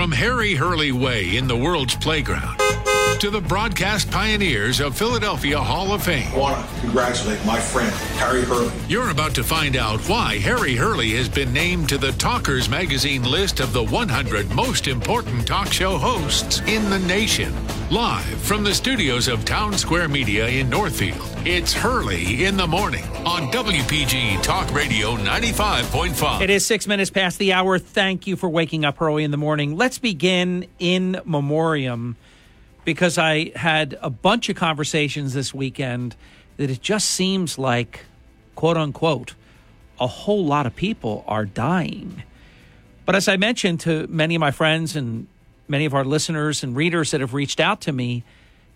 From Harry Hurley Way in the world's playground to the broadcast pioneers of Philadelphia Hall of Fame. I want to congratulate my friend, Harry Hurley. You're about to find out why Harry Hurley has been named to the Talkers Magazine list of the 100 most important talk show hosts in the nation. Live from the studios of Town Square Media in Northfield, it's Hurley in the Morning on WPG Talk Radio 95.5. It is six minutes past the hour. Thank you for waking up early in the morning. Let's begin in memoriam because I had a bunch of conversations this weekend that it just seems like, quote unquote, a whole lot of people are dying. But as I mentioned to many of my friends and many of our listeners and readers that have reached out to me,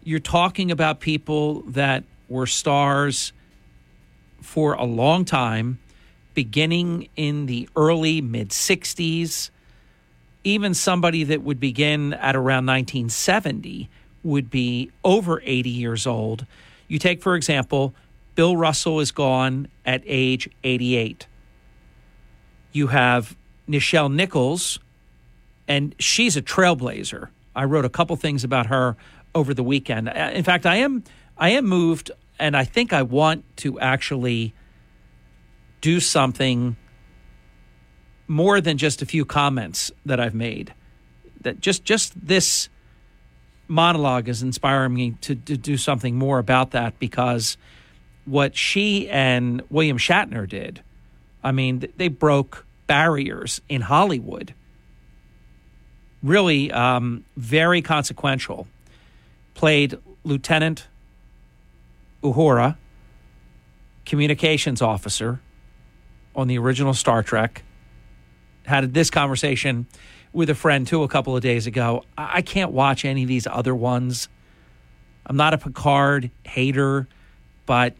you're talking about people that were stars for a long time, beginning in the early mid 60s. Even somebody that would begin at around 1970 would be over 80 years old. You take, for example, Bill Russell is gone at age 88. You have Nichelle Nichols, and she's a trailblazer. I wrote a couple things about her over the weekend. Uh, in fact, I am I am moved, and I think I want to actually do something more than just a few comments that I've made. That just just this monologue is inspiring me to, to do something more about that because what she and William Shatner did, I mean, they broke barriers in Hollywood. Really, um, very consequential. Played Lieutenant Uhura, communications officer on the original Star Trek. Had this conversation with a friend too a couple of days ago. I can't watch any of these other ones. I'm not a Picard hater, but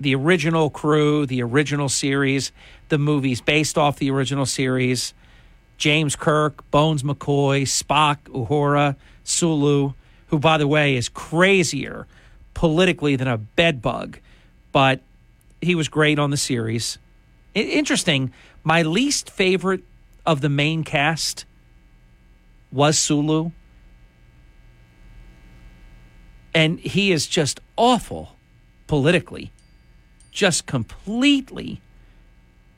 the original crew, the original series, the movies based off the original series, James Kirk, Bones McCoy, Spock, Uhura, Sulu, who, by the way, is crazier politically than a bedbug, but he was great on the series. Interesting. My least favorite of the main cast was Sulu. And he is just awful politically, just completely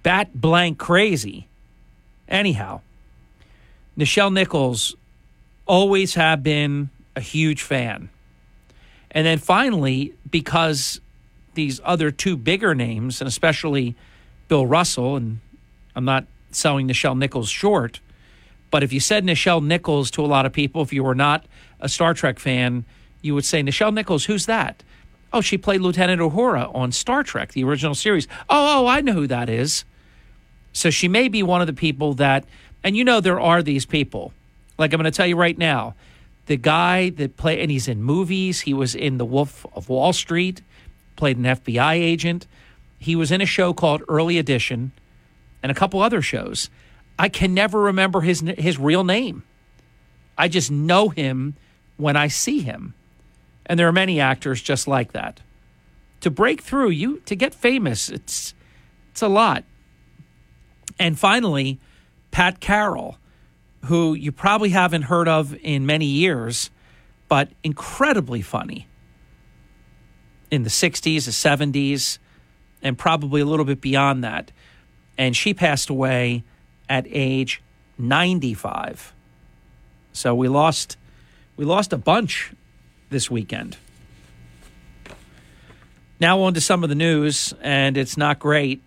bat blank crazy. Anyhow, Nichelle Nichols always have been a huge fan. And then finally, because these other two bigger names, and especially Bill Russell, and I'm not selling Nichelle Nichols short. But if you said Nichelle Nichols to a lot of people, if you were not a Star Trek fan, you would say, Nichelle Nichols, who's that? Oh, she played Lieutenant Uhura on Star Trek, the original series. Oh, oh, I know who that is. So she may be one of the people that, and you know, there are these people. Like I'm going to tell you right now, the guy that played, and he's in movies. He was in The Wolf of Wall Street, played an FBI agent. He was in a show called Early Edition and a couple other shows. I can never remember his his real name. I just know him when I see him. And there are many actors just like that. To break through, you to get famous, it's it's a lot. And finally, Pat Carroll, who you probably haven't heard of in many years, but incredibly funny in the 60s, the 70s, and probably a little bit beyond that and she passed away at age 95. So we lost we lost a bunch this weekend. Now on to some of the news and it's not great.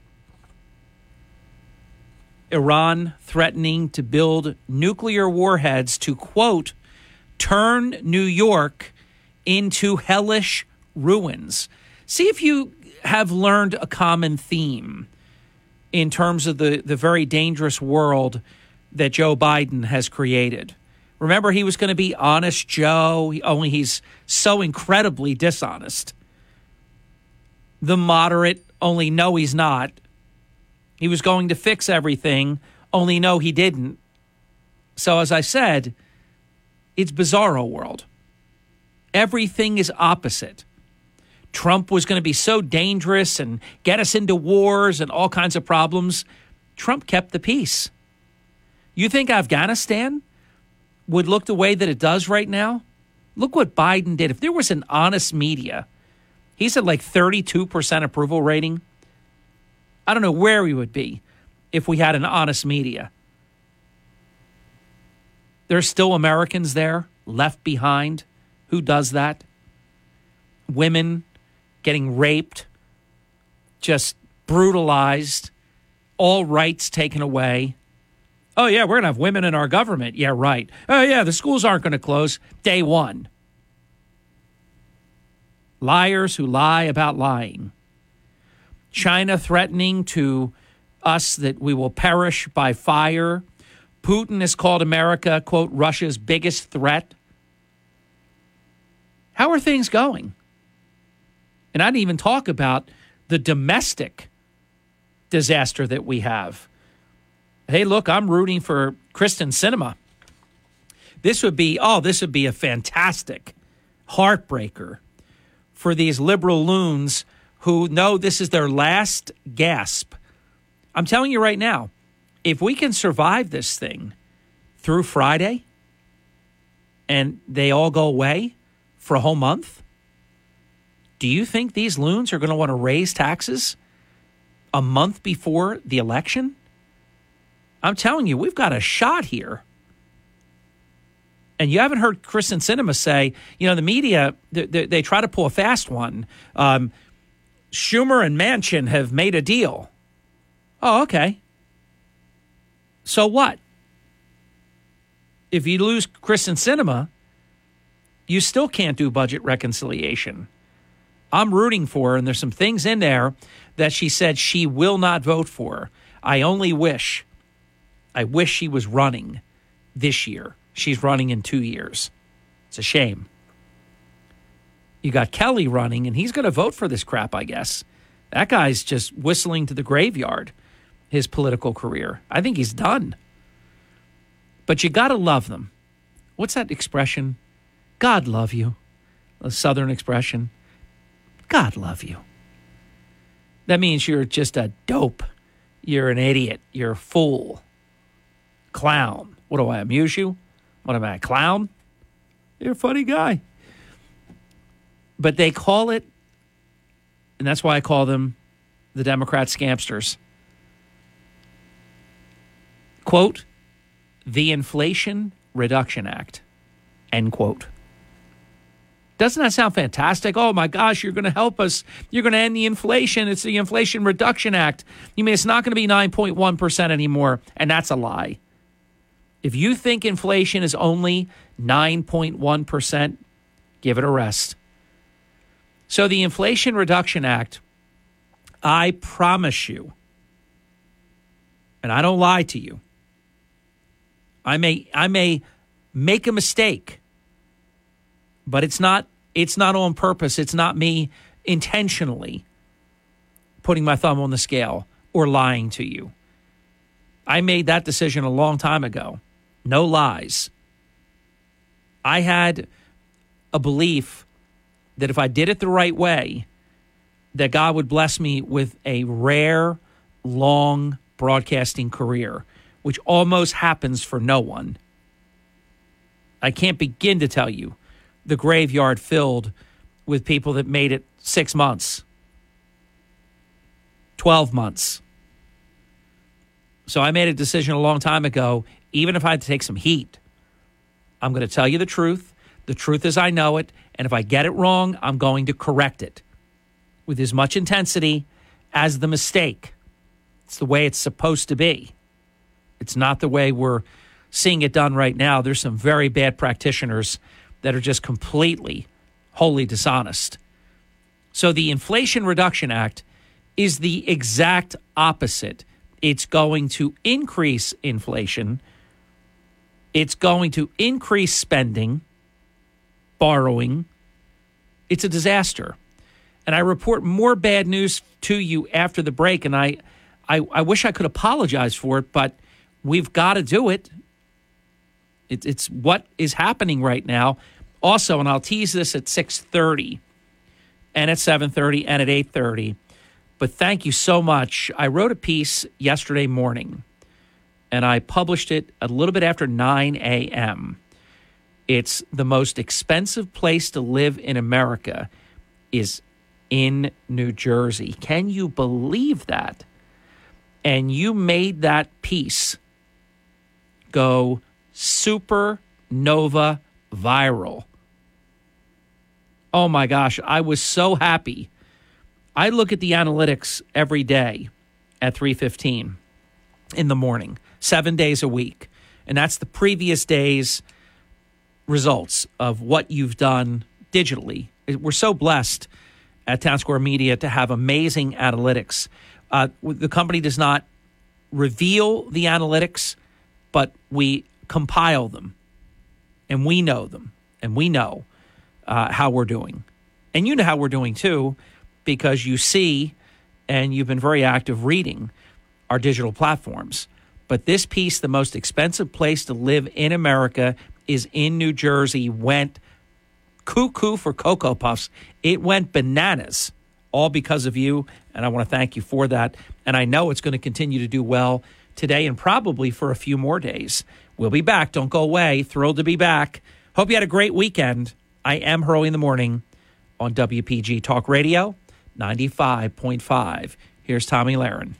Iran threatening to build nuclear warheads to quote turn New York into hellish ruins. See if you have learned a common theme in terms of the, the very dangerous world that Joe Biden has created. Remember, he was going to be honest Joe, only he's so incredibly dishonest. The moderate, only no, he's not. He was going to fix everything, only no, he didn't. So, as I said, it's bizarro world. Everything is opposite. Trump was going to be so dangerous and get us into wars and all kinds of problems. Trump kept the peace. You think Afghanistan would look the way that it does right now, look what Biden did. If there was an honest media, he's at like 32% approval rating. I don't know where we would be if we had an honest media. There's still Americans there left behind. Who does that? Women getting raped, just brutalized, all rights taken away. Oh, yeah, we're going to have women in our government. Yeah, right. Oh, yeah, the schools aren't going to close day one. Liars who lie about lying. China threatening to us that we will perish by fire. Putin has called America, quote, Russia's biggest threat. How are things going? And I didn't even talk about the domestic disaster that we have. Hey, look, I'm rooting for Kyrsten Sinema. This would be, oh, this would be a fantastic heartbreaker for these liberal loons who know this is their last gasp. I'm telling you right now, if we can survive this thing through Friday and they all go away for a whole month, do you think these loons are going to want to raise taxes a month before the election? I'm telling you, we've got a shot here. And you haven't heard Kyrsten Sinema say, you know, the media, they, they, they try to pull a fast one. Um, Schumer and Manchin have made a deal. Oh, okay. So what? If you lose Kyrsten Sinema, you still can't do budget reconciliation. I'm rooting for her, and there's some things in there that she said she will not vote for. I only wish, I wish she was running this year. She's running in two years. It's a shame. You got Kelly running, and he's going to vote for this crap, I guess. That guy's just whistling to the graveyard, his political career. I think he's done. But you got to love them. What's that expression? God love you. A southern expression. God love you. That means you're just a dope. You're an idiot. You're a fool. Clown. What do I amuse you? What am I, a clown? You're a funny guy. But they call it, and that's why I call them the Democrat scamsters. Quote, the Inflation Reduction Act, end quote. Doesn't that sound fantastic? Oh my gosh, you're going to help us. You're going to end the inflation. It's the Inflation Reduction Act. You mean it's not going to be 9.1% anymore? And that's a lie. If you think inflation is only 9.1%, give it a rest. So, the Inflation Reduction Act, I promise you, and I don't lie to you, I may, I may make a mistake but it's not it's not on purpose. It's not me intentionally putting my thumb on the scale or lying to you. I made that decision a long time ago. No lies. I had a belief that if I did it the right way, that God would bless me with a rare, long broadcasting career, which almost happens for no one. I can't begin to tell you the graveyard filled with people that made it six months, 12 months. So I made a decision a long time ago, even if I had to take some heat, I'm going to tell you the truth. The truth is I know it. And if I get it wrong, I'm going to correct it with as much intensity as the mistake. It's the way it's supposed to be. It's not the way we're seeing it done right now. There's some very bad practitioners that are just completely, wholly dishonest. So the Inflation Reduction Act is the exact opposite. It's going to increase inflation, it's going to increase spending, borrowing. It's a disaster. And I report more bad news to you after the break. And I, I, I wish I could apologize for it, but we've got to do it. it. It's what is happening right now. Also, and I'll tease this at 6:30 and at 7:30 and at 8:30. But thank you so much. I wrote a piece yesterday morning and I published it a little bit after 9 a.m. It's the most expensive place to live in America is in New Jersey. Can you believe that? And you made that piece go supernova viral. Oh my gosh, I was so happy. I look at the analytics every day at 3:15 in the morning, 7 days a week. And that's the previous day's results of what you've done digitally. We're so blessed at Town Square Media to have amazing analytics. Uh, the company does not reveal the analytics, but we compile them and we know them and we know uh, how we're doing. And you know how we're doing too, because you see and you've been very active reading our digital platforms. But this piece, the most expensive place to live in America, is in New Jersey, went cuckoo for Cocoa Puffs. It went bananas, all because of you. And I want to thank you for that. And I know it's going to continue to do well today and probably for a few more days. We'll be back. Don't go away. Thrilled to be back. Hope you had a great weekend. I am Hurley in the Morning on WPG Talk Radio 95.5. Here's Tomi Lahren.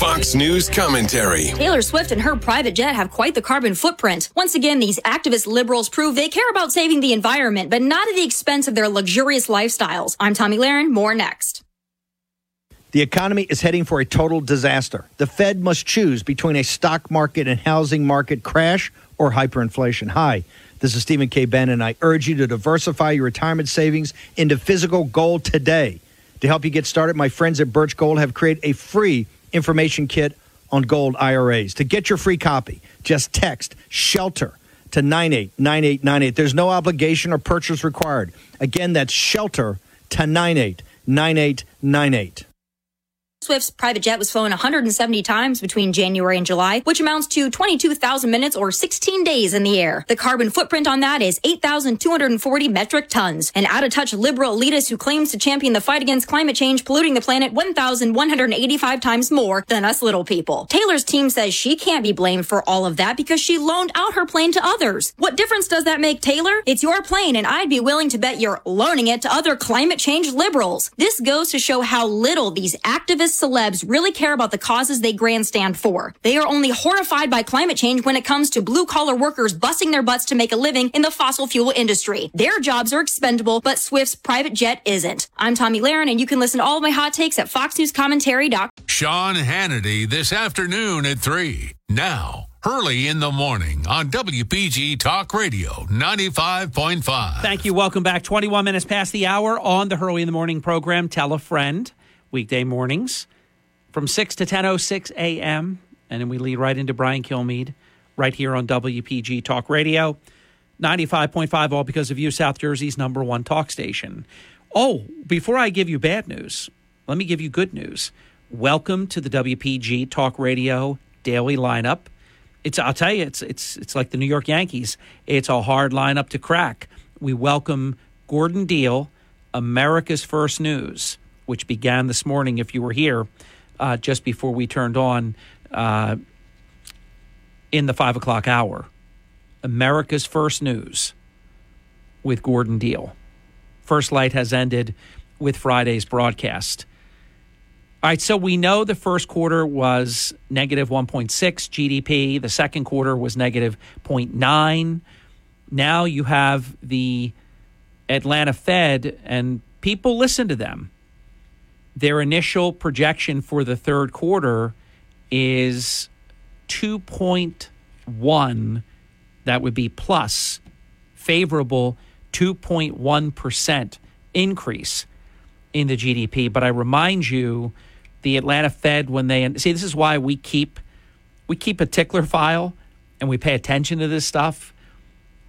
Fox News commentary. Taylor Swift and her private jet have quite the carbon footprint. Once again, these activist liberals prove they care about saving the environment, but not at the expense of their luxurious lifestyles. I'm Tomi Lahren. More next. The economy is heading for a total disaster. The Fed must choose between a stock market and housing market crash or hyperinflation. Hi, this is Stephen K. Bannon, and I urge you to diversify your retirement savings into physical gold today. To help you get started, my friends at Birch Gold have created a free information kit on gold IRAs. To get your free copy, just text SHELTER to 989898. There's no obligation or purchase required. Again, that's SHELTER to 989898. Swift's private jet was flown 170 times between January and July, which amounts to 22,000 minutes or 16 days in the air. The carbon footprint on that is 8,240 metric tons. An out of touch liberal elitist who claims to champion the fight against climate change polluting the planet 1,185 times more than us little people. Taylor's team says she can't be blamed for all of that because she loaned out her plane to others. What difference does that make, Taylor? It's your plane, and I'd be willing to bet you're loaning it to other climate change liberals. This goes to show how little these activists celebs really care about the causes they grandstand for. They are only horrified by climate change when it comes to blue collar workers busting their butts to make a living in the fossil fuel industry. Their jobs are expendable, but Swift's private jet isn't. I'm Tomi Lahren, and you can listen to all of my hot takes at foxnewscommentary.com. Sean Hannity this afternoon at 3. Now. Hurley in the morning on WPG Talk Radio 95.5. Thank you. Welcome back. 21 minutes past the hour on the Hurley in the Morning program. Tell a friend weekday mornings from 6 to 10.06 a.m. And then we lead right into Brian Kilmeade right here on WPG Talk Radio. 95.5, all because of you, South Jersey's number one talk station. Oh, before I give you bad news, let me give you good news. Welcome to the WPG Talk Radio daily lineup. It's I'll tell you, it's it's it's like the New York Yankees. It's a hard lineup to crack. We welcome Gordon Deal, America's First News which began this morning, if you were here, uh, just before we turned on uh, in the five o'clock hour. America's First News with Gordon Deal. First Light has ended with Friday's broadcast. All right, so we know the first quarter was negative 1.6 GDP. The second quarter was negative 0.9. Now you have the Atlanta Fed, and people listen to them their initial projection for the third quarter is 2.1 that would be plus favorable 2.1% increase in the GDP but I remind you the Atlanta Fed when they see this is why we keep we keep a tickler file and we pay attention to this stuff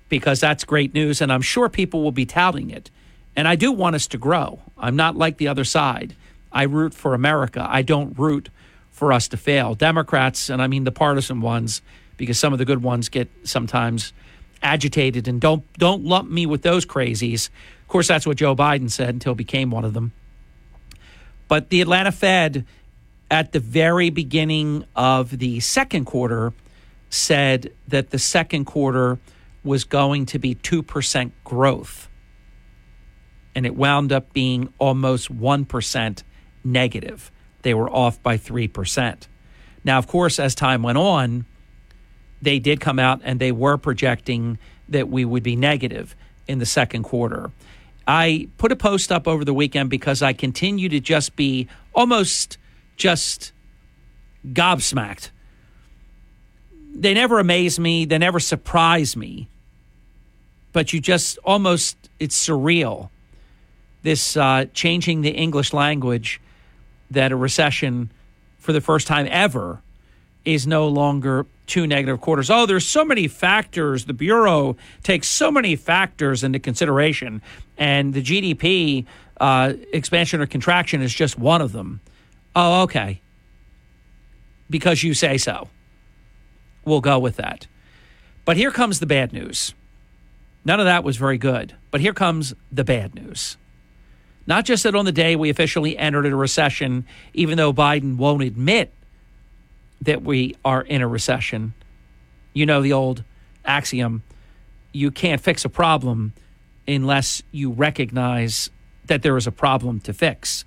because that's great news and I'm sure people will be touting it. And I do want us to grow. I'm not like the other side I root for America. I don't root for us to fail. Democrats, and I mean the partisan ones, because some of the good ones get sometimes agitated and don't don't lump me with those crazies. Of course, that's what Joe Biden said until he became one of them. But the Atlanta Fed, at the very beginning of the second quarter, said that the second quarter was going to be 2% growth. And it wound up being almost 1% negative. They were off by 3%. Now, of course, as time went on, they did come out and they were projecting that we would be negative in the second quarter. I put a post up over the weekend because I continue to just be almost just gobsmacked. They never amaze me, they never surprise me, but you just almost, it's surreal. This uh, changing the English language that a recession for the first time ever is no longer two negative quarters. Oh, there's so many factors. The Bureau takes so many factors into consideration, and the GDP uh, expansion or contraction is just one of them. Oh, okay. Because you say so. We'll go with that. But here comes the bad news. None of that was very good. But here comes the bad news. Not just that on the day we officially entered a recession, even though Biden won't admit that we are in a recession. You know the old axiom you can't fix a problem unless you recognize that there is a problem to fix.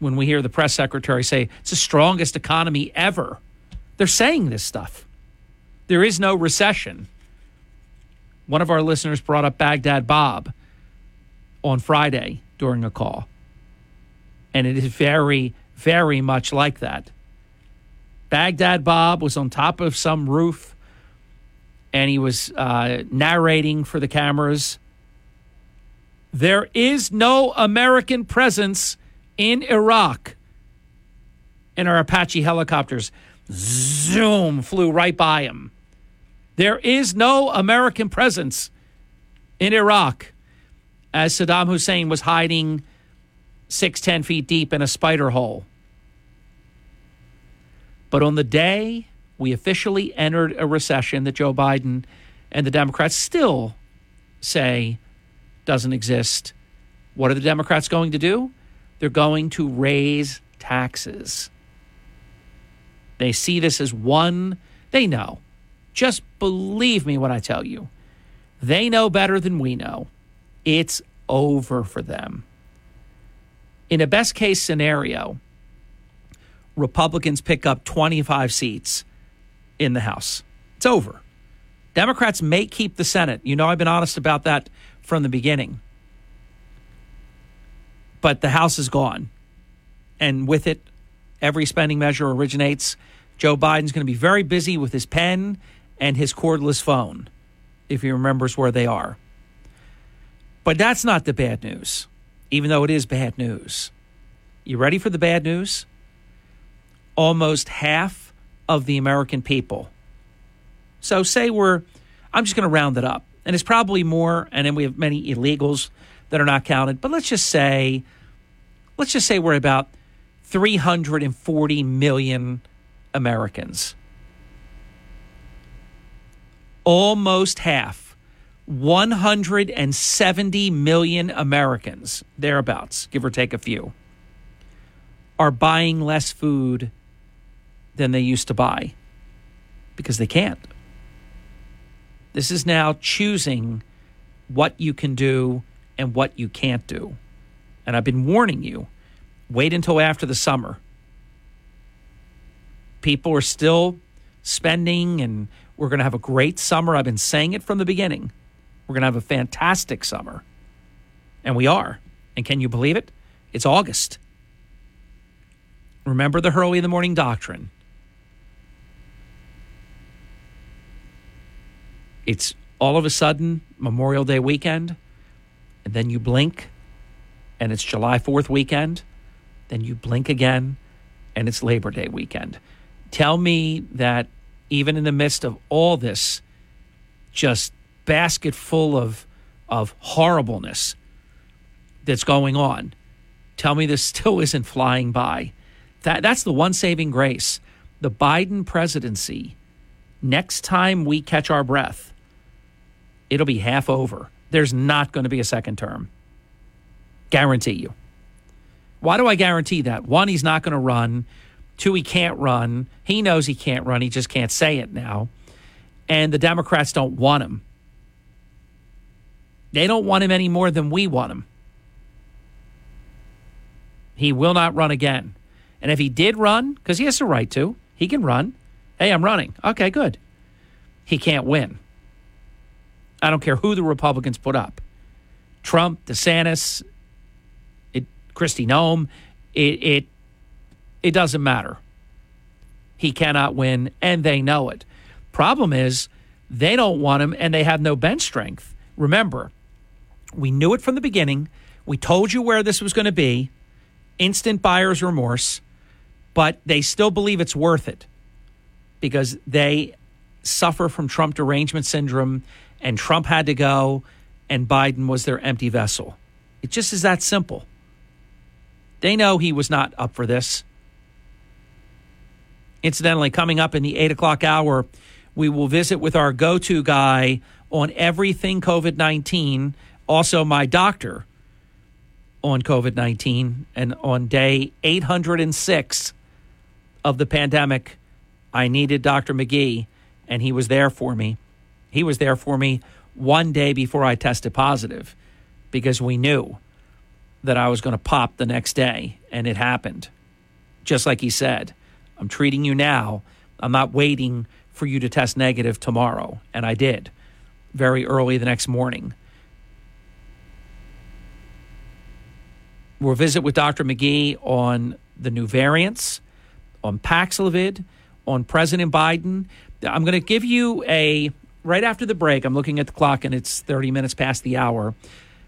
When we hear the press secretary say it's the strongest economy ever, they're saying this stuff. There is no recession. One of our listeners brought up Baghdad Bob on Friday during a call. And it is very, very much like that. Baghdad Bob was on top of some roof and he was uh, narrating for the cameras. There is no American presence in Iraq. And our Apache helicopters, zoom, flew right by him. There is no American presence in Iraq as Saddam Hussein was hiding six, ten feet deep in a spider hole. But on the day we officially entered a recession that Joe Biden and the Democrats still say doesn't exist, what are the Democrats going to do? They're going to raise taxes. They see this as one, they know. Just believe me when I tell you. They know better than we know. It's over for them. In a best case scenario, Republicans pick up 25 seats in the House. It's over. Democrats may keep the Senate. You know, I've been honest about that from the beginning. But the House is gone. And with it, every spending measure originates. Joe Biden's going to be very busy with his pen and his cordless phone, if he remembers where they are. But that's not the bad news, even though it is bad news. You ready for the bad news? almost half of the American people. So, say we're, I'm just going to round it up, and it's probably more, and then we have many illegals that are not counted, but let's just say, let's just say we're about 340 million Americans. Almost half, 170 million Americans, thereabouts, give or take a few, are buying less food than they used to buy because they can't. This is now choosing what you can do and what you can't do. And I've been warning you wait until after the summer. People are still spending, and we're going to have a great summer. I've been saying it from the beginning. We're going to have a fantastic summer. And we are. And can you believe it? It's August. Remember the Hurley in the Morning doctrine. it's all of a sudden Memorial Day weekend, and then you blink, and it's July 4th weekend, then you blink again, and it's Labor Day weekend. Tell me that even in the midst of all this, just basket full of of horribleness that's going on, tell me this still isn't flying by. That that's the one saving grace. The Biden presidency. Next time we catch our breath, it'll be half over. There's not going to be a second term. Guarantee you. Why do I guarantee that? One, he's not going to run. Two, he can't run. He knows he can't run. He just can't say it now. and the Democrats don't want him. They don't want him any more than we want him. He will not run again. And if he did run, because he has the right to, he can run. Hey, I'm running. Okay, good. He can't win. I don't care who the Republicans put up Trump, DeSantis, it, Kristi Noem. It, it, it doesn't matter. He cannot win, and they know it. Problem is, they don't want him, and they have no bench strength. Remember, we knew it from the beginning. We told you where this was going to be instant buyer's remorse, but they still believe it's worth it because they suffer from Trump derangement syndrome, and Trump had to go, and Biden was their empty vessel. It just is that simple. They know he was not up for this. Incidentally, coming up in the eight o'clock hour, we will visit with our go to guy on everything COVID 19, also my doctor on COVID 19. And on day 806 of the pandemic, I needed Dr. McGee, and he was there for me. He was there for me one day before I tested positive because we knew that I was going to pop the next day, and it happened. Just like he said, I'm treating you now. I'm not waiting for you to test negative tomorrow. And I did very early the next morning. We'll visit with Dr. McGee on the new variants, on Paxlovid, on President Biden. I'm going to give you a, right after the break, I'm looking at the clock and it's 30 minutes past the hour.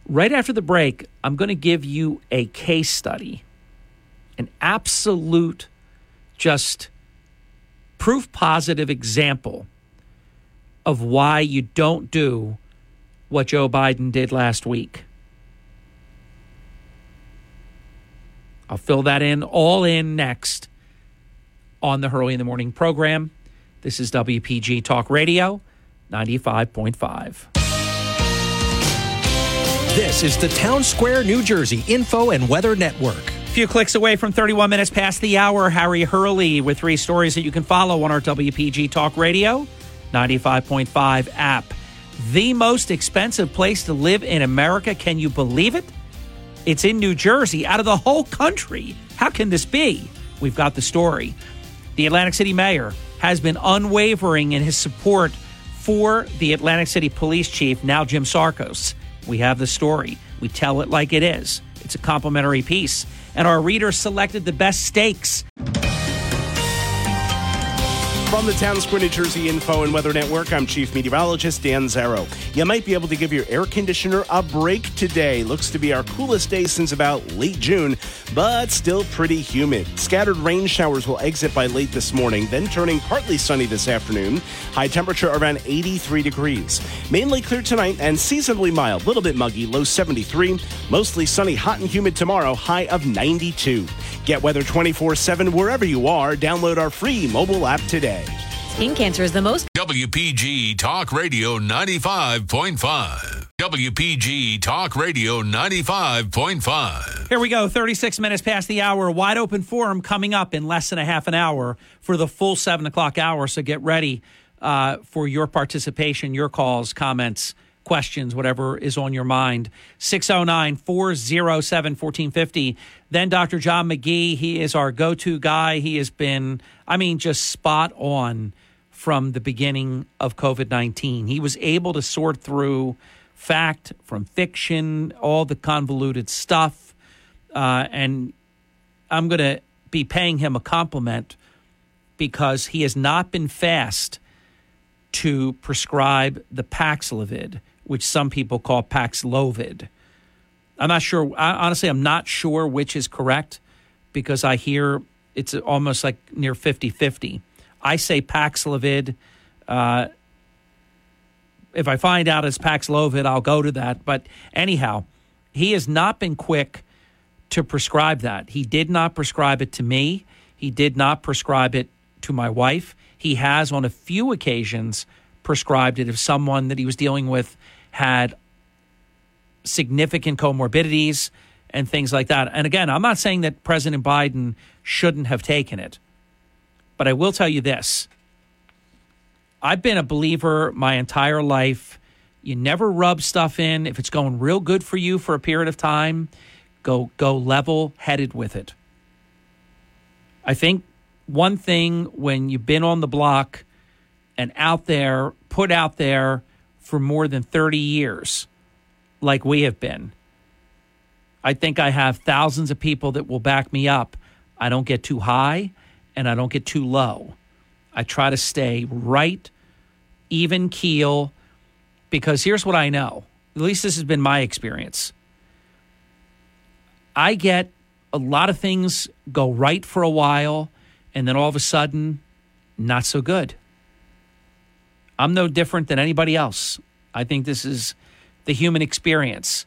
Right after the break, I'm going to give you a case study, an absolute, just proof positive example of why you don't do what Joe Biden did last week. I'll fill that in all in next on the Hurley in the Morning program. This is WPG Talk Radio 95.5. This is the Town Square, New Jersey Info and Weather Network. A few clicks away from 31 minutes past the hour, Harry Hurley with three stories that you can follow on our WPG Talk Radio 95.5 app. The most expensive place to live in America. Can you believe it? It's in New Jersey, out of the whole country. How can this be? We've got the story. The Atlantic City mayor has been unwavering in his support for the Atlantic City police chief, now Jim Sarkos. We have the story. We tell it like it is. It's a complimentary piece. And our readers selected the best steaks from the Town Square, New Jersey Info and Weather Network, I'm Chief Meteorologist Dan Zarrow. You might be able to give your air conditioner a break today. Looks to be our coolest day since about late June, but still pretty humid. Scattered rain showers will exit by late this morning, then turning partly sunny this afternoon. High temperature around 83 degrees. Mainly clear tonight and seasonably mild, little bit muggy, low 73. Mostly sunny, hot and humid tomorrow, high of 92. Get weather 24 7 wherever you are. Download our free mobile app today. Skin cancer is the most. WPG Talk Radio 95.5. WPG Talk Radio 95.5. Here we go, 36 minutes past the hour. Wide open forum coming up in less than a half an hour for the full 7 o'clock hour. So get ready uh, for your participation, your calls, comments, questions, whatever is on your mind. 609 407 1450. Then Dr. John McGee, he is our go to guy. He has been, I mean, just spot on from the beginning of COVID 19. He was able to sort through fact from fiction, all the convoluted stuff. Uh, and I'm going to be paying him a compliment because he has not been fast to prescribe the Paxlovid, which some people call Paxlovid. I'm not sure. Honestly, I'm not sure which is correct because I hear it's almost like near 50 50. I say Paxlovid. Uh, if I find out it's Paxlovid, I'll go to that. But anyhow, he has not been quick to prescribe that. He did not prescribe it to me. He did not prescribe it to my wife. He has, on a few occasions, prescribed it if someone that he was dealing with had significant comorbidities and things like that. And again, I'm not saying that President Biden shouldn't have taken it. But I will tell you this I've been a believer my entire life. You never rub stuff in. If it's going real good for you for a period of time, go go level headed with it. I think one thing when you've been on the block and out there, put out there for more than 30 years, like we have been, I think I have thousands of people that will back me up. I don't get too high and I don't get too low. I try to stay right, even keel, because here's what I know. At least this has been my experience. I get a lot of things go right for a while, and then all of a sudden, not so good. I'm no different than anybody else. I think this is the human experience.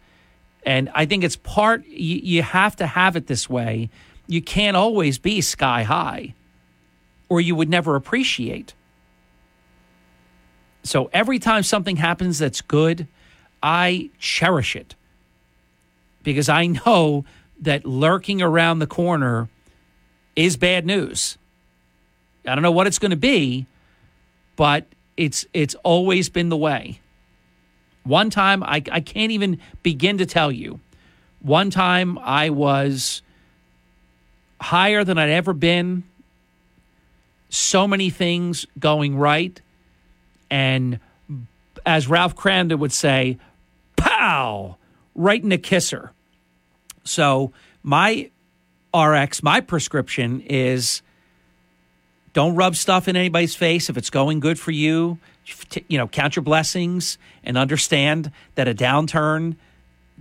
And I think it's part, you, you have to have it this way. You can't always be sky high, or you would never appreciate. So every time something happens that's good, I cherish it because I know that lurking around the corner is bad news. I don't know what it's going to be, but it's it's always been the way. One time I, I can't even begin to tell you. One time I was higher than I'd ever been. So many things going right. And as Ralph Kramden would say, pow, right in the kisser. So my RX, my prescription is don't rub stuff in anybody's face if it's going good for you. You know, count your blessings and understand that a downturn,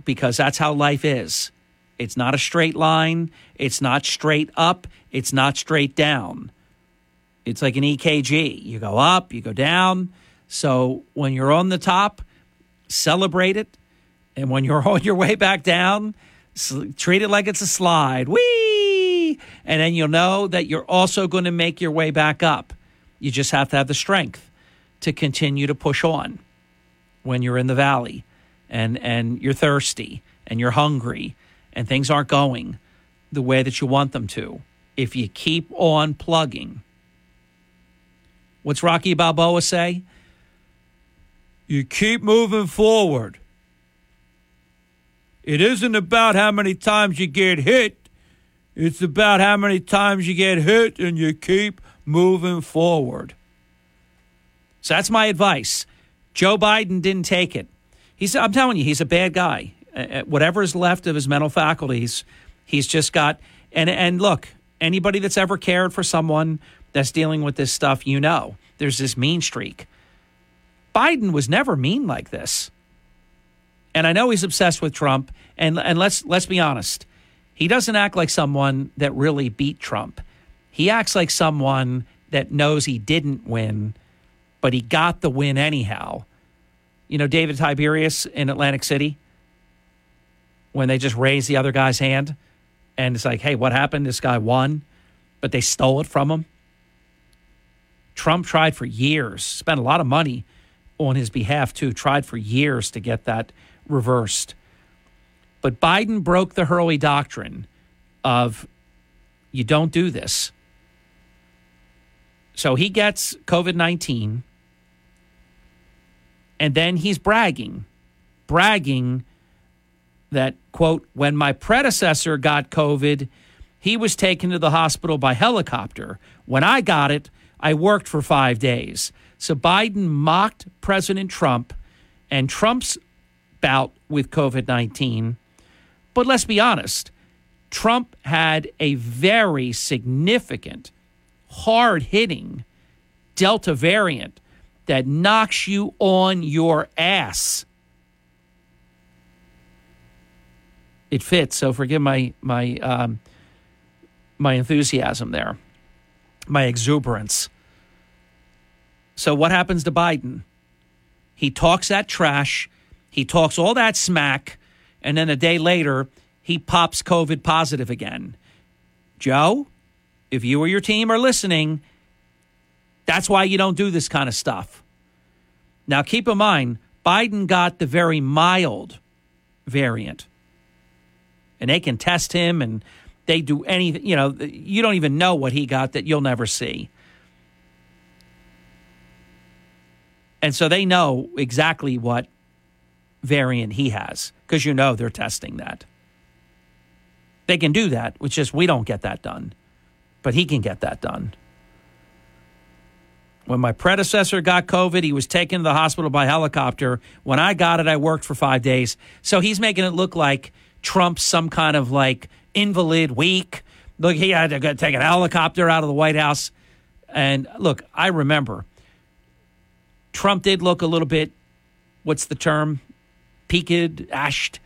because that's how life is. It's not a straight line. It's not straight up. It's not straight down. It's like an EKG. You go up, you go down. So when you're on the top, celebrate it. And when you're on your way back down, treat it like it's a slide. Whee! And then you'll know that you're also going to make your way back up. You just have to have the strength to continue to push on when you're in the valley and, and you're thirsty and you're hungry and things aren't going the way that you want them to. If you keep on plugging, what's Rocky Balboa say? You keep moving forward. It isn't about how many times you get hit. It's about how many times you get hit and you keep moving forward. So that's my advice. Joe Biden didn't take it. He's, I'm telling you, he's a bad guy. Uh, whatever is left of his mental faculties, he's just got. And and look, anybody that's ever cared for someone that's dealing with this stuff, you know, there's this mean streak. Biden was never mean like this. And I know he's obsessed with Trump. And and let's let's be honest, he doesn't act like someone that really beat Trump. He acts like someone that knows he didn't win, but he got the win anyhow. You know, David Tiberius in Atlantic City, when they just raised the other guy's hand, and it's like, hey, what happened? This guy won, but they stole it from him. Trump tried for years, spent a lot of money on his behalf too, tried for years to get that reversed. But Biden broke the Hurley doctrine of you don't do this. So he gets COVID 19, and then he's bragging, bragging that, quote, when my predecessor got COVID, he was taken to the hospital by helicopter. When I got it, I worked for five days. So Biden mocked President Trump, and Trump's bout with COVID 19. But let's be honest, Trump had a very significant, hard hitting Delta variant that knocks you on your ass. It fits, so forgive my my um, my enthusiasm there, my exuberance. So what happens to Biden? He talks that trash he talks all that smack, and then a day later, he pops COVID positive again. Joe, if you or your team are listening, that's why you don't do this kind of stuff. Now, keep in mind, Biden got the very mild variant, and they can test him and they do anything. You know, you don't even know what he got that you'll never see. And so they know exactly what variant he has because you know they're testing that. They can do that, which is we don't get that done, but he can get that done. When my predecessor got COVID, he was taken to the hospital by helicopter. When I got it, I worked for five days. So he's making it look like Trump's some kind of like invalid weak. Look, he had to take a helicopter out of the White House. And look, I remember Trump did look a little bit, what's the term? Peaked, ashed,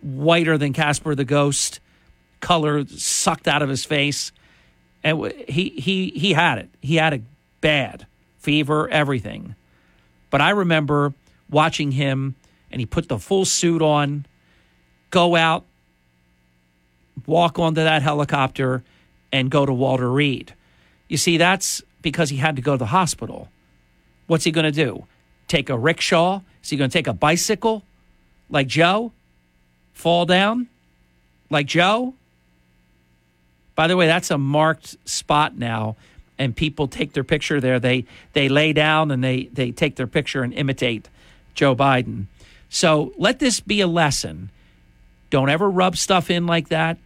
whiter than Casper the Ghost, color sucked out of his face. And he, he, he had it. He had it bad fever, everything. But I remember watching him, and he put the full suit on, go out, walk onto that helicopter, and go to Walter Reed. You see, that's because he had to go to the hospital. What's he going to do? Take a rickshaw? Is he going to take a bicycle like Joe? Fall down like Joe? By the way, that's a marked spot now and people take their picture there. They they lay down and they they take their picture and imitate Joe Biden. So let this be a lesson. Don't ever rub stuff in like that.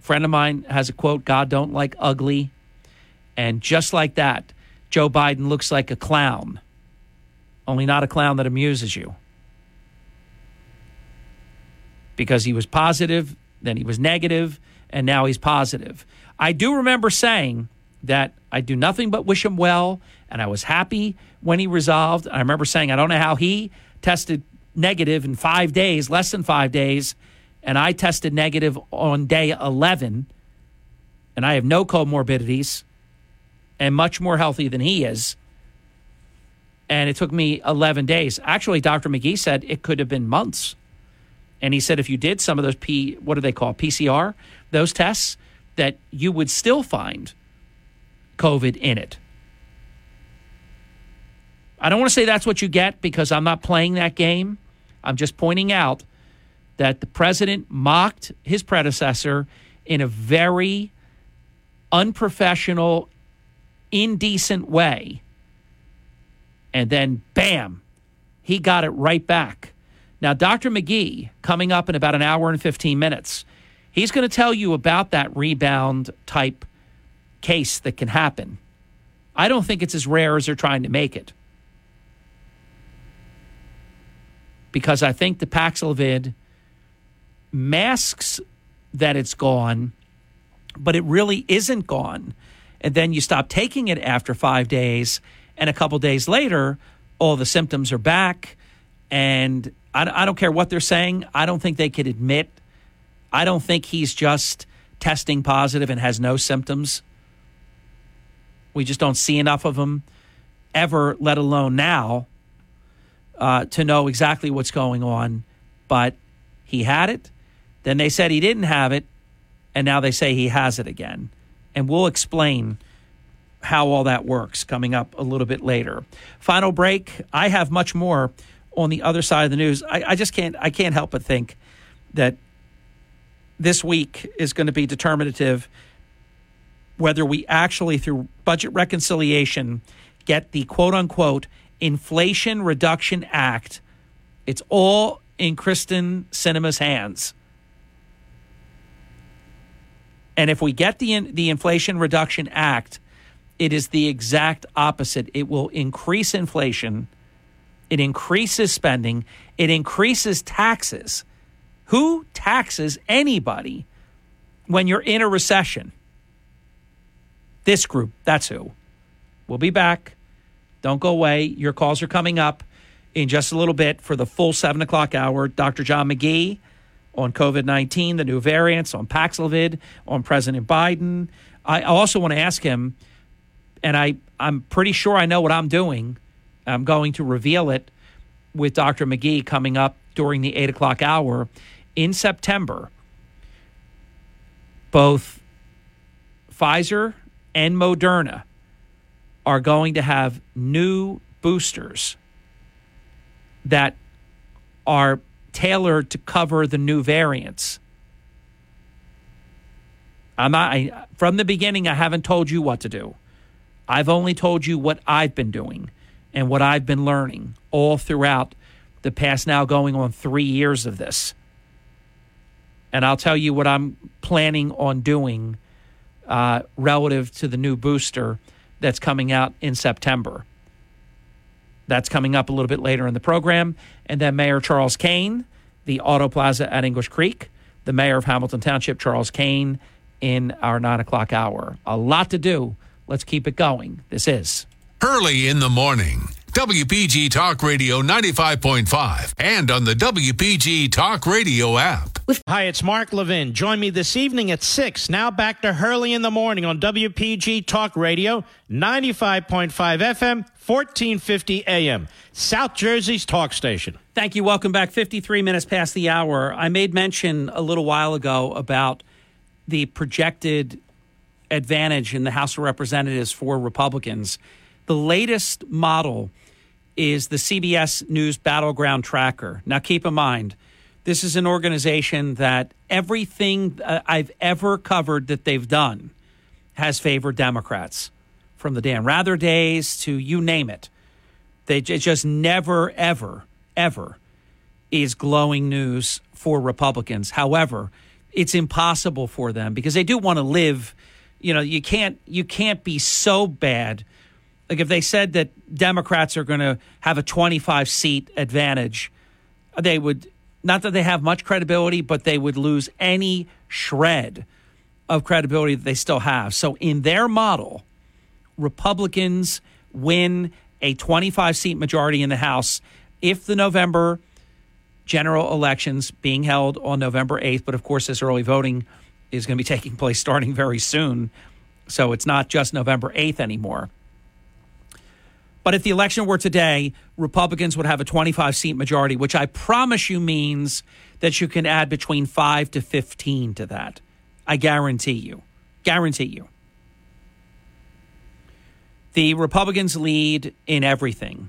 A friend of mine has a quote, God don't like ugly. And just like that, Joe Biden looks like a clown. Only not a clown that amuses you. Because he was positive, then he was negative, and now he's positive. I do remember saying that I do nothing but wish him well. And I was happy when he resolved. I remember saying, I don't know how he tested negative in five days, less than five days. And I tested negative on day 11. And I have no comorbidities and much more healthy than he is. And it took me 11 days. Actually, Dr. McGee said it could have been months. And he said if you did some of those P, what do they call PCR, those tests, that you would still find COVID in it. I don't want to say that's what you get because I'm not playing that game. I'm just pointing out that the president mocked his predecessor in a very unprofessional, indecent way. And then, bam, he got it right back. Now, Dr. McGee, coming up in about an hour and 15 minutes, he's going to tell you about that rebound type case that can happen. I don't think it's as rare as they're trying to make it. Because I think the Paxlovid masks that it's gone, but it really isn't gone. And then you stop taking it after five days, and a couple days later, all the symptoms are back. And I, I don't care what they're saying. I don't think they could admit. I don't think he's just testing positive and has no symptoms. We just don't see enough of them ever, let alone now, uh, to know exactly what's going on. But he had it. Then they said he didn't have it. And now they say he has it again. And we'll explain how all that works coming up a little bit later. Final break. I have much more on the other side of the news. I, I just can't I can't help but think that this week is going to be determinative whether we actually, through budget reconciliation, get the quote unquote Inflation Reduction Act. It's all in Kyrsten Sinema's hands. And if we get the the Inflation Reduction Act, it is the exact opposite. It will increase inflation. It increases spending. It increases taxes. Who taxes anybody when you're in a recession? This group, that's who. We'll be back. Don't go away. Your calls are coming up in just a little bit for the full seven o'clock hour. Dr. John McGee on COVID 19, the new variants, on Paxlovid, on President Biden. I also want to ask him, and I, I'm pretty sure I know what I'm doing. I'm going to reveal it with Dr. McGee coming up during the eight o'clock hour in September. Both Pfizer and Moderna are going to have new boosters that are tailored to cover the new variants. I'm not, I, from the beginning, I haven't told you what to do. I've only told you what I've been doing. and what I've been learning all throughout the past now going on three years of this. And I'll tell you what I'm planning on doing uh, relative to the new booster that's coming out in September. That's coming up a little bit later in the program. And then Mayor Charles Cain, the Auto Plaza at English Creek, the mayor of Hamilton Township, Charles Cain, in our nine o'clock hour. A lot to do. Let's keep it going. This is Hurley in the morning. WPG Talk Radio 95.5 and on the WPG Talk Radio app. Hi, it's Mark Levin. Join me this evening at 6. Now back to Hurley in the morning on WPG Talk Radio 95.5 FM, 1450 AM. South Jersey's talk station. Thank you. Welcome back. 53 minutes past the hour. I made mention a little while ago about the projected advantage in the House of Representatives for Republicans. The latest model is the CBS News Battleground Tracker. Now, keep in mind, this is an organization that everything uh, I've ever covered that they've done has favored Democrats, from the Dan Rather days to you name it. They just never, ever, ever is glowing news for Republicans. However, it's impossible for them because they do want to live. You know, you can't you can't be so bad like if they said that Democrats are going to have a 25 seat advantage, they would not that they have much credibility, but they would lose any shred of credibility that they still have. So in their model, Republicans win a 25 seat majority in the House if the November general elections being held on November 8th, but of course this early voting is going to be taking place starting very soon. So it's not just November 8th anymore. But if the election were today, Republicans would have a 25 seat majority, which I promise you means that you can add between 5 to 15 to that. I guarantee you. Guarantee you. The Republicans lead in everything.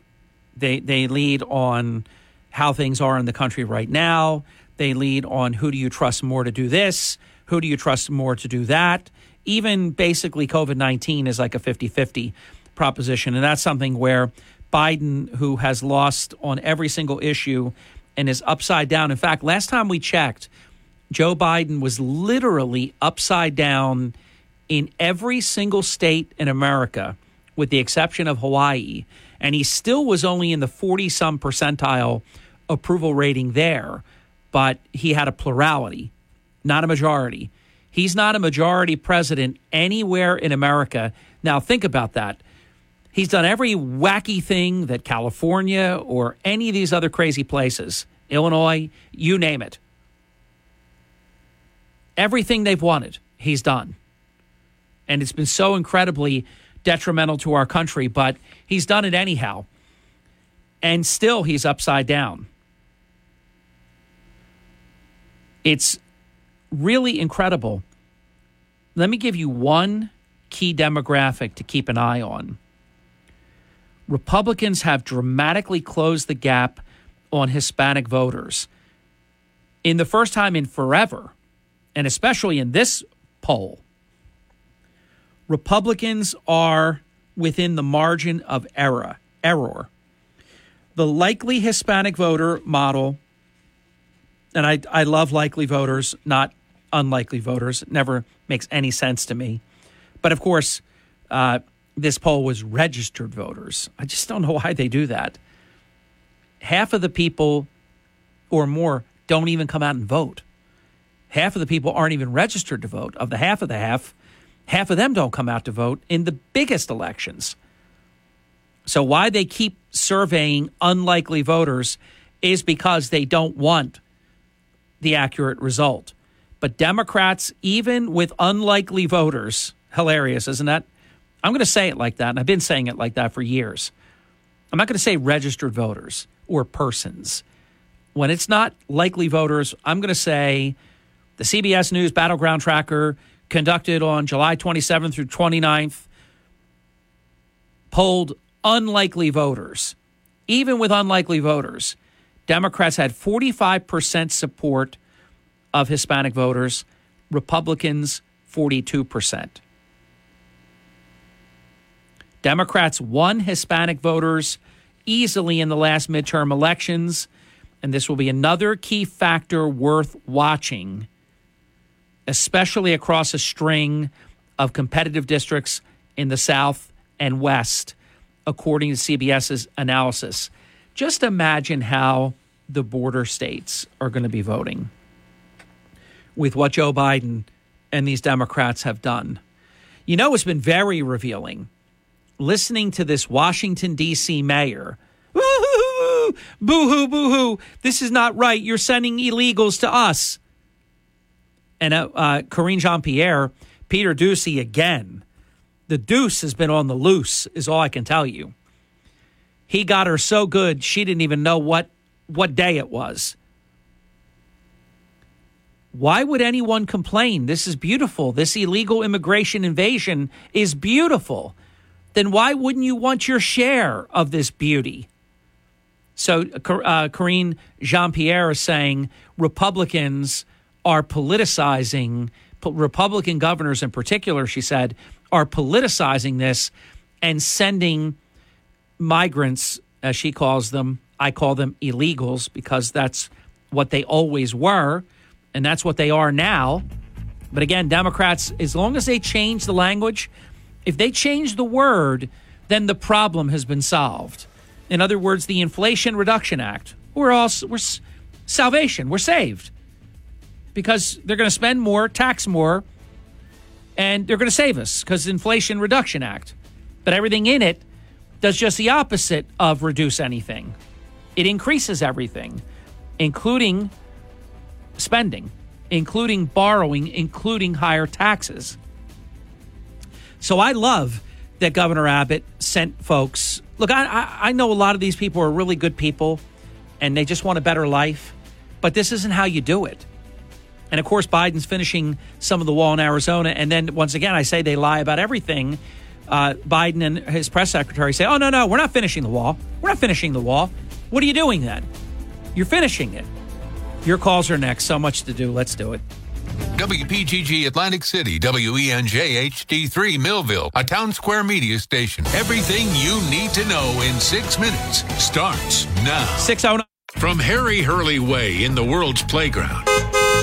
They they lead on how things are in the country right now. They lead on who do you trust more to do this? Who do you trust more to do that? Even basically COVID 19 is like a 50 50 proposition. And that's something where Biden, who has lost on every single issue and is upside down. In fact, last time we checked, Joe Biden was literally upside down in every single state in America, with the exception of Hawaii. And he still was only in the 40 some percentile approval rating there, but he had a plurality, not a majority. He's not a majority president anywhere in America. Now, think about that. He's done every wacky thing that California or any of these other crazy places, Illinois, you name it. Everything they've wanted, he's done. And it's been so incredibly detrimental to our country, but he's done it anyhow. And still, he's upside down. It's really incredible. Let me give you one key demographic to keep an eye on. Republicans have dramatically closed the gap on Hispanic voters. In the first time in forever, and especially in this poll, Republicans are within the margin of error. Error. The likely Hispanic voter model, and I, I love likely voters, not unlikely voters. It never makes any sense to me. But of course, uh, this poll was registered voters. I just don't know why they do that. Half of the people or more don't even come out and vote. Half of the people aren't even registered to vote. Of the half of the half, half of them don't come out to vote in the biggest elections. So, why they keep surveying unlikely voters is because they don't want the accurate result. But Democrats, even with unlikely voters, hilarious, isn't that? I'm going to say it like that, and I've been saying it like that for years. I'm not going to say registered voters or persons. When it's not likely voters, I'm going to say the CBS News Battleground Tracker conducted on July 27th through 29th polled unlikely voters. Even with unlikely voters, Democrats had 45% support of Hispanic voters, Republicans 42%. Democrats won Hispanic voters easily in the last midterm elections. And this will be another key factor worth watching, especially across a string of competitive districts in the South and West, according to CBS's analysis. Just imagine how the border states are going to be voting with what Joe Biden and these Democrats have done. You know, it's been very revealing listening to this Washington, D.C. mayor. Boo hoo, boo hoo. This is not right. You're sending illegals to us. And uh, uh, Karine Jean Pierre, Peter Doocy again. The deuce has been on the loose, is all I can tell you. He got her so good, she didn't even know what, what day it was. Why would anyone complain? This is beautiful. This illegal immigration invasion is beautiful. Then why wouldn't you want your share of this beauty? So, uh, Karine Jean Pierre is saying Republicans are politicizing, Republican governors in particular, she said, are politicizing this and sending migrants, as she calls them, I call them illegals because that's what they always were and that's what they are now. But again, Democrats, as long as they change the language, if they change the word, then the problem has been solved. In other words, the Inflation Reduction Act, we're all we're salvation, we're saved because they're going to spend more, tax more, and they're going to save us because Inflation Reduction Act. But everything in it does just the opposite of reduce anything. It increases everything, including spending, including borrowing, including higher taxes. So I love that Governor Abbott sent folks. Look, I, I know a lot of these people are really good people and they just want a better life, but this isn't how you do it. And of course, Biden's finishing some of the wall in Arizona. And then once again, I say they lie about everything. Uh, Biden and his press secretary say, oh, no, no, we're not finishing the wall. We're not finishing the wall. What are you doing then? You're finishing it. Your calls are next. So much to do. Let's do it. WPGG Atlantic City, WENJ HD3 Millville, a town square media station. Everything you need to know in six minutes starts now. 609. From Harry Hurley Way in the world's playground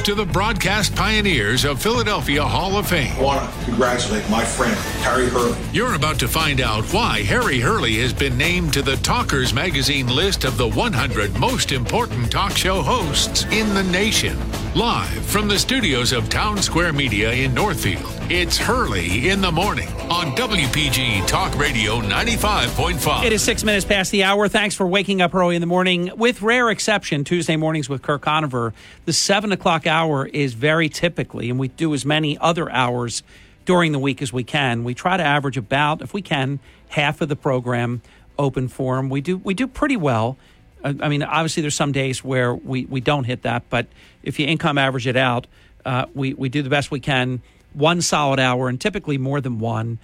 to the broadcast pioneers of Philadelphia Hall of Fame. I want to congratulate my friend, Harry Hurley. You're about to find out why Harry Hurley has been named to the Talkers Magazine list of the 100 most important talk show hosts in the nation. Live from the studios of Town Square Media in Northfield, it's Hurley in the Morning on WPG Talk Radio 95.5. It is six minutes past the hour. Thanks for waking up early in the morning. With rare exception, Tuesday mornings with Kirk Conover, the 7 o'clock hour is very typically, and we do as many other hours during the week as we can. We try to average about, if we can, half of the program open forum. We do we do pretty well. I mean, obviously, there's some days where we, we don't hit that, but if you income average it out, uh, we, we do the best we can, one solid hour, and typically more than one.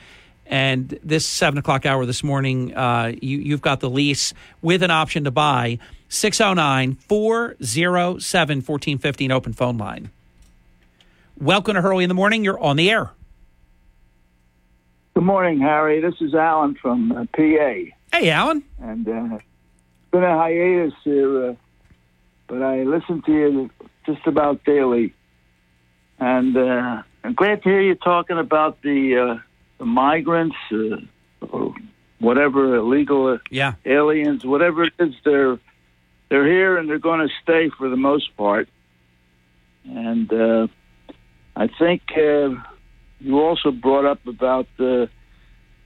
And this seven o'clock hour this morning, uh, you, you've got the lease with an option to buy 609 407 1415 open phone line. Welcome to Hurley in the Morning. You're on the air. Good morning, Harry. This is Alan from uh, PA. Hey, Alan. And uh, been a hiatus here, uh, but I listen to you just about daily. And uh, I'm glad to hear you talking about the, uh, the migrants uh, or whatever illegal yeah. aliens, whatever it is, they're they're here and they're going to stay for the most part. And uh, I think uh, you also brought up about uh,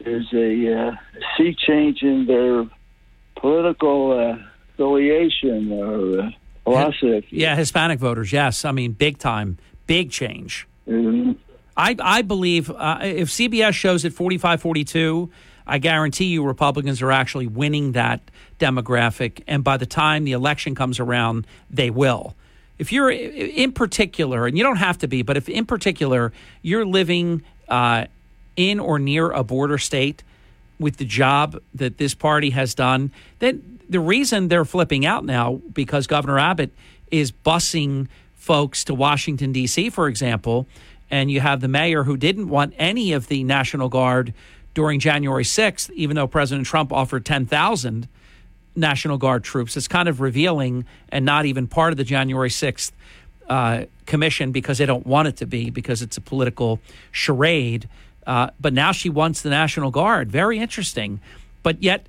there's a uh, sea change in their political uh, affiliation or uh, philosophy. Yeah, Hispanic voters. Yes, I mean big time, big change. Mm-hmm. I I believe uh, if CBS shows at 45-42, I guarantee you Republicans are actually winning that demographic, and by the time the election comes around, they will. If you're in particular, and you don't have to be, but if in particular you're living uh, in or near a border state with the job that this party has done, then the reason they're flipping out now because Governor Abbott is busing folks to Washington D.C., for example, and you have the mayor who didn't want any of the National Guard during January 6th, even though President Trump offered 10,000. National Guard troops. It's kind of revealing and not even part of the January 6th uh, commission because they don't want it to be because it's a political charade. Uh, but now she wants the National Guard. Very interesting. But yet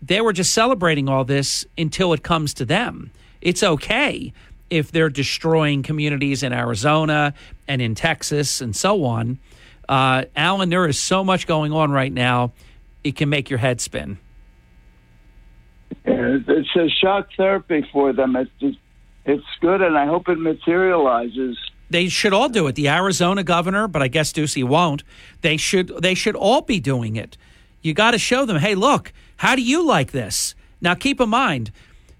they were just celebrating all this until it comes to them. It's okay if they're destroying communities in Arizona and in Texas and so on. Uh, Alan, there is so much going on right now, it can make your head spin. It's a shock therapy for them. It's just, it's good, and I hope it materializes. They should all do it. The Arizona governor, but I guess Ducey won't. They should. They should all be doing it. You got to show them. Hey, look. How do you like this? Now, keep in mind,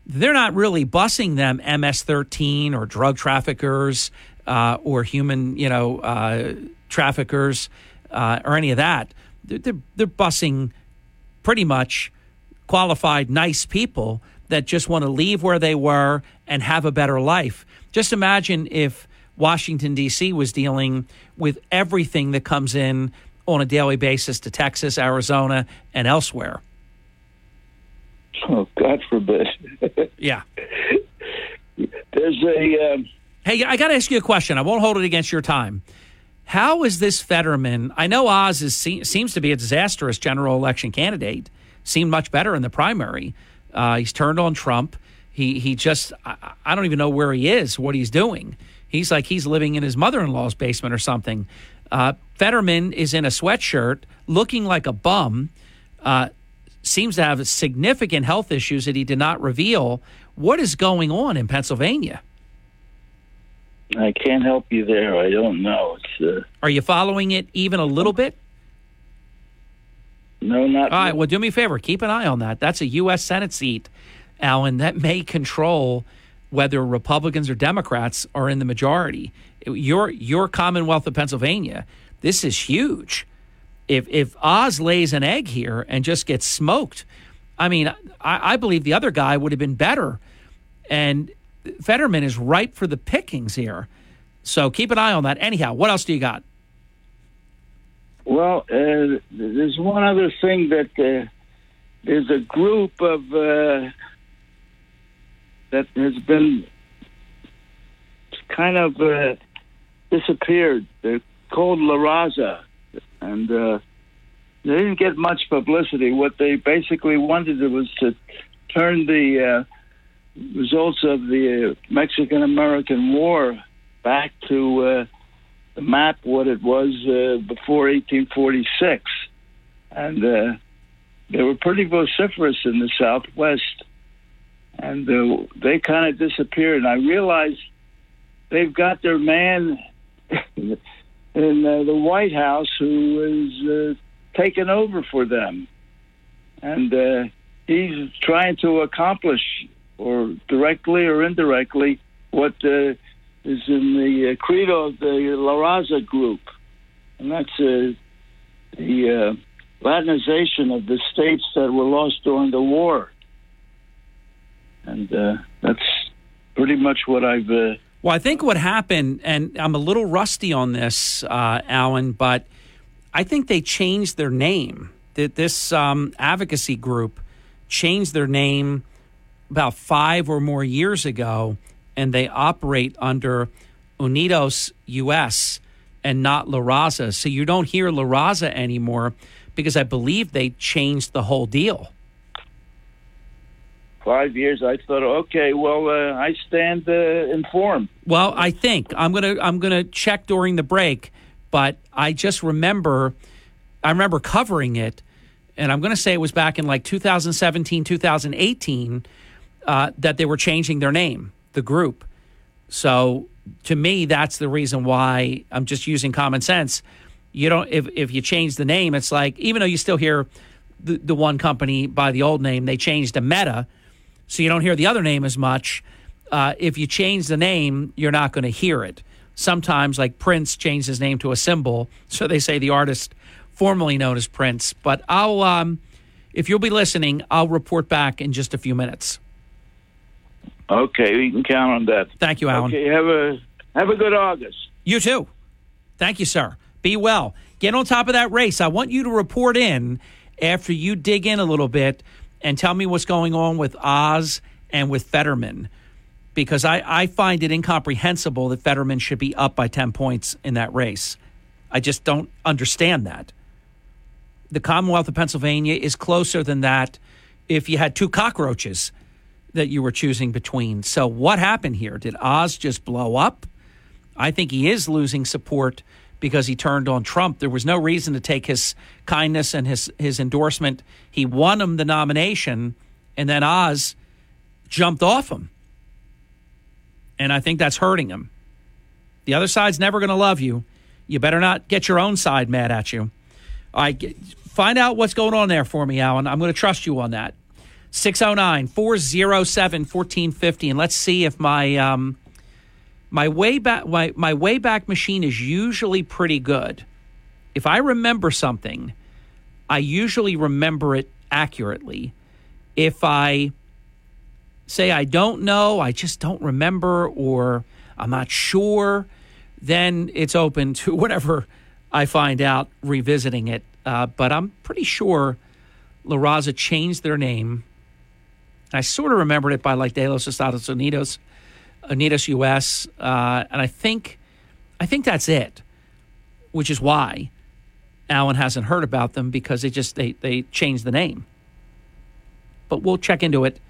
they're not really busing them MS-13 or drug traffickers uh, or human, you know, uh, traffickers uh, or any of that. They're, they're, they're busing pretty much qualified, nice people that just want to leave where they were and have a better life. Just imagine if Washington, D.C. was dealing with everything that comes in on a daily basis to Texas, Arizona, and elsewhere. Oh, God forbid. yeah. There's a. Um, hey, I got to ask you a question. I won't hold it against your time. How is this Fetterman? I know Oz is, seems to be a disastrous general election candidate. Seemed much better in the primary. Uh, he's turned on Trump. He he just I, I, don't even know where he is, what he's doing. He's like he's living in his mother-in-law's basement or something. Uh, Fetterman is in a sweatshirt, looking like a bum. Uh, seems to have significant health issues that he did not reveal. What is going on in Pennsylvania? I can't help you there. I don't know. It's. Uh, Are you following it even a little bit? No, not. All right. Well, do me a favor. Keep an eye on that. That's a U.S. Senate seat, Alan. That may control whether Republicans or Democrats are in the majority. Your your Commonwealth of Pennsylvania. This is huge. If if Oz lays an egg here and just gets smoked, I mean, I, I believe the other guy would have been better. And Fetterman is ripe for the pickings here. So keep an eye on that. Anyhow, what else do you got? Well, uh, there's one other thing that uh, there's a group of uh, that has been kind of uh, disappeared. They're called La Raza, and uh, they didn't get much publicity. What they basically wanted was to turn the uh, results of the Mexican American War back to the map what it was uh, before 1846, and uh, they were pretty vociferous in the Southwest, and uh, they kind of disappeared. And I realized they've got their man in uh, the White House who is uh, taking over for them, and uh, he's trying to accomplish, or directly or indirectly, what is in the uh, credo of the La Raza group, and that's uh, the uh, Latinization of the states that were lost during the war. And uh, that's pretty much what I've. Uh, well, I think what happened, and I'm a little rusty on this, uh, Alan, but I think they changed their name. That this um, advocacy group changed their name about five or more years ago and they operate under Unidos US and not La Raza. So you don't hear La Raza anymore because I believe they changed the whole deal. Five years, I thought, okay, well, uh, I stand uh, informed. Well, I think I'm gonna I'm gonna check during the break, but I just remember, I remember covering it, and I'm gonna say it was back in like 2017, 2018, uh, that they were changing their name the group. So to me, that's the reason why I'm just using common sense. You don't if if you change the name, it's like even though you still hear the, the one company by the old name, they changed to Meta, so you don't hear the other name as much. Uh, if you change the name, you're not going to hear it. Sometimes, like Prince changed his name to a symbol, so they say the artist formerly known as Prince. But I'll, um, if you'll be listening, I'll report back in just a few minutes. Okay, we can count on that. Thank you, Alan. Okay, have a have a good August. You too. Thank you, sir. Be well. Get on top of that race. I want you to report in after you dig in a little bit and tell me what's going on with Oz and with Fetterman because I, I find it incomprehensible that Fetterman should be up by 10 points in that race. I just don't understand that. The Commonwealth of Pennsylvania is closer than that if you had two cockroaches that you were choosing between. So, what happened here? Did Oz just blow up? I think he is losing support because he turned on Trump. There was no reason to take his kindness and his, his endorsement. He won him the nomination, and then Oz jumped off him. And I think that's hurting him. The other side's never going to love you. You better not get your own side mad at you. All right, find out what's going on there for me, Alan. I'm going to trust you on that. 609 407 1450. And let's see if my. Um, my way back my, my way back machine is usually pretty good. If I remember something, I usually remember it accurately. If I say I don't know, I just don't remember or I'm not sure, then it's open to whatever I find out revisiting it. Uh, but I'm pretty sure La Raza changed their name. I sort of remembered it by like De Los Estados Unidos Unidos US, uh, and I think I think that's it, which is why Alan hasn't heard about them because they just they they changed the name. But we'll check into it,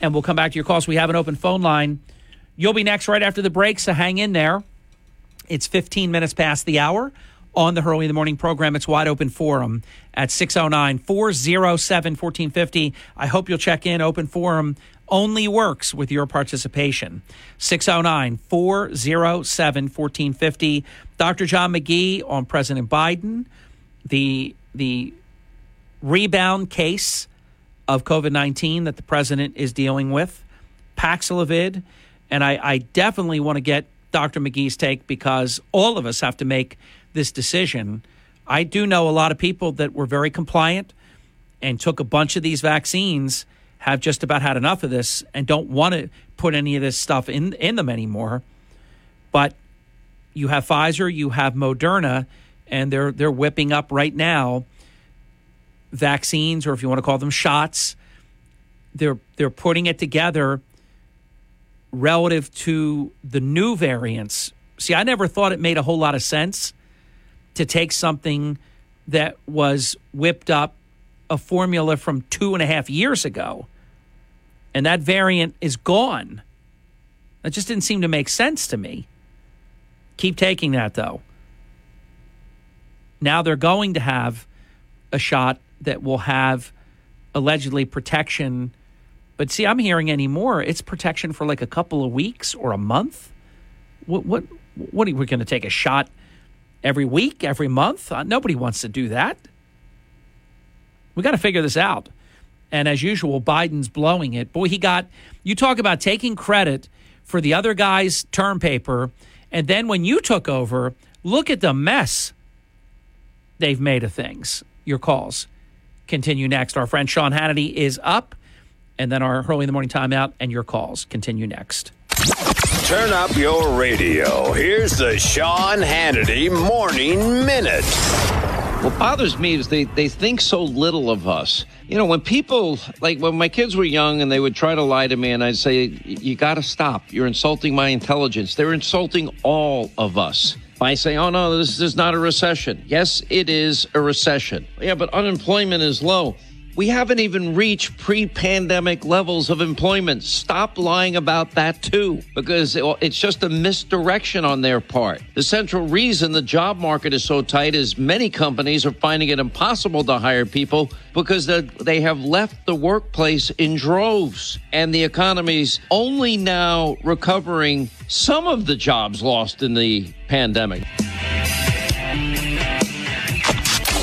and we'll come back to your calls. We have an open phone line. You'll be next right after the break, so hang in there. It's 15 minutes past the hour on the Hurley in the Morning program. It's wide open forum at 609 407 1450. I hope you'll check in. Open forum only works with your participation. 609 407 1450. Dr. John McGee on President Biden, the, the rebound case of COVID 19 that the president is dealing with, Paxlovid. And I, I definitely want to get Dr. McGee's take because all of us have to make this decision. I do know a lot of people that were very compliant and took a bunch of these vaccines have just about had enough of this and don't want to put any of this stuff in in them anymore. But you have Pfizer, you have Moderna, and they're they're whipping up right now vaccines, or if you want to call them shots. They're they're putting it together relative to the new variants. See, I never thought it made a whole lot of sense to take something that was whipped up a formula from two and a half years ago and that variant is gone. That just didn't seem to make sense to me. Keep taking that though. Now they're going to have a shot that will have allegedly protection. But see, I'm hearing anymore. It's protection for like a couple of weeks or a month. What what what are we going to take a shot every week, every month? Uh, nobody wants to do that. We got to figure this out. And as usual, Biden's blowing it. Boy, he got, you talk about taking credit for the other guy's term paper. And then when you took over, look at the mess they've made of things. Your calls continue next. Our friend Sean Hannity is up. And then our Hurley in the Morning timeout and your calls continue next. Turn up your radio. Here's the Sean Hannity Morning Minute. What bothers me is they, they think so little of us. You know, when people, like when my kids were young and they would try to lie to me, and I'd say, You got to stop. You're insulting my intelligence. They're insulting all of us by saying, Oh, no, this is not a recession. Yes, it is a recession. Yeah, but unemployment is low. We haven't even reached pre pandemic levels of employment. Stop lying about that too, because it's just a misdirection on their part. The central reason the job market is so tight is many companies are finding it impossible to hire people because they have left the workplace in droves. And the economy's only now recovering some of the jobs lost in the pandemic.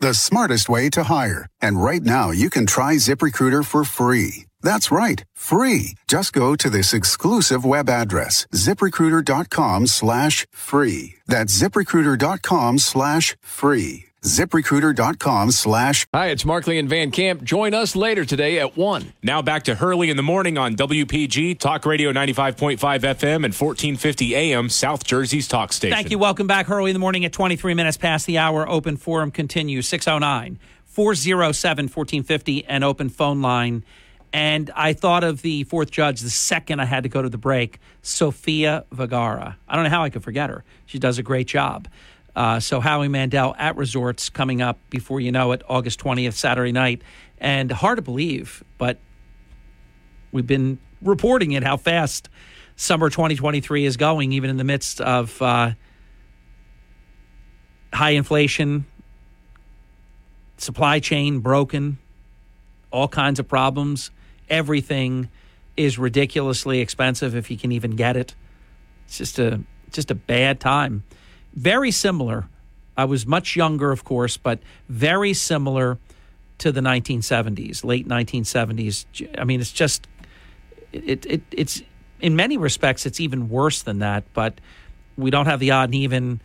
the smartest way to hire. And right now, you can try ZipRecruiter for free. That's right, free. Just go to this exclusive web address, ziprecruiter.com slash free. That's ziprecruiter.com slash free. ZipRecruiter.com slash. Hi, it's Markley and Van Camp. Join us later today at 1. Now back to Hurley in the morning on WPG, Talk Radio 95.5 FM and 1450 AM, South Jersey's talk station. Thank you. Welcome back. Hurley in the morning at 23 minutes past the hour. Open forum continues 609 407 1450 and open phone line. And I thought of the fourth judge the second I had to go to the break, Sofia Vergara. I don't know how I could forget her. She does a great job. Uh, so Howie Mandel at Resorts coming up before you know it, August 20th, Saturday night. And hard to believe, but we've been reporting it how fast summer 2023 is going, even in the midst of uh, high inflation, supply chain broken, all kinds of problems. Everything is ridiculously expensive if you can even get it. It's just a just a bad time very similar. I was much younger, of course, but very similar to the 1970s, late 1970s. I mean, it's just it, it it's in many respects it's even worse than that. But we don't have the odd and even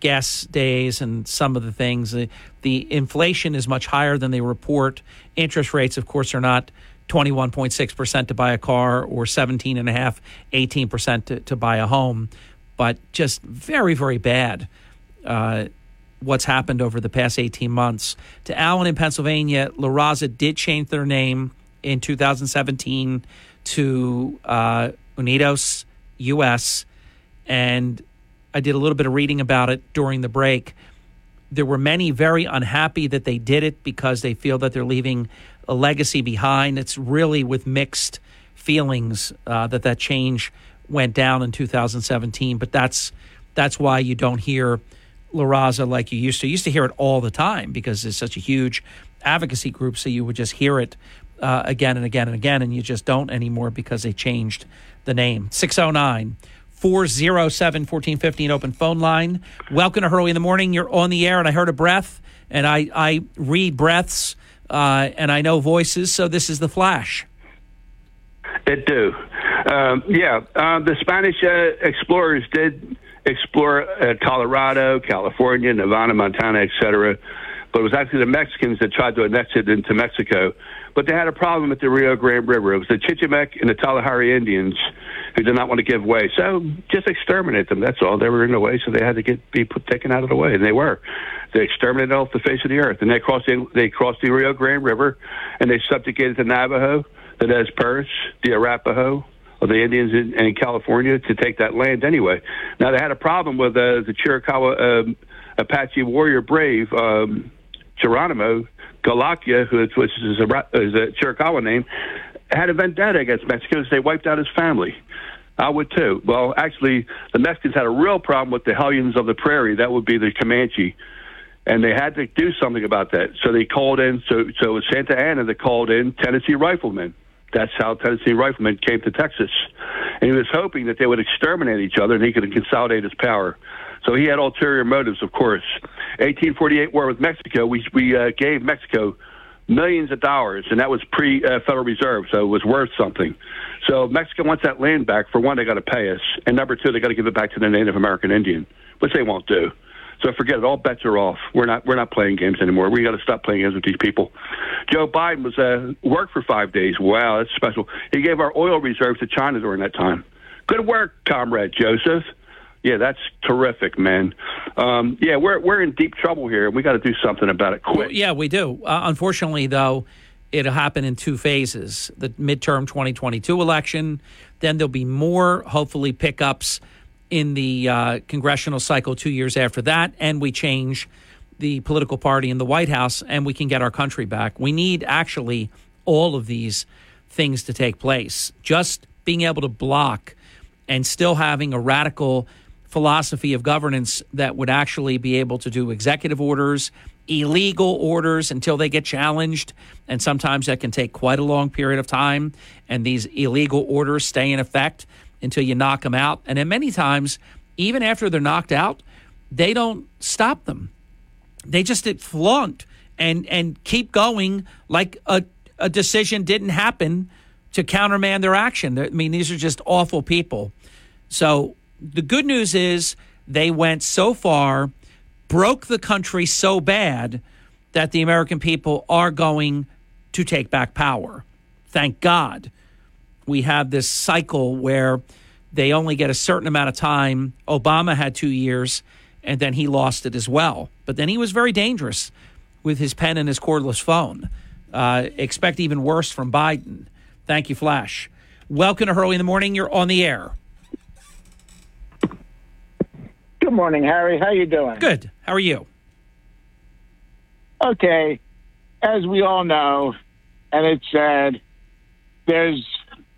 gas days and some of the things. The, the inflation is much higher than they report. Interest rates, of course, are not 21.6% to buy a car or 17.5, 18% to, to buy a home but just very, very bad. Uh, what's happened over the past 18 months. To Allen in Pennsylvania, La Raza did change their name in 2017 to uh, Unidos US. And I did a little bit of reading about it during the break. There were many very unhappy that they did it because they feel that they're leaving a legacy behind. It's really with mixed feelings uh, that that change went down in 2017, but that's that's why you don't hear La Raza like you used to. You used to hear it all the time because it's such a huge advocacy group, so you would just hear it uh, again and again and again, and you just don't anymore because they changed the name. 609 407 1415 open phone line. Welcome to Hurley in the Morning. You're on the air, and I heard a breath, and I, I read breaths, uh, and I know voices, so this is the flash. It do. Um, yeah, uh, the Spanish uh, explorers did explore uh, Colorado, California, Nevada, Montana, etc. But it was actually the Mexicans that tried to annex it into Mexico. But they had a problem at the Rio Grande River. It was the Chichimec and the Kalahari Indians who did not want to give way. So just exterminate them. That's all. They were in the way, so they had to get be put, taken out of the way, and they were. They exterminated off the face of the earth, and they crossed the, they crossed the Rio Grande River, and they subjugated the Navajo, the Nez Perce, the Arapaho, of the Indians in, in California to take that land anyway. Now they had a problem with uh, the Chiricahua um, Apache warrior brave um, Geronimo Galakia, who which is a, is a Chiricahua name, had a vendetta against Mexicans. They wiped out his family. I would too. Well, actually, the Mexicans had a real problem with the Hellions of the Prairie. That would be the Comanche. And they had to do something about that. So they called in, so, so it was Santa Anna that called in Tennessee riflemen. That's how Tennessee Riflemen came to Texas. And he was hoping that they would exterminate each other and he could consolidate his power. So he had ulterior motives, of course. 1848 war with Mexico, we, we uh, gave Mexico millions of dollars, and that was pre uh, Federal Reserve, so it was worth something. So Mexico wants that land back. For one, they got to pay us, and number two, they got to give it back to the Native American Indian, which they won't do. So forget it. All bets are off. We're not we're not playing games anymore. We got to stop playing games with these people. Joe Biden was uh, worked for five days. Wow, that's special. He gave our oil reserves to China during that time. Good work, comrade Joseph. Yeah, that's terrific, man. Um, yeah, we're we're in deep trouble here, and we got to do something about it quick. Well, yeah, we do. Uh, unfortunately, though, it'll happen in two phases: the midterm 2022 election, then there'll be more, hopefully, pickups in the uh, congressional cycle two years after that, and we change the political party in the White House, and we can get our country back. We need actually all of these things to take place. Just being able to block and still having a radical philosophy of governance that would actually be able to do executive orders, illegal orders until they get challenged. And sometimes that can take quite a long period of time. And these illegal orders stay in effect until you knock them out. And then many times, even after they're knocked out, they don't stop them. They just flunked and, and keep going like a, a decision didn't happen to countermand their action. I mean, these are just awful people. So the good news is they went so far, broke the country so bad that the American people are going to take back power. Thank God we have this cycle where they only get a certain amount of time. Obama had two years, and then he lost it as well. But then he was very dangerous with his pen and his cordless phone. Uh, expect even worse from Biden. Thank you, Flash. Welcome to Hurley in the Morning. You're on the air. Good morning, Harry. How you doing? Good. How are you? Okay. As we all know, and it's said, there's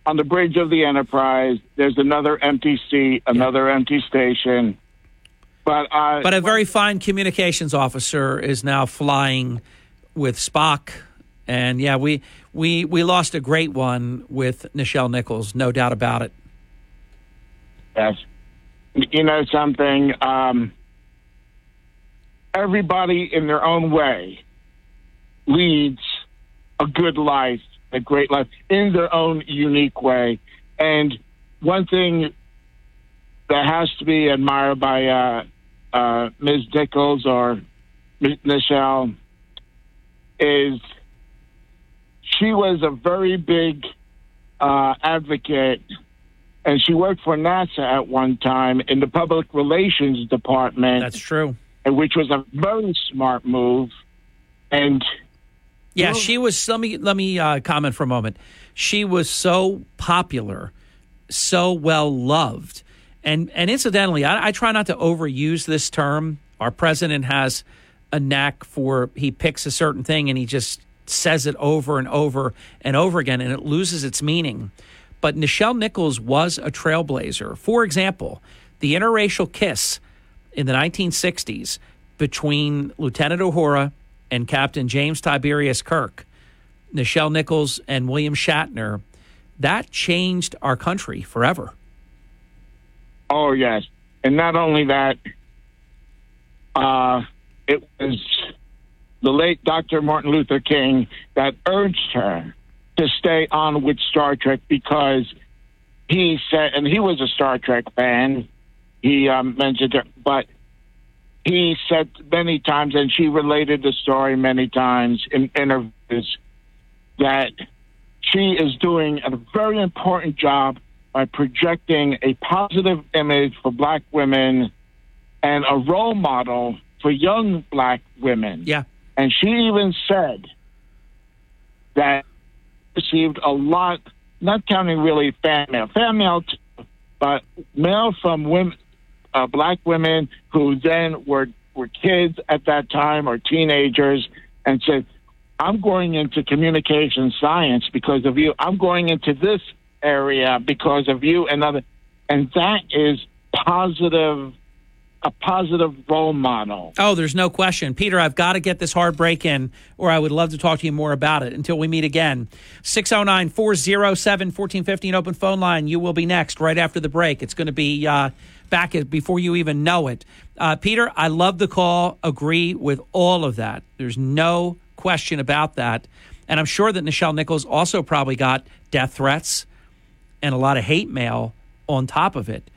on the bridge of the Enterprise. There's another empty seat, another yeah. empty station. But uh, but a very fine communications officer is now flying with Spock, and yeah, we we we lost a great one with Nichelle Nichols, no doubt about it. Yes, you know something. Um, everybody in their own way leads a good life a great life in their own unique way. And one thing that has to be admired by uh, uh, Ms. Nichols or Ms. Nichelle is she was a very big uh, advocate, and she worked for NASA at one time in the public relations department. That's true. Which was a very smart move. And yeah, she was. Let me let me uh, comment for a moment. She was so popular, so well loved, and and incidentally, I, I try not to overuse this term. Our president has a knack for he picks a certain thing and he just says it over and over and over again, and it loses its meaning. But Nichelle Nichols was a trailblazer. For example, the interracial kiss in the 1960s between Lieutenant Uhura and Captain James Tiberius Kirk, Nichelle Nichols, and William Shatner, that changed our country forever. Oh, yes. And not only that, uh, it was the late Dr. Martin Luther King that urged her to stay on with Star Trek because he said, and he was a Star Trek fan. He um, mentioned it, but he said many times, and she related the story many times in interviews, that she is doing a very important job by projecting a positive image for black women and a role model for young black women. Yeah. And she even said that received a lot, not counting really fan mail, fan mail, but mail from women, uh, black women who then were were kids at that time or teenagers and said, "I'm going into communication science because of you. I'm going into this area because of you and other." And that is positive a positive role model. Oh, there's no question. Peter, I've got to get this hard break in, or I would love to talk to you more about it until we meet again. 609 407 1450, open phone line. You will be next right after the break. It's going to be. Uh, back before you even know it. Uh, Peter, I love the call. Agree with all of that. There's no question about that. And I'm sure that Nichelle Nichols also probably got death threats and a lot of hate mail on top of it.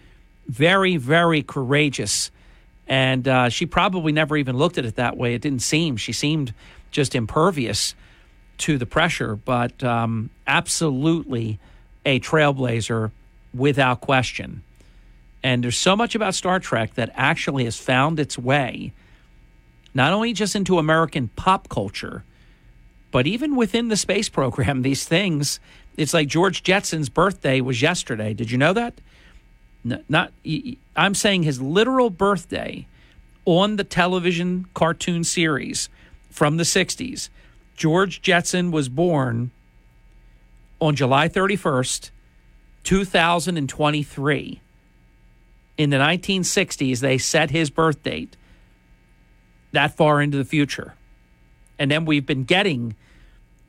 Very, very courageous. And uh, she probably never even looked at it that way. It didn't seem. She seemed just impervious to the pressure, but um, absolutely a trailblazer without question. And there's so much about Star Trek that actually has found its way not only just into American pop culture, but even within the space program, these things, it's like George Jetson's birthday was yesterday. Did you know that? Not I'm saying his literal birthday on the television cartoon series from the 60s. George Jetson was born on July 31st, 2023. In the 1960s, they set his birth date that far into the future. And then we've been getting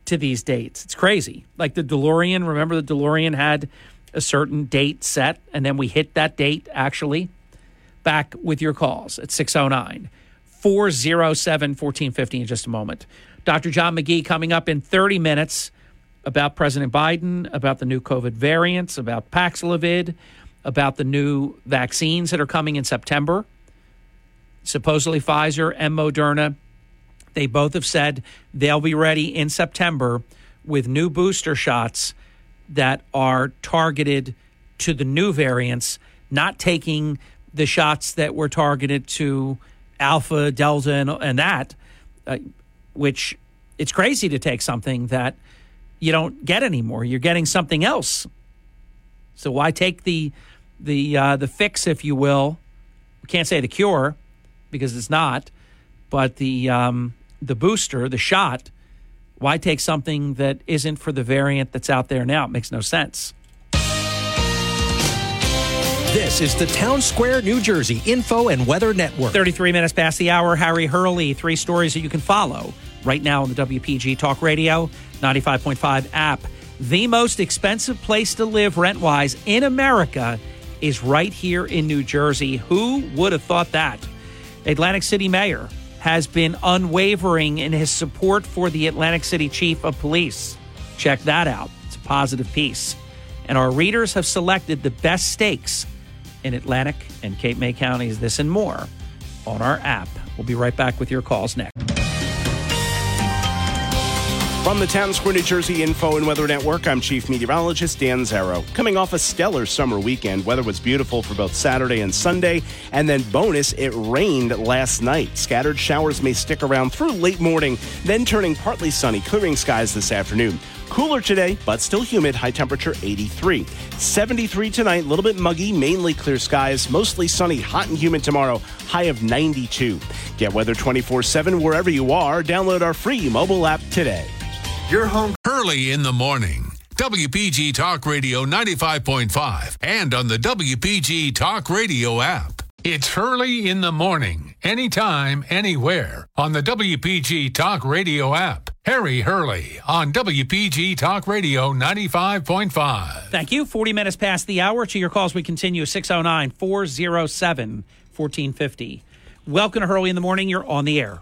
to these dates. It's crazy. Like the DeLorean, remember the DeLorean had a certain date set, and then we hit that date actually. Back with your calls at 609 407 1450 in just a moment. Dr. John McGee coming up in 30 minutes about President Biden, about the new COVID variants, about Paxlovid, about the new vaccines that are coming in September. Supposedly Pfizer and Moderna, they both have said they'll be ready in September with new booster shots that are targeted to the new variants, not taking the shots that were targeted to Alpha, Delta, and, and that, uh, which it's crazy to take something that you don't get anymore. You're getting something else. So why take the the uh, the fix, if you will? We can't say the cure because it's not, but the um, the booster, the shot. Why take something that isn't for the variant that's out there now? It makes no sense. This is the Town Square, New Jersey Info and Weather Network. 33 minutes past the hour. Harry Hurley, three stories that you can follow right now on the WPG Talk Radio 95.5 app. The most expensive place to live rent wise in America is right here in New Jersey. Who would have thought that? Atlantic City Mayor has been unwavering in his support for the Atlantic City Chief of Police. Check that out. It's a positive piece. And our readers have selected the best steaks in Atlantic and Cape May counties. This and more on our app. We'll be right back with your calls next. From the Town Square, New Jersey Info and Weather Network, I'm Chief Meteorologist Dan Zarrow. Coming off a stellar summer weekend, weather was beautiful for both Saturday and Sunday, and then bonus, it rained last night. Scattered showers may stick around through late morning, then turning partly sunny, clearing skies this afternoon. Cooler today, but still humid, high temperature 83. 73 tonight, a little bit muggy, mainly clear skies, mostly sunny, hot and humid tomorrow, high of 92. Get weather 24 7 wherever you are. Download our free mobile app today. Your home early in the morning. WPG Talk Radio 95.5 and on the WPG Talk Radio app. It's Hurley in the morning, anytime, anywhere on the WPG Talk Radio app. Harry Hurley on WPG Talk Radio 95.5. Thank you. 40 minutes past the hour. To your calls, we continue 609 407 1450. Welcome to Hurley in the morning. You're on the air.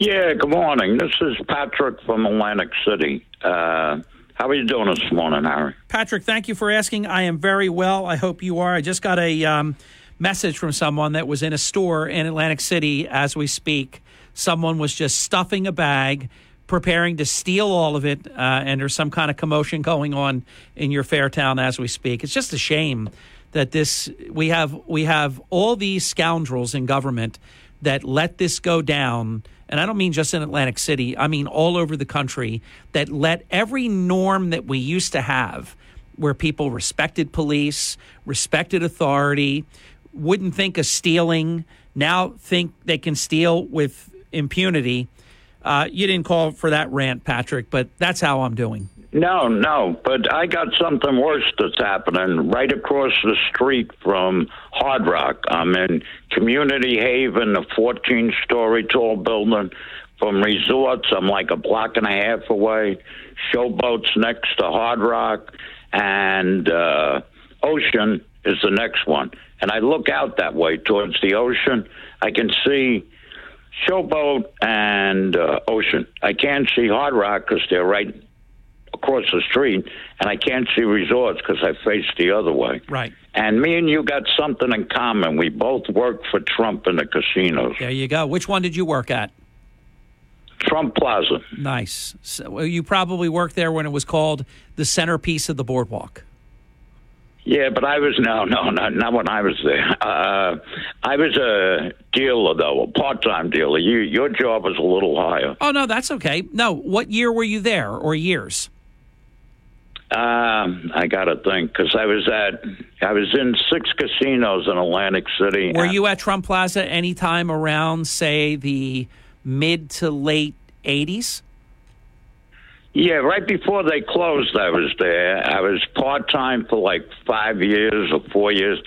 Yeah, good morning. This is Patrick from Atlantic City. Uh, how are you doing this morning, Harry? Patrick, thank you for asking. I am very well. I hope you are. I just got a um, message from someone that was in a store in Atlantic City as we speak. Someone was just stuffing a bag, preparing to steal all of it, uh, and there's some kind of commotion going on in your fair town as we speak. It's just a shame that this we have we have all these scoundrels in government that let this go down and I don't mean just in Atlantic City, I mean all over the country, that let every norm that we used to have, where people respected police, respected authority, wouldn't think of stealing, now think they can steal with impunity. Uh, you didn't call for that rant, Patrick, but that's how I'm doing. No, no, but I got something worse that's happening right across the street from Hard Rock. I'm in Community Haven, a 14 story tall building. From resorts, I'm like a block and a half away. Showboats next to Hard Rock, and uh, Ocean is the next one. And I look out that way towards the ocean. I can see Showboat and uh, Ocean. I can't see Hard Rock because they're right across the street, and I can't see resorts because I face the other way. Right. And me and you got something in common. We both worked for Trump in the casinos. There you go. Which one did you work at? Trump Plaza. Nice. So, well, you probably worked there when it was called the centerpiece of the boardwalk. Yeah, but I was no, no, not not when I was there. Uh, I was a dealer though, a part-time dealer. You, your job was a little higher. Oh no, that's okay. No, what year were you there, or years? Um, I got to think because I was at I was in six casinos in Atlantic City. Were you at Trump Plaza anytime around, say, the mid to late '80s? Yeah, right before they closed, I was there. I was part time for like five years or four years,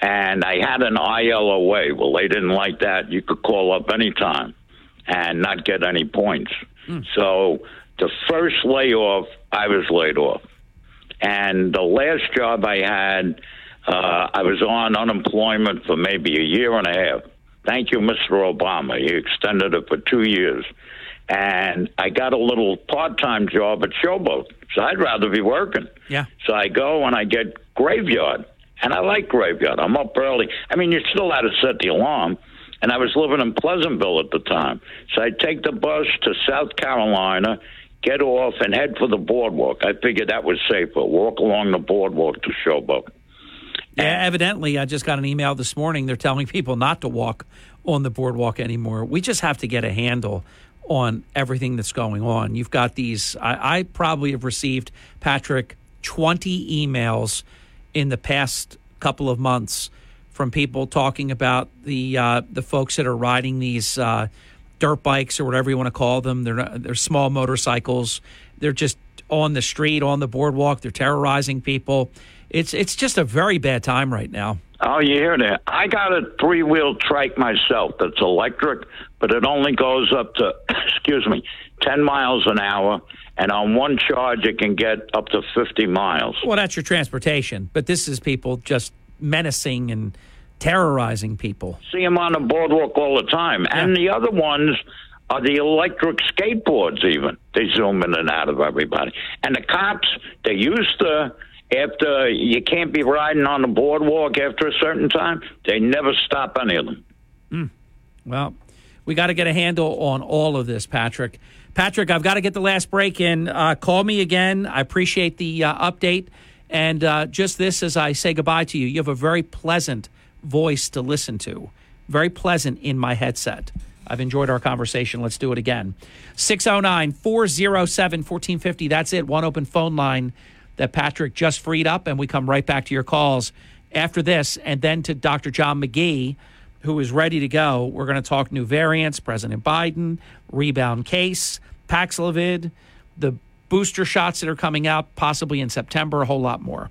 and I had an ILOA. Well, they didn't like that. You could call up anytime and not get any points. So the first layoff, I was laid off. And the last job I had, uh, I was on unemployment for maybe a year and a half. Thank you, Mr. Obama. He extended it for two years. And I got a little part time job at Showboat. So I'd rather be working. Yeah. So I go and I get graveyard. And I like graveyard. I'm up early. I mean, you still had to set the alarm. And I was living in Pleasantville at the time. So I'd take the bus to South Carolina, get off, and head for the boardwalk. I figured that was safer. Walk along the boardwalk to Showboat. Yeah, evidently, I just got an email this morning. They're telling people not to walk on the boardwalk anymore. We just have to get a handle on everything that's going on. You've got these, I, I probably have received, Patrick, 20 emails in the past couple of months from people talking about the uh, the folks that are riding these uh, dirt bikes or whatever you want to call them. They're not, they're small motorcycles. They're just on the street, on the boardwalk. They're terrorizing people. It's it's just a very bad time right now. Oh, you hear that? I got a three wheel trike myself that's electric, but it only goes up to, excuse me, 10 miles an hour. And on one charge, it can get up to 50 miles. Well, that's your transportation, but this is people just menacing and terrorizing people. See them on the boardwalk all the time. And the other ones are the electric skateboards, even. They zoom in and out of everybody. And the cops, they used to, after you can't be riding on the boardwalk after a certain time, they never stop any of them. Mm. Well, we got to get a handle on all of this, Patrick. Patrick, I've got to get the last break in. Uh, call me again. I appreciate the uh, update. And uh, just this as I say goodbye to you, you have a very pleasant voice to listen to, very pleasant in my headset. I've enjoyed our conversation. Let's do it again. 609 407 1450. That's it. One open phone line that Patrick just freed up. And we come right back to your calls after this and then to Dr. John McGee, who is ready to go. We're going to talk new variants, President Biden, rebound case, Paxlovid, the booster shots that are coming out possibly in September, a whole lot more.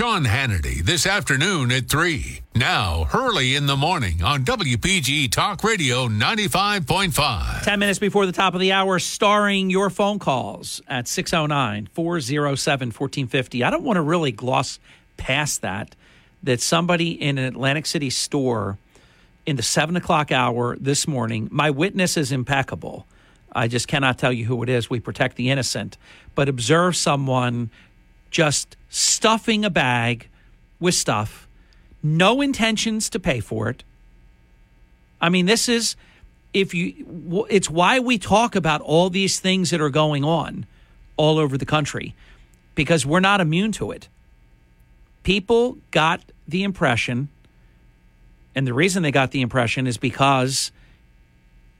Sean Hannity this afternoon at 3. Now, Hurley in the morning on WPG Talk Radio 95.5. 10 minutes before the top of the hour, starring your phone calls at 609 407 1450. I don't want to really gloss past that, that somebody in an Atlantic City store in the 7 o'clock hour this morning, my witness is impeccable. I just cannot tell you who it is. We protect the innocent. But observe someone just stuffing a bag with stuff, no intentions to pay for it. I mean, this is if you it's why we talk about all these things that are going on all over the country because we're not immune to it. People got the impression and the reason they got the impression is because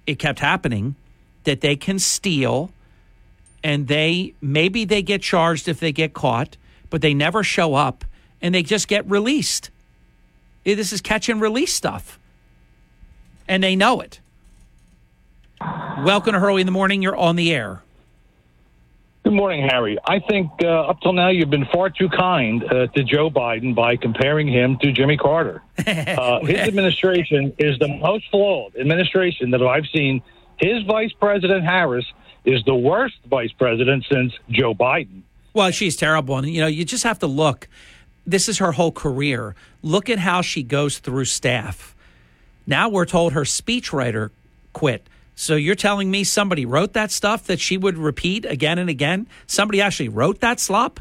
it kept happening that they can steal and they maybe they get charged if they get caught, but they never show up and they just get released. This is catch and release stuff. And they know it. Welcome to Hurley in the Morning. You're on the air. Good morning, Harry. I think uh, up till now you've been far too kind uh, to Joe Biden by comparing him to Jimmy Carter. Uh, his administration is the most flawed administration that I've seen. His vice president, Harris, is the worst vice president since Joe Biden. Well, she's terrible. And, you know, you just have to look. This is her whole career. Look at how she goes through staff. Now we're told her speechwriter quit. So you're telling me somebody wrote that stuff that she would repeat again and again? Somebody actually wrote that slop?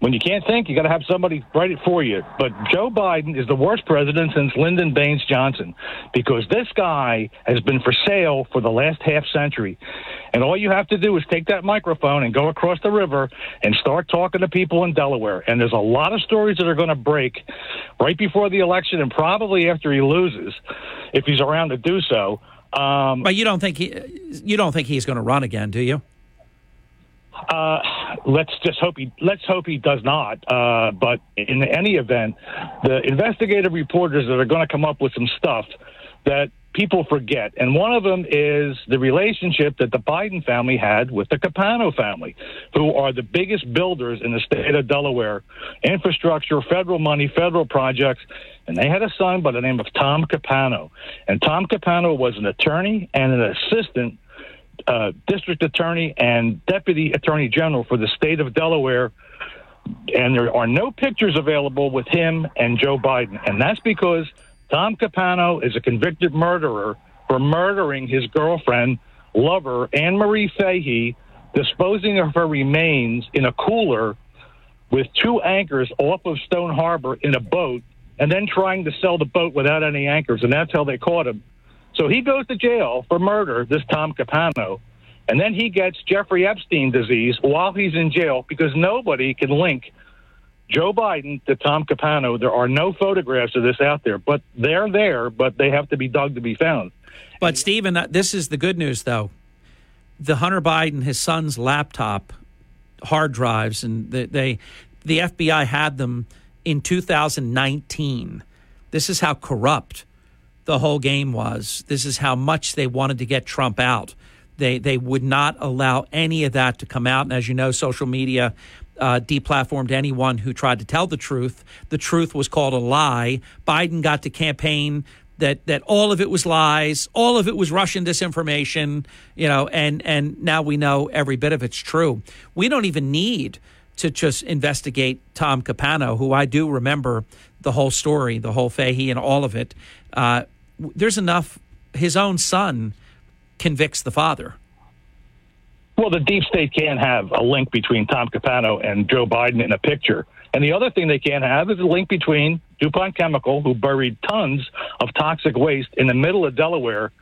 When you can't think, you got to have somebody write it for you. But Joe Biden is the worst president since Lyndon Baines Johnson because this guy has been for sale for the last half century. And all you have to do is take that microphone and go across the river and start talking to people in Delaware. And there's a lot of stories that are going to break right before the election and probably after he loses, if he's around to do so. Um, but you don't think he, you don't think he's going to run again, do you? Uh, let's just hope he let's hope he does not. Uh, but in any event, the investigative reporters that are going to come up with some stuff that people forget, and one of them is the relationship that the Biden family had with the Capano family, who are the biggest builders in the state of Delaware, infrastructure, federal money, federal projects. And they had a son by the name of Tom Capano. And Tom Capano was an attorney and an assistant uh, district attorney and deputy attorney general for the state of Delaware. And there are no pictures available with him and Joe Biden. And that's because Tom Capano is a convicted murderer for murdering his girlfriend, lover, Anne Marie Fahey, disposing of her remains in a cooler with two anchors off of Stone Harbor in a boat, and then trying to sell the boat without any anchors. And that's how they caught him. So he goes to jail for murder, this Tom Capano, and then he gets Jeffrey Epstein disease while he's in jail because nobody can link Joe Biden to Tom Capano. There are no photographs of this out there, but they're there, but they have to be dug to be found. But Stephen, this is the good news, though. The Hunter Biden, his son's laptop, hard drives, and they, they the FBI had them in 2019. This is how corrupt the whole game was. This is how much they wanted to get Trump out. They they would not allow any of that to come out. And as you know, social media uh, deplatformed anyone who tried to tell the truth. The truth was called a lie. Biden got to campaign that that all of it was lies, all of it was Russian disinformation, you know, and and now we know every bit of it's true. We don't even need to just investigate Tom Capano, who I do remember the whole story, the whole Fahey and all of it. Uh, there's enough. His own son convicts the father. Well, the deep state can't have a link between Tom Capano and Joe Biden in a picture. And the other thing they can't have is a link between DuPont Chemical, who buried tons of toxic waste in the middle of Delaware,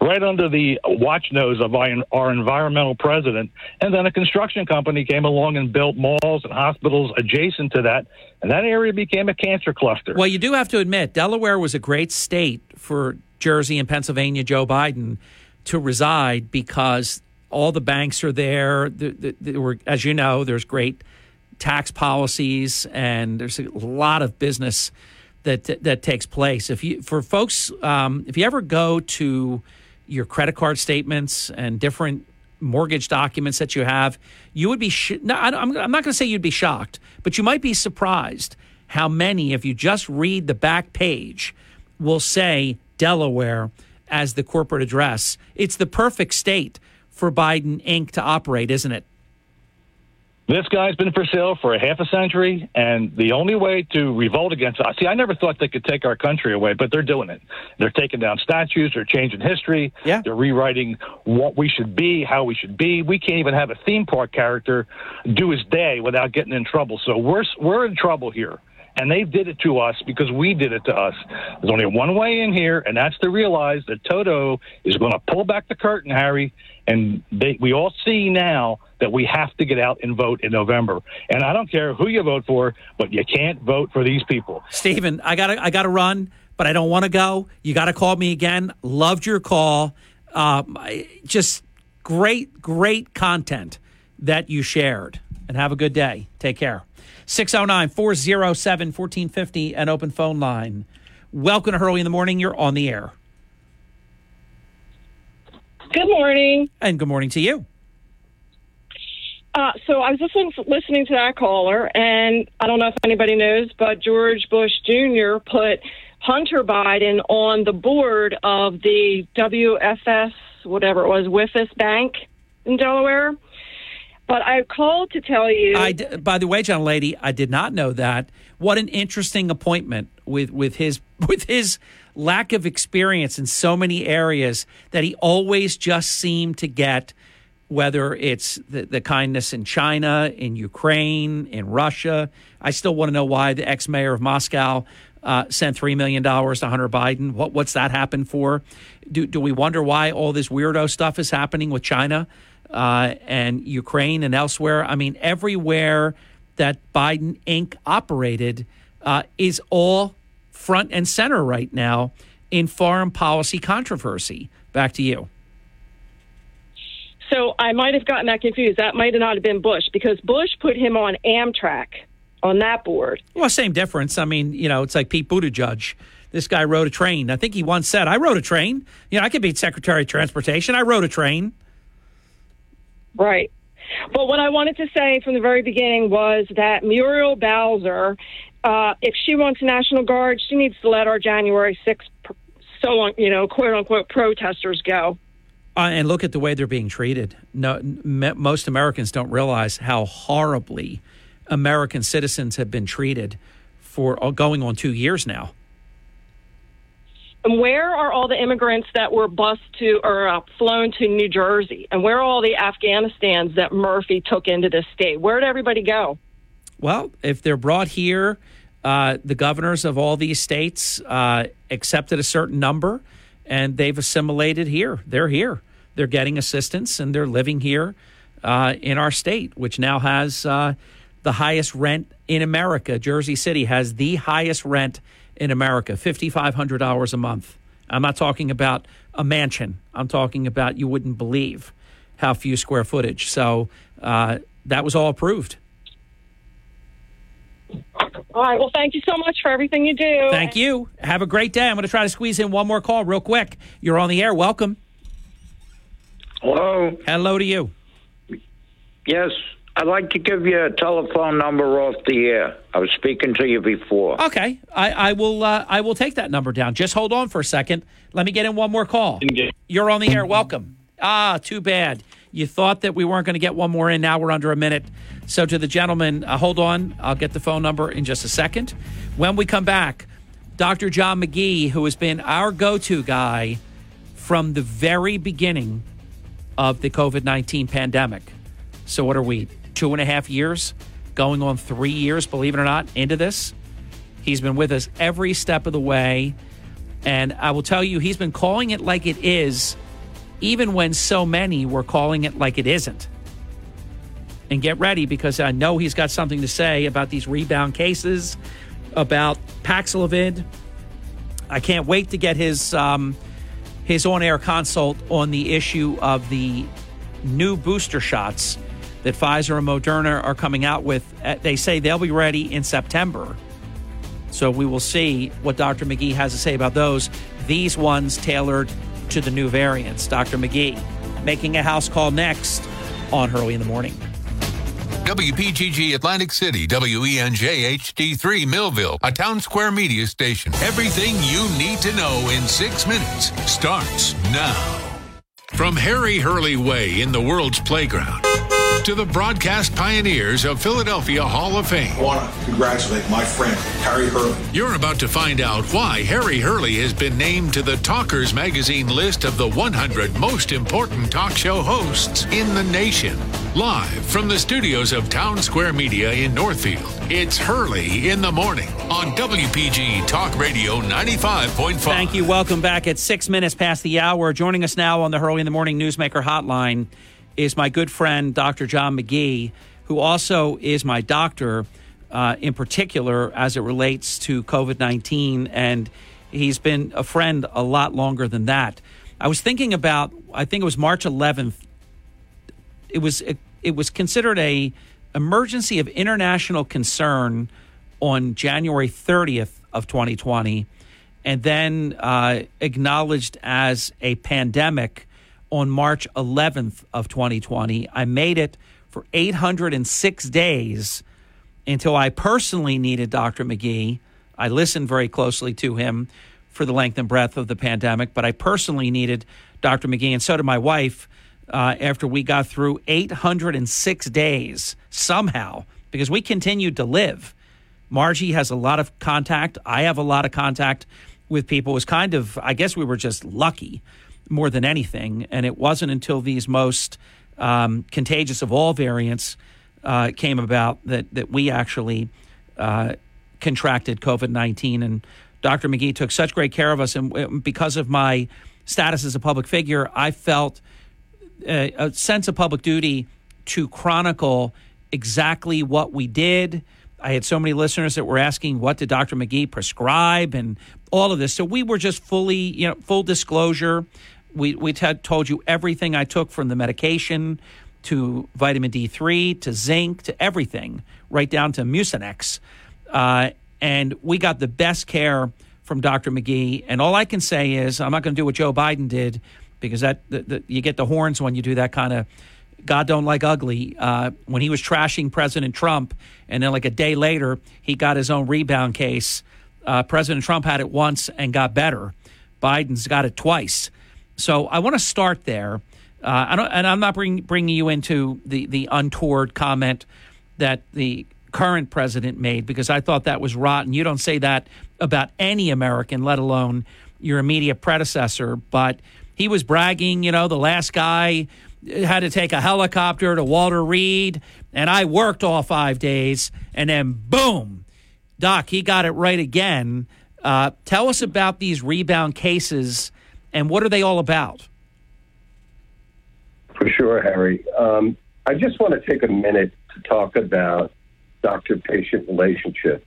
right under the watch nose of our environmental president. And then a construction company came along and built malls and hospitals adjacent to that. And that area became a cancer cluster. Well, you do have to admit, Delaware was a great state for Jersey and Pennsylvania Joe Biden to reside because all the banks are there. There, were, as you know, there's great tax policies and there's a lot of business that that takes place. If you for folks, um, if you ever go to your credit card statements and different mortgage documents that you have, you would be. Sh- no, I'm, I'm not going to say you'd be shocked, but you might be surprised how many, if you just read the back page, will say Delaware as the corporate address. It's the perfect state for Biden Inc. to operate, isn't it? This guy's been for sale for a half a century, and the only way to revolt against us. See, I never thought they could take our country away, but they're doing it. They're taking down statues, they're changing history, yeah. they're rewriting what we should be, how we should be. We can't even have a theme park character do his day without getting in trouble. So we're we're in trouble here and they did it to us because we did it to us. There's only one way in here, and that's to realize that Toto is going to pull back the curtain, Harry, and they, we all see now that we have to get out and vote in November. And I don't care who you vote for, but you can't vote for these people. Stephen, I got I got to run, but I don't want to go. You got to call me again. Loved your call. Um, just great, great content that you shared. And have a good day. Take care. 609 407 1450, an open phone line. Welcome to Hurley in the Morning. You're on the air. Good morning. And good morning to you. Uh, so I was listening, listening to that caller, and I don't know if anybody knows, but George Bush Jr. put Hunter Biden on the board of the WFS, whatever it was, Wythus Bank in Delaware. But I called to tell you. I, by the way, John Lady, I did not know that. What an interesting appointment with with his with his lack of experience in so many areas that he always just seemed to get whether it's the, the kindness in China, in Ukraine, in Russia. I still want to know why the ex mayor of Moscow uh, sent $3 million to Hunter Biden. What, what's that happened for? Do, do we wonder why all this weirdo stuff is happening with China uh, and Ukraine and elsewhere? I mean, everywhere that Biden Inc. operated uh, is all front and center right now in foreign policy controversy. Back to you. So I might have gotten that confused. That might not have been Bush because Bush put him on Amtrak on that board. Well, same difference. I mean, you know, it's like Pete Buttigieg. This guy rode a train. I think he once said, I rode a train. You know, I could be Secretary of Transportation. I rode a train. Right. But what I wanted to say from the very beginning was that Muriel Bowser, uh, if she wants National Guard, she needs to let our January 6th, so on, you know, quote unquote protesters go. Uh, and look at the way they're being treated. No, m- most Americans don't realize how horribly American citizens have been treated for uh, going on two years now. And where are all the immigrants that were bused to or uh, flown to New Jersey? And where are all the Afghanistans that Murphy took into this state? Where did everybody go? Well, if they're brought here, uh, the governors of all these states uh, accepted a certain number and they've assimilated here. They're here. They're getting assistance and they're living here uh, in our state, which now has uh, the highest rent in America. Jersey City has the highest rent in America, $5,500 a month. I'm not talking about a mansion. I'm talking about you wouldn't believe how few square footage. So uh, that was all approved. All right. Well, thank you so much for everything you do. Thank you. Have a great day. I'm going to try to squeeze in one more call real quick. You're on the air. Welcome. Hello. Hello to you. Yes, I'd like to give you a telephone number off the air. I was speaking to you before. Okay, I, I will. Uh, I will take that number down. Just hold on for a second. Let me get in one more call. You're on the air. Welcome. Ah, too bad. You thought that we weren't going to get one more in. Now we're under a minute. So to the gentleman, uh, hold on. I'll get the phone number in just a second. When we come back, Dr. John McGee, who has been our go-to guy from the very beginning of the COVID 19 pandemic. So, what are we, two and a half years, going on three years, believe it or not, into this? He's been with us every step of the way. And I will tell you, he's been calling it like it is, even when so many were calling it like it isn't. And get ready because I know he's got something to say about these rebound cases, about Paxlovid. I can't wait to get his. Um, his on air consult on the issue of the new booster shots that Pfizer and Moderna are coming out with. Uh, They say they'll be ready in September. So we will see what Dr. McGee has to say about those. These ones tailored to the new variants. Dr. McGee making a house call next on Hurley in the Morning. WPGG Atlantic City, WENJ HD3 Millville, a town square media station. Everything you need to know in six minutes starts now. From Harry Hurley Way in the world's playground to the broadcast pioneers of Philadelphia Hall of Fame. I want to congratulate my friend, Harry Hurley. You're about to find out why Harry Hurley has been named to the Talkers Magazine list of the 100 most important talk show hosts in the nation. Live from the studios of Town Square Media in Northfield, it's Hurley in the Morning on WPG Talk Radio 95.5. Thank you. Welcome back at six minutes past the hour. Joining us now on the Hurley in the Morning Newsmaker Hotline is my good friend, Dr. John McGee, who also is my doctor uh, in particular as it relates to COVID 19. And he's been a friend a lot longer than that. I was thinking about, I think it was March 11th. It was it, was considered a emergency of international concern on January 30th of 2020, and then uh, acknowledged as a pandemic on March 11th of 2020. I made it for 806 days until I personally needed Dr. McGee. I listened very closely to him for the length and breadth of the pandemic, but I personally needed Dr. McGee, and so did my wife. Uh, after we got through 806 days somehow, because we continued to live. Margie has a lot of contact. I have a lot of contact with people. It was kind of, I guess we were just lucky more than anything. And it wasn't until these most um, contagious of all variants uh, came about that that we actually uh, contracted COVID nineteen, and Dr. McGee took such great care of us, and uh, because of my status as a public figure, I felt a, a sense of public duty to chronicle exactly what we did. I had so many listeners that were asking, what did Dr. McGee prescribe and all of this. So we were just fully, you know, full disclosure. We, we t- told you everything I took from the medication to vitamin D3 to zinc to everything, right down to Mucinex. Uh, and we got the best care from Dr. McGee. And all I can say is, I'm not going to do what Joe Biden did because that the, the, you get the horns when you do that kind of God don't like ugly. Uh, when he was trashing President Trump, and then like a day later, he got his own rebound case. Uh, President Trump had it once and got better. Biden's got it twice. So I want to start there. Uh, I and I'm not bring, bringing you into the, the untoward comment that the current president made because I thought that was rotten. You don't say that about any American, let alone your immediate predecessor. But he was bragging, you know, the last guy had to take a helicopter to Walter Reed, and I worked all five days, and then boom, Doc, he got it right again. Uh, tell us about these rebound cases and what are they all about? For sure, Harry. Um, I just want to take a minute to talk about doctor patient relationship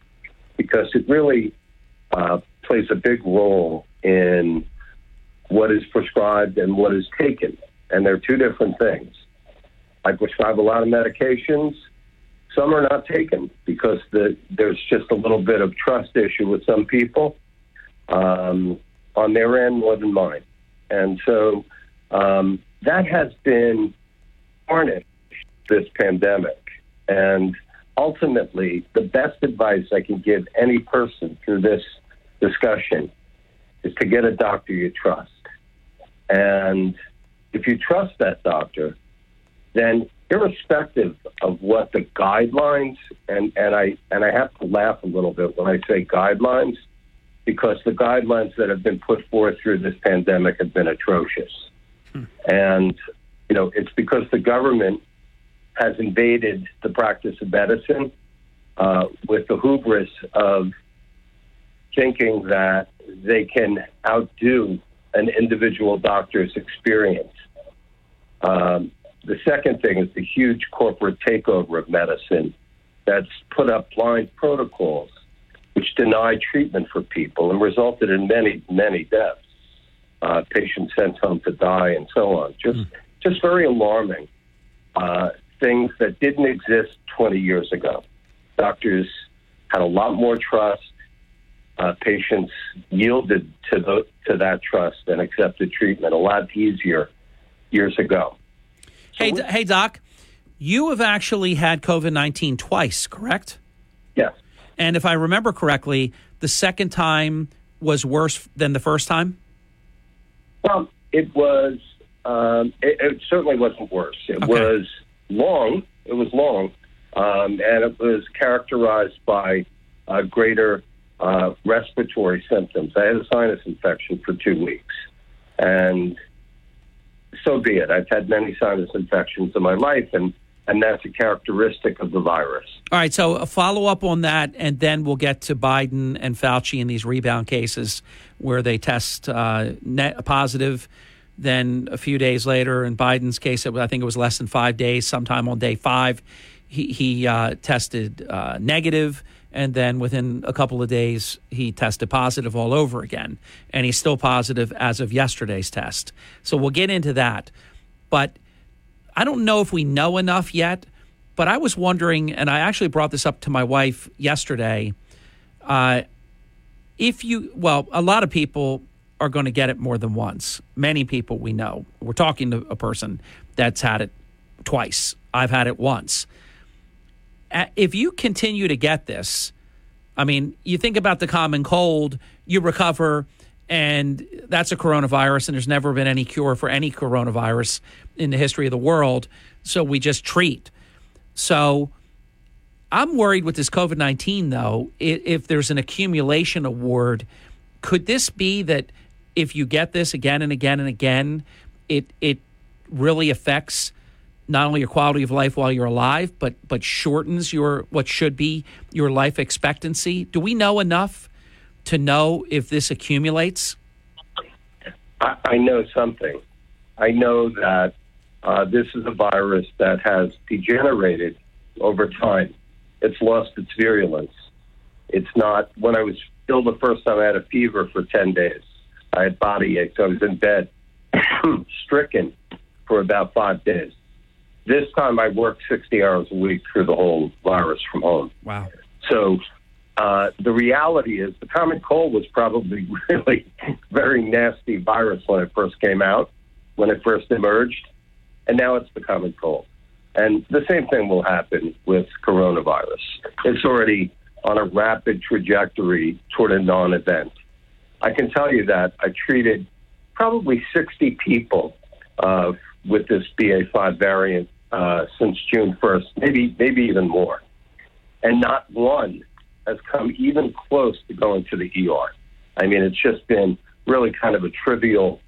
because it really uh, plays a big role in what is prescribed and what is taken. And they're two different things. I prescribe a lot of medications. Some are not taken because the, there's just a little bit of trust issue with some people um, on their end more than mine. And so um, that has been tarnished this pandemic. And ultimately, the best advice I can give any person through this discussion is to get a doctor you trust. And if you trust that doctor, then irrespective of what the guidelines and, and I and I have to laugh a little bit when I say guidelines because the guidelines that have been put forth through this pandemic have been atrocious. Hmm. And you know, it's because the government has invaded the practice of medicine uh, with the hubris of thinking that they can outdo an individual doctor's experience. Um, the second thing is the huge corporate takeover of medicine that's put up blind protocols which deny treatment for people and resulted in many, many deaths. Uh, patients sent home to die and so on. Just, mm. just very alarming. Uh, things that didn't exist 20 years ago. Doctors had a lot more trust. Uh, patients yielded to the, to that trust and accepted treatment a lot easier years ago. So hey, we- hey, Doc, you have actually had COVID nineteen twice, correct? Yes. And if I remember correctly, the second time was worse than the first time. Well, it was. Um, it, it, certainly wasn't worse. It okay. was long. It was long, um, and it was characterized by uh, greater uh, respiratory symptoms. I had a sinus infection for two weeks, and so be it. I've had many sinus infections in my life, and and that's a characteristic of the virus. All right, so a follow up on that, and then we'll get to Biden and Fauci in these rebound cases where they test uh, net positive then a few days later, in Biden's case, I think it was less than five days, sometime on day five, he, he uh, tested uh, negative, and then within a couple of days, he tested positive all over again. And he's still positive as of yesterday's test. So we'll get into that. But I don't know if we know enough yet, but I was wondering, and I actually brought this up to my wife yesterday. Uh, if you, well, a lot of people are going to get it more than once. Many people we know. We're talking to a person that's had it twice. I've had it once. If you continue to get this, I mean, you think about the common cold, you recover, and that's a coronavirus, and there's never been any cure for any coronavirus in the history of the world. So we just treat. So I'm worried with this COVID 19, though, if there's an accumulation award, could this be that if you get this again and again and again, it it really affects not only your quality of life while you're alive, but but shortens your what should be your life expectancy. Do we know enough to know if this accumulates? I, I know something. I know that uh, this is a virus that has degenerated over time. It's lost its virulence. It's not. When I was ill the first time, I had a fever for ten days. I had body aches. I was in bed, stricken for about five days. This time, I worked sixty hours a week through the whole virus from home. Wow. So uh, the reality is the common cold was probably really very nasty virus when it first came out, when it first emerged, and now it's the common cold. And the same thing will happen with coronavirus. It's already on a rapid trajectory toward a non event. I can tell you that I treated probably 60 people uh, with this BA5 variant uh, since June 1st, maybe, maybe even more. And not one has come even close to going to the ER. I mean, it's just been really kind of a trivial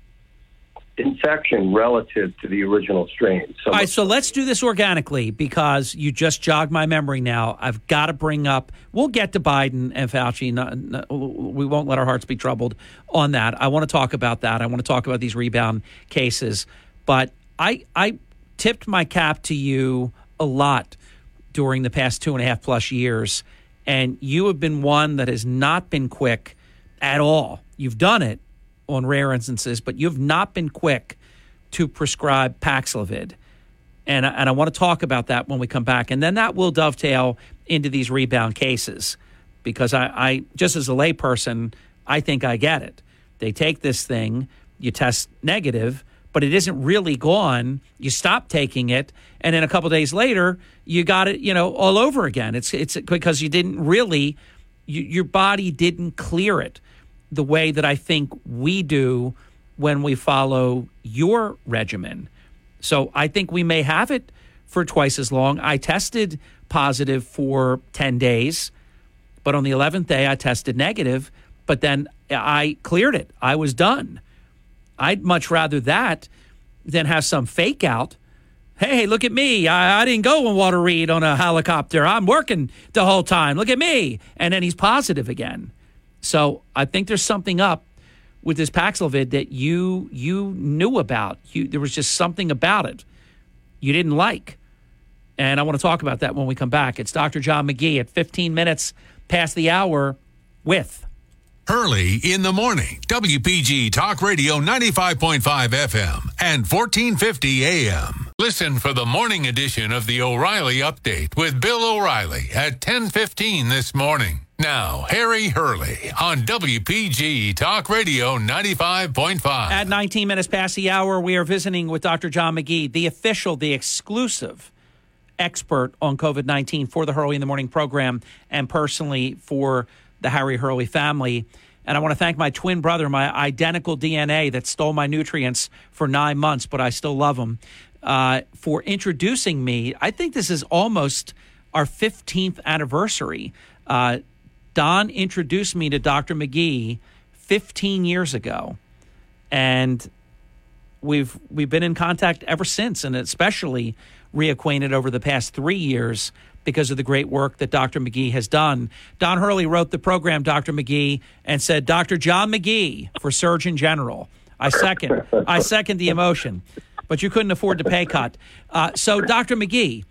infection relative to the original strain. So, All right, so let's do this organically because you just jogged my memory now. I've got to bring up, we'll get to Biden and Fauci. No, no, we won't let our hearts be troubled on that. I want to talk about that. I want to talk about these rebound cases. But I, I tipped my cap to you a lot during the past two and a half plus years. And you have been one that has not been quick at all. You've done it on rare instances, but you've not been quick to prescribe Paxlovid. And, and I want to talk about that when we come back. And then that will dovetail into these rebound cases because I, I just as a layperson, I think I get it. They take this thing, you test negative, but it isn't really gone. You stop taking it, and then a couple days later, you got it, you know, all over again. It's it's because you didn't really, you, your body didn't clear it the way that I think we do when we follow your regimen. So I think we may have it for twice as long. I tested positive for 10 days, but on the 11th day, I tested negative, but then I cleared it. I was done. I'd much rather that than have some fake out. Hey, look at me. I, I didn't go on Walter Reed on a helicopter. I'm working the whole time. Look at me. And then he's positive again. So I think there's something up with this Paxlovid that you you knew about. You, there was just something about it you didn't like. And I want to talk about that when we come back. It's Dr. John McGee at 15 minutes past the hour with Hurley in the morning, WPG Talk Radio 95.5 FM and 1450 AM. Listen for the morning edition of the O'Reilly Update with Bill O'Reilly at 1015 this morning. Now, Harry Hurley on WPG Talk Radio 95.5. At 19 minutes past the hour, we are visiting with Dr. John McGee, the official, the exclusive expert on COVID 19 for the Hurley in the Morning program and personally for the Harry Hurley family. And I want to thank my twin brother, my identical DNA that stole my nutrients for nine months, but I still love him, uh, for introducing me. I think this is almost our 15th anniversary. Uh, Don introduced me to Dr. McGee 15 years ago, and we've we've been in contact ever since, and especially reacquainted over the past three years because of the great work that Dr. McGee has done. Don Hurley wrote the program, Dr. McGee, and said, Dr. John McGee for Surgeon General. I second. I second the emotion, but you couldn't afford the pay cut. Uh, so, Dr. McGee,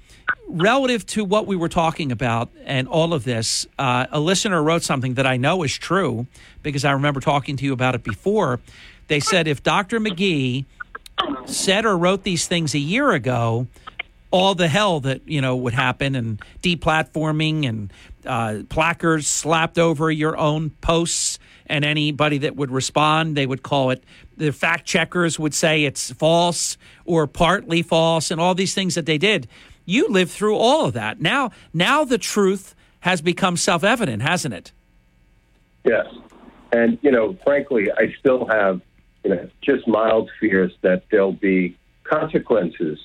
relative to what we were talking about and all of this, uh, a listener wrote something that I know is true because I remember talking to you about it before. They said if Dr. McGee said or wrote these things a year ago, all the hell that you know would happen and deplatforming and uh, placards slapped over your own posts and anybody that would respond. They would call it the fact checkers would say it's false or partly false and all these things that they did. You lived through all of that. Now now the truth has become self-evident hasn't it? Yes. And you know frankly i still have you know just mild fears that there'll be consequences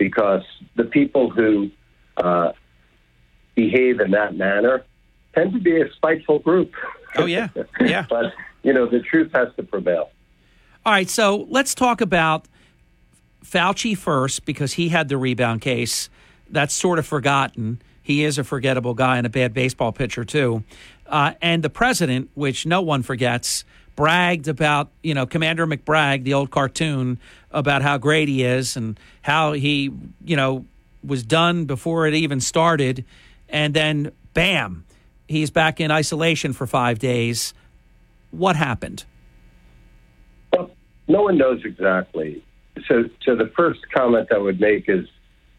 because the people who uh, behave in that manner tend to be a spiteful group. Oh yeah, yeah. but you know the truth has to prevail. All right, so let's talk about Fauci first because he had the rebound case. That's sort of forgotten. He is a forgettable guy and a bad baseball pitcher too. Uh, and the president, which no one forgets, bragged about you know Commander McBragg, the old cartoon, about how great he is and how he you know was done before it even started, and then bam, he's back in isolation for five days. What happened? Well, no one knows exactly. So, so the first comment I would make is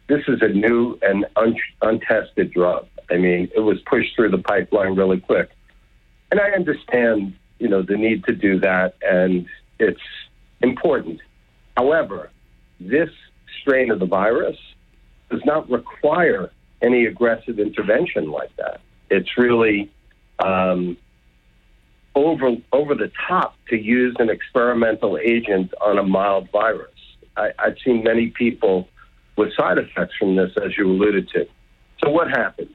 this is a new and un- untested drug. I mean, it was pushed through the pipeline really quick, and I understand, you know, the need to do that, and it's important. However, this strain of the virus does not require any aggressive intervention like that. It's really um, over over the top to use an experimental agent on a mild virus. I, I've seen many people with side effects from this, as you alluded to. So what happened?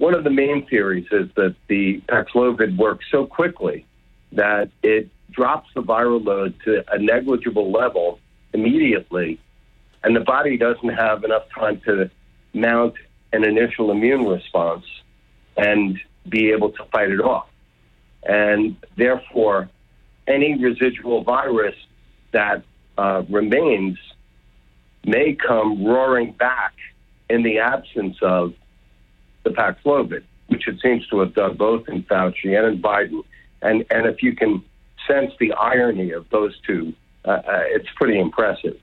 One of the main theories is that the Paxlovid works so quickly that it drops the viral load to a negligible level immediately, and the body doesn't have enough time to mount an initial immune response and be able to fight it off. And therefore, any residual virus that uh, remains may come roaring back in the absence of the Paxlovid, which it seems to have done both in Fauci and in Biden. And, and if you can sense the irony of those two, uh, uh, it's pretty impressive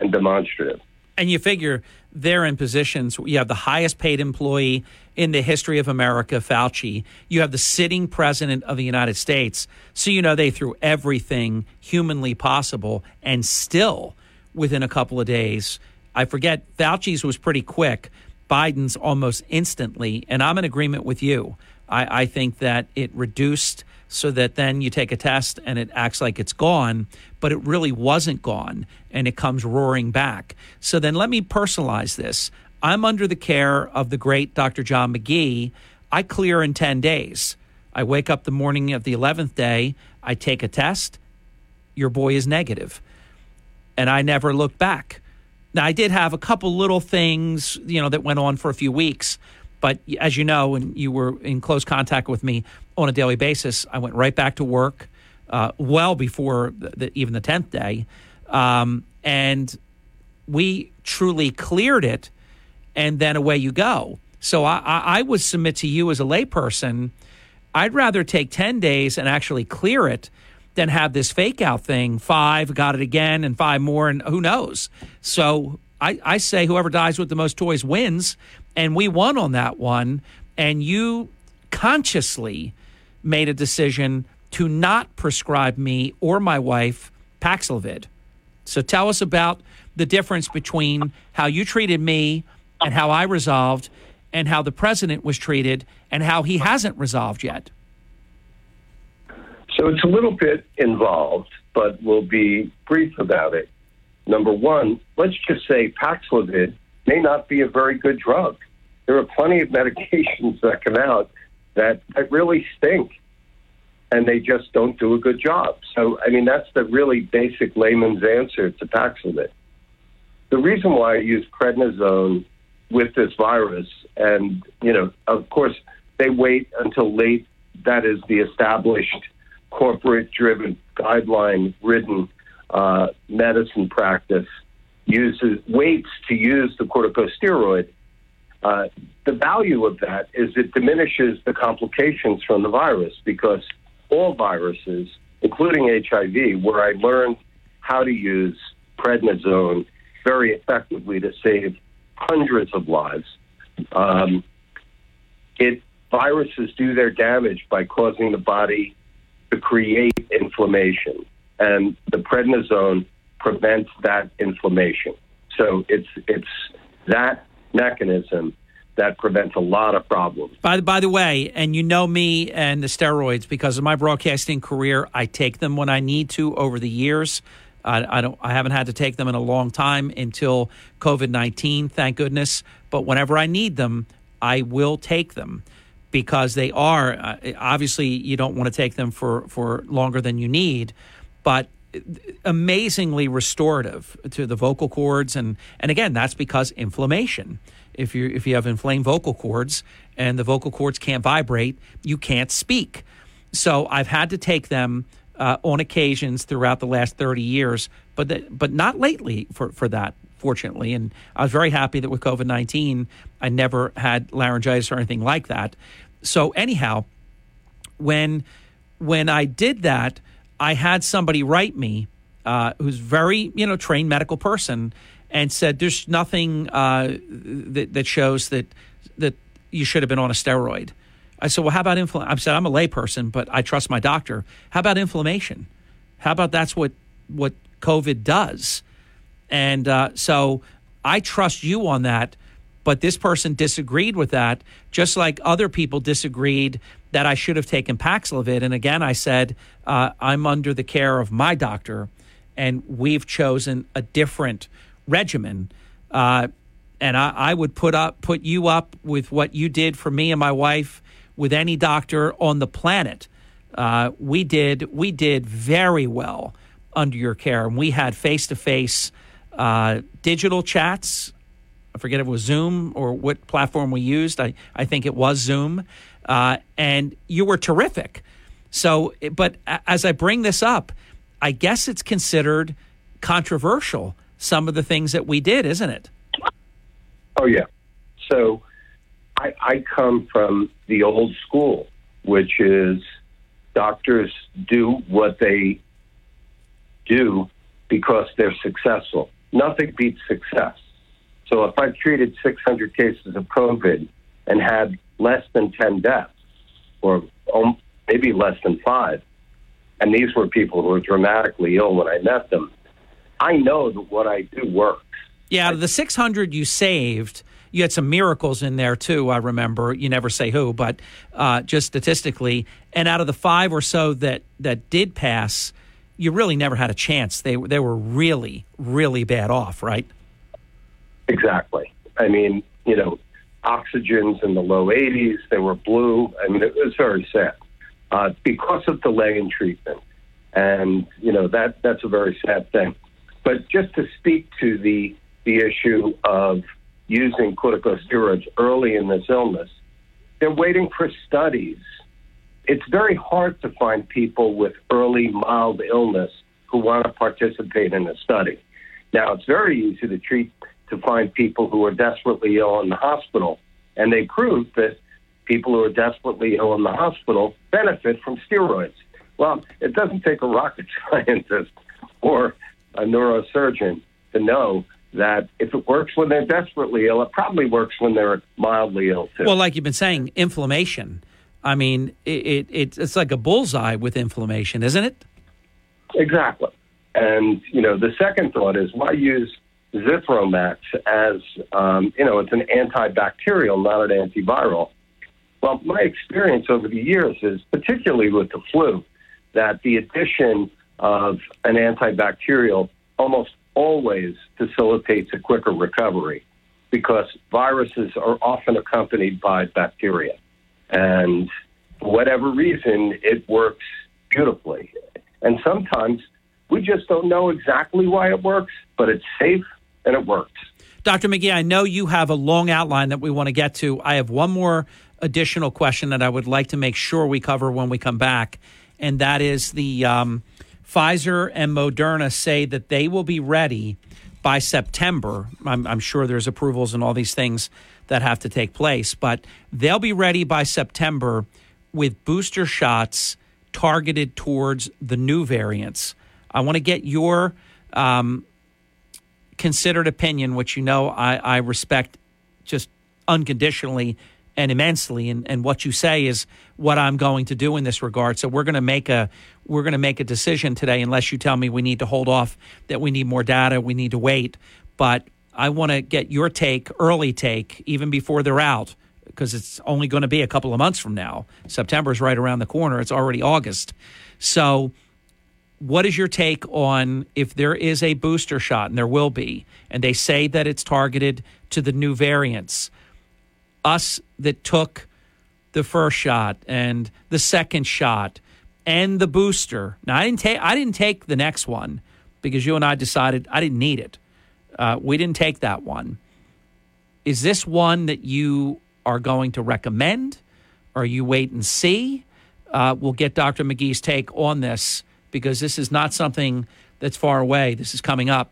and demonstrative. And you figure they're in positions. You have the highest paid employee in the history of America, Fauci. You have the sitting president of the United States. So you know they threw everything humanly possible, and still within a couple of days. I forget Fauci's was pretty quick. Biden's almost instantly, and I'm in agreement with you. I, I think that it reduced so that then you take a test and it acts like it's gone, but it really wasn't gone and it comes roaring back. So then let me personalize this. I'm under the care of the great Dr. John McGee. I clear in 10 days. I wake up the morning of the 11th day, I take a test, your boy is negative. And I never look back. Now, I did have a couple little things, you know, that went on for a few weeks, but as you know, and you were in close contact with me on a daily basis, I went right back to work uh, well before the, the, even the 10th day. Um, and we truly cleared it, and then away you go. So I, I, I would submit to you as a layperson, I'd rather take 10 days and actually clear it than have this fake out thing five, got it again, and five more, and who knows. So I, I say whoever dies with the most toys wins and we won on that one. And you consciously made a decision to not prescribe me or my wife Paxlovid. So tell us about the difference between how you treated me and how I resolved, and how the president was treated and how he hasn't resolved yet. So it's a little bit involved, but we'll be brief about it. Number one, let's just say Paxlovid may not be a very good drug there are plenty of medications that come out that, that really stink and they just don't do a good job. So, I mean, that's the really basic layman's answer to Paxlovid. The reason why I use prednisone with this virus, and, you know, of course, they wait until late. That is the established corporate driven, guideline ridden uh, medicine practice uses waits to use the corticosteroid uh, the value of that is it diminishes the complications from the virus because all viruses, including HIV, where I learned how to use prednisone very effectively to save hundreds of lives. Um, it viruses do their damage by causing the body to create inflammation, and the prednisone prevents that inflammation. So it's it's that mechanism that prevents a lot of problems. By, the, by the way, and you know me and the steroids because of my broadcasting career, I take them when I need to over the years. I, I don't. I haven't had to take them in a long time until COVID nineteen, thank goodness. But whenever I need them, I will take them because they are uh, obviously you don't want to take them for for longer than you need, but amazingly restorative to the vocal cords. And and again that's because inflammation. If you if you have inflamed vocal cords and the vocal cords can't vibrate you can't speak. So i've had to take them uh, on occasions throughout the last 30 years but the, but not lately for for that fortunately and i was very happy that with covid-19 i never had laryngitis or anything like that so anyhow when when i did that I had somebody write me uh, who's very you know trained medical person and said there's nothing uh, that, that shows that that you should have been on a steroid. I said, well, how about inflammation? I said I'm a layperson, but I trust my doctor. How about inflammation? How about that's what what COVID does? And uh, so I trust you on that. But this person disagreed with that, just like other people disagreed that I should have taken Paxlovid. And again, I said, uh, I'm under the care of my doctor, and we've chosen a different regimen. Uh, and I, I, would put up put you up with what you did for me and my wife with any doctor on the planet. Uh, we did we did very well under your care, and we had face to face digital chats. I forget if it was Zoom or what platform we used. I, I think it was Zoom uh, and you were terrific. So, but as I bring this up, I guess it's considered controversial, some of the things that we did, isn't it? Oh, yeah. So I, I come from the old school, which is doctors do what they do because they're successful. Nothing beats success. So if I've treated 600 cases of COVID and had less than 10 deaths, or um, maybe less than five. And these were people who were dramatically ill when I met them. I know that what I do works. Yeah, the 600 you saved, you had some miracles in there too. I remember. You never say who, but uh, just statistically, and out of the five or so that that did pass, you really never had a chance. They they were really really bad off, right? Exactly. I mean, you know, oxygens in the low 80s. They were blue. I mean, it was very sad uh, because of delay in treatment. And, you know, that that's a very sad thing. But just to speak to the, the issue of using corticosteroids early in this illness, they're waiting for studies. It's very hard to find people with early mild illness who want to participate in a study. Now, it's very easy to treat to find people who are desperately ill in the hospital. And they proved that people who are desperately ill in the hospital benefit from steroids. Well, it doesn't take a rocket scientist or a neurosurgeon to know that if it works when they're desperately ill, it probably works when they're mildly ill too. Well, like you've been saying, inflammation. I mean, it, it, it's like a bullseye with inflammation, isn't it? Exactly. And, you know, the second thought is why use Zithromax as, um, you know, it's an antibacterial, not an antiviral. Well, my experience over the years is, particularly with the flu, that the addition of an antibacterial almost always facilitates a quicker recovery because viruses are often accompanied by bacteria. And for whatever reason, it works beautifully. And sometimes we just don't know exactly why it works, but it's safe and it works. Dr. McGee, I know you have a long outline that we want to get to. I have one more additional question that I would like to make sure we cover when we come back, and that is the um, Pfizer and Moderna say that they will be ready by September. I'm, I'm sure there's approvals and all these things that have to take place, but they'll be ready by September with booster shots targeted towards the new variants. I want to get your um, considered opinion, which you know I, I respect just unconditionally and immensely and, and what you say is what I'm going to do in this regard. So we're going to make a we're going to make a decision today unless you tell me we need to hold off that we need more data, we need to wait. But I want to get your take, early take, even before they're out, because it's only going to be a couple of months from now. September is right around the corner. It's already August. So what is your take on if there is a booster shot, and there will be, and they say that it's targeted to the new variants? Us that took the first shot and the second shot and the booster. Now I didn't take I didn't take the next one because you and I decided I didn't need it. Uh, we didn't take that one. Is this one that you are going to recommend? Or you wait and see? Uh, we'll get Dr. McGee's take on this because this is not something that's far away. This is coming up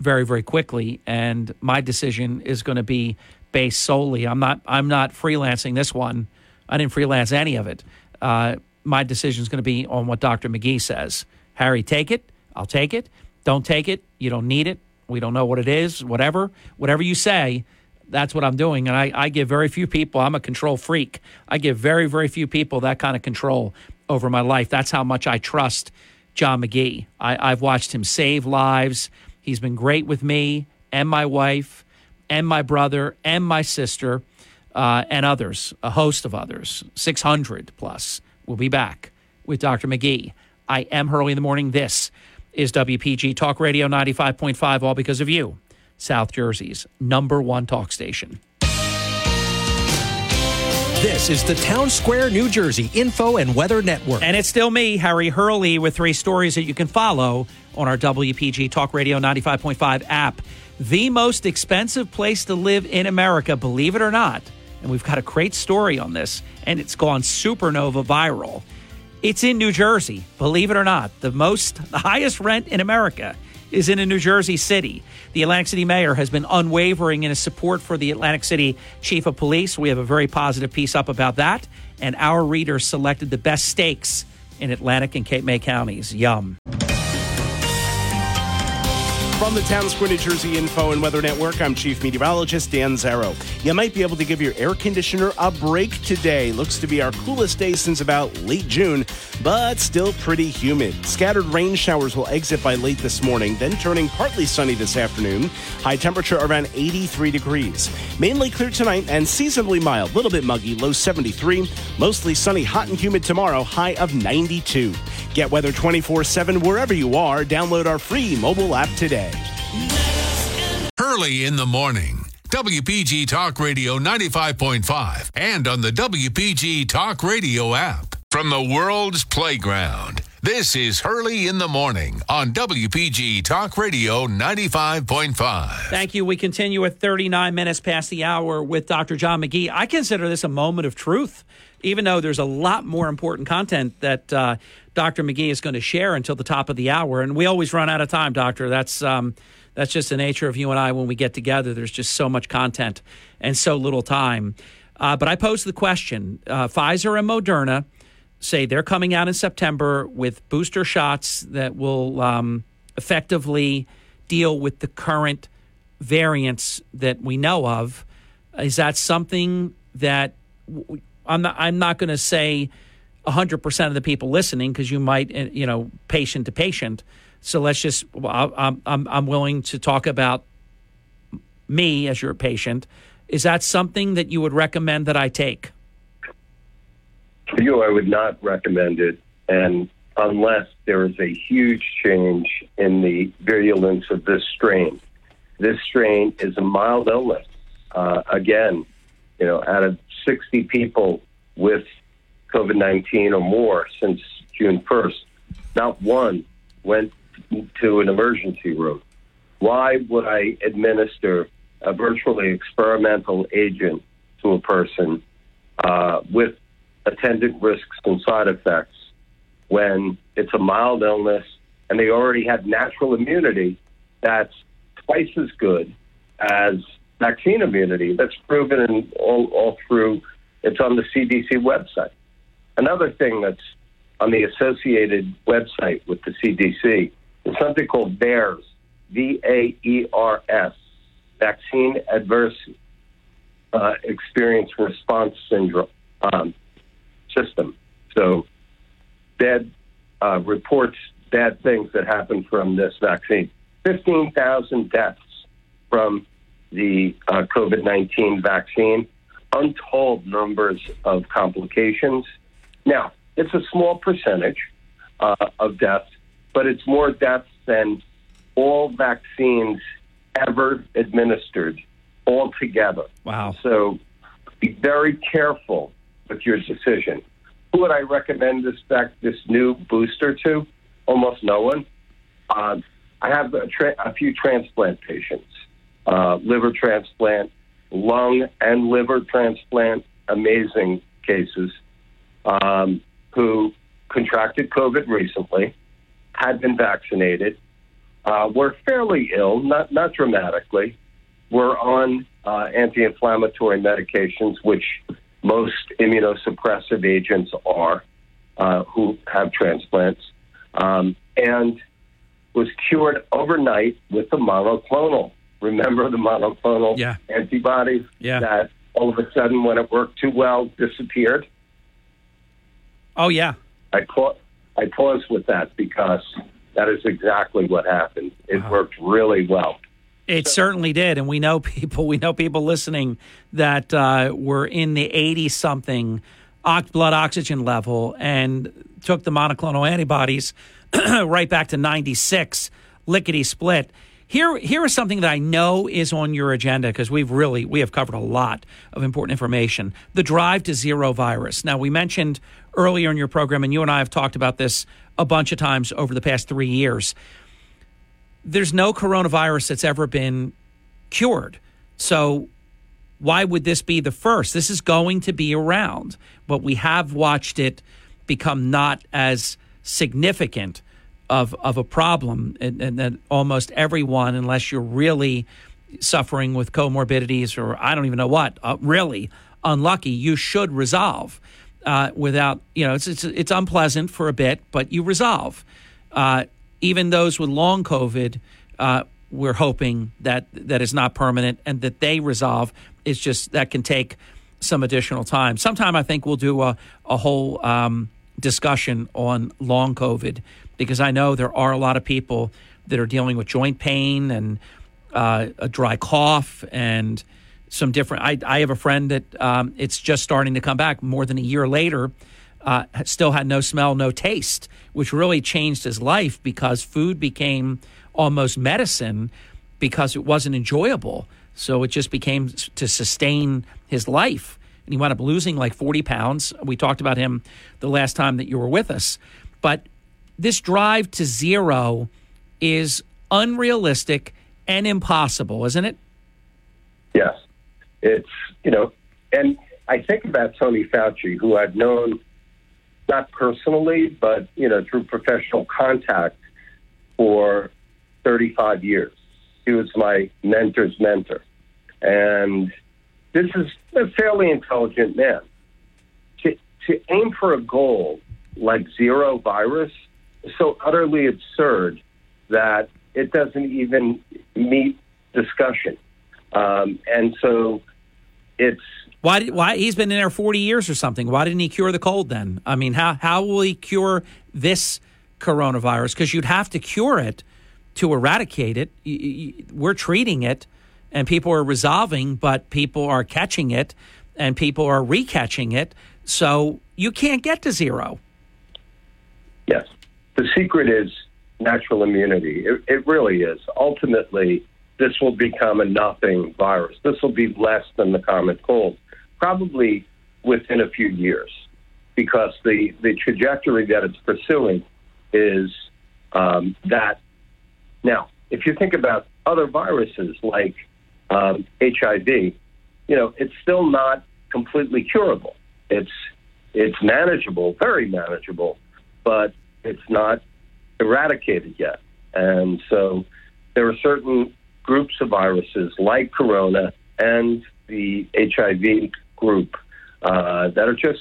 very, very quickly, and my decision is going to be based solely. I'm not. I'm not freelancing this one. I didn't freelance any of it. Uh, my decision is going to be on what Dr. McGee says. Harry, take it. I'll take it. Don't take it. You don't need it. We don't know what it is. Whatever. Whatever you say, that's what I'm doing. And I, I give very few people. I'm a control freak. I give very, very few people that kind of control over my life. That's how much I trust John McGee. I, I've watched him save lives. He's been great with me and my wife and my brother and my sister uh, and others, a host of others, 600 plus. We'll be back with Dr. McGee. I am Hurley in the morning. This is WPG Talk Radio 95.5, all because of you, South Jersey's number one talk station. This is the Town Square, New Jersey Info and Weather Network. And it's still me, Harry Hurley, with three stories that you can follow on our WPG Talk Radio 95.5 app. The most expensive place to live in America, believe it or not. And we've got a great story on this, and it's gone supernova viral. It's in New Jersey, believe it or not. The most, the highest rent in America is in a New Jersey city. The Atlantic City mayor has been unwavering in his support for the Atlantic City chief of police. We have a very positive piece up about that. And our readers selected the best steaks in Atlantic and Cape May counties. Yum. From the Town New Jersey Info and Weather Network, I'm Chief Meteorologist Dan Zarrow. You might be able to give your air conditioner a break today. Looks to be our coolest day since about late June, but still pretty humid. Scattered rain showers will exit by late this morning, then turning partly sunny this afternoon. High temperature around 83 degrees. Mainly clear tonight and seasonably mild, little bit muggy, low 73. Mostly sunny, hot and humid tomorrow, high of 92. Get weather 24 7 wherever you are. Download our free mobile app today. Hurley in the morning. WPG Talk Radio 95.5 and on the WPG Talk Radio app. From the world's playground, this is Hurley in the morning on WPG Talk Radio 95.5. Thank you. We continue at 39 minutes past the hour with Dr. John McGee. I consider this a moment of truth, even though there's a lot more important content that uh, Dr. McGee is going to share until the top of the hour. And we always run out of time, Doctor. That's. Um, that's just the nature of you and I when we get together. There's just so much content and so little time. Uh, but I pose the question uh, Pfizer and Moderna say they're coming out in September with booster shots that will um, effectively deal with the current variants that we know of. Is that something that I'm not, I'm not going to say 100% of the people listening because you might, uh, you know, patient to patient. So let's just, I'm, I'm, I'm willing to talk about me as your patient. Is that something that you would recommend that I take? For you, I would not recommend it. And unless there is a huge change in the virulence of this strain, this strain is a mild illness. Uh, again, you know, out of 60 people with COVID 19 or more since June 1st, not one went to an emergency room. Why would I administer a virtually experimental agent to a person uh, with attendant risks and side effects when it's a mild illness and they already have natural immunity that's twice as good as vaccine immunity that's proven in all, all through it's on the CDC website. Another thing that's on the associated website with the CDC is something called VAERS, V A E R S, Vaccine Adverse uh, Experience Response Syndrome um, System. So, bad uh, reports bad things that happen from this vaccine. 15,000 deaths from the uh, COVID 19 vaccine, untold numbers of complications. Now, it's a small percentage uh, of deaths, but it's more deaths than all vaccines ever administered altogether. Wow. So be very careful with your decision. who would I recommend this back this new booster to? Almost no one. Uh, I have a, tra- a few transplant patients, uh, liver transplant, lung and liver transplant, amazing cases, um, who contracted COVID recently, had been vaccinated, uh, were fairly ill, not not dramatically, were on uh, anti-inflammatory medications, which most immunosuppressive agents are, uh, who have transplants, um, and was cured overnight with the monoclonal. Remember the monoclonal Yeah. antibodies Yeah. that all of a sudden, when it worked too well, disappeared. Oh yeah. I pa- I paused with that because that is exactly what happened. It worked really well. It certainly did, and we know people. We know people listening that uh, were in the eighty something blood oxygen level and took the monoclonal antibodies right back to ninety six, lickety split. Here, here is something that I know is on your agenda because we've really we have covered a lot of important information. The drive to zero virus. Now, we mentioned earlier in your program, and you and I have talked about this a bunch of times over the past three years there's no coronavirus that's ever been cured. So why would this be the first? This is going to be around, but we have watched it become not as significant of of a problem, and, and that almost everyone, unless you're really suffering with comorbidities or I don't even know what, uh, really unlucky, you should resolve uh, without you know it's, it's it's unpleasant for a bit, but you resolve. Uh, even those with long COVID, uh, we're hoping that that is not permanent and that they resolve. It's just that can take some additional time. Sometime I think we'll do a, a whole um, discussion on long COVID because I know there are a lot of people that are dealing with joint pain and uh, a dry cough and some different. I, I have a friend that um, it's just starting to come back more than a year later. Uh, still had no smell, no taste, which really changed his life because food became almost medicine because it wasn't enjoyable. So it just became to sustain his life. And he wound up losing like 40 pounds. We talked about him the last time that you were with us. But this drive to zero is unrealistic and impossible, isn't it? Yes, it's you know, and I think about Tony Fauci, who I've known not personally, but you know, through professional contact for 35 years. He was my mentor's mentor, and this is a fairly intelligent man. To to aim for a goal like zero virus so utterly absurd that it doesn't even meet discussion. Um, and so it's Why? Did, why he's been in there forty years or something? Why didn't he cure the cold then? I mean, how how will he cure this coronavirus? Because you'd have to cure it to eradicate it. We're treating it, and people are resolving, but people are catching it, and people are recatching it. So you can't get to zero. Yes. The secret is natural immunity. It, it really is. Ultimately, this will become a nothing virus. This will be less than the common cold, probably within a few years, because the, the trajectory that it's pursuing is um, that. Now, if you think about other viruses like um, HIV, you know, it's still not completely curable. It's it's manageable, very manageable, but it's not eradicated yet. And so there are certain groups of viruses like corona and the HIV group uh, that are just,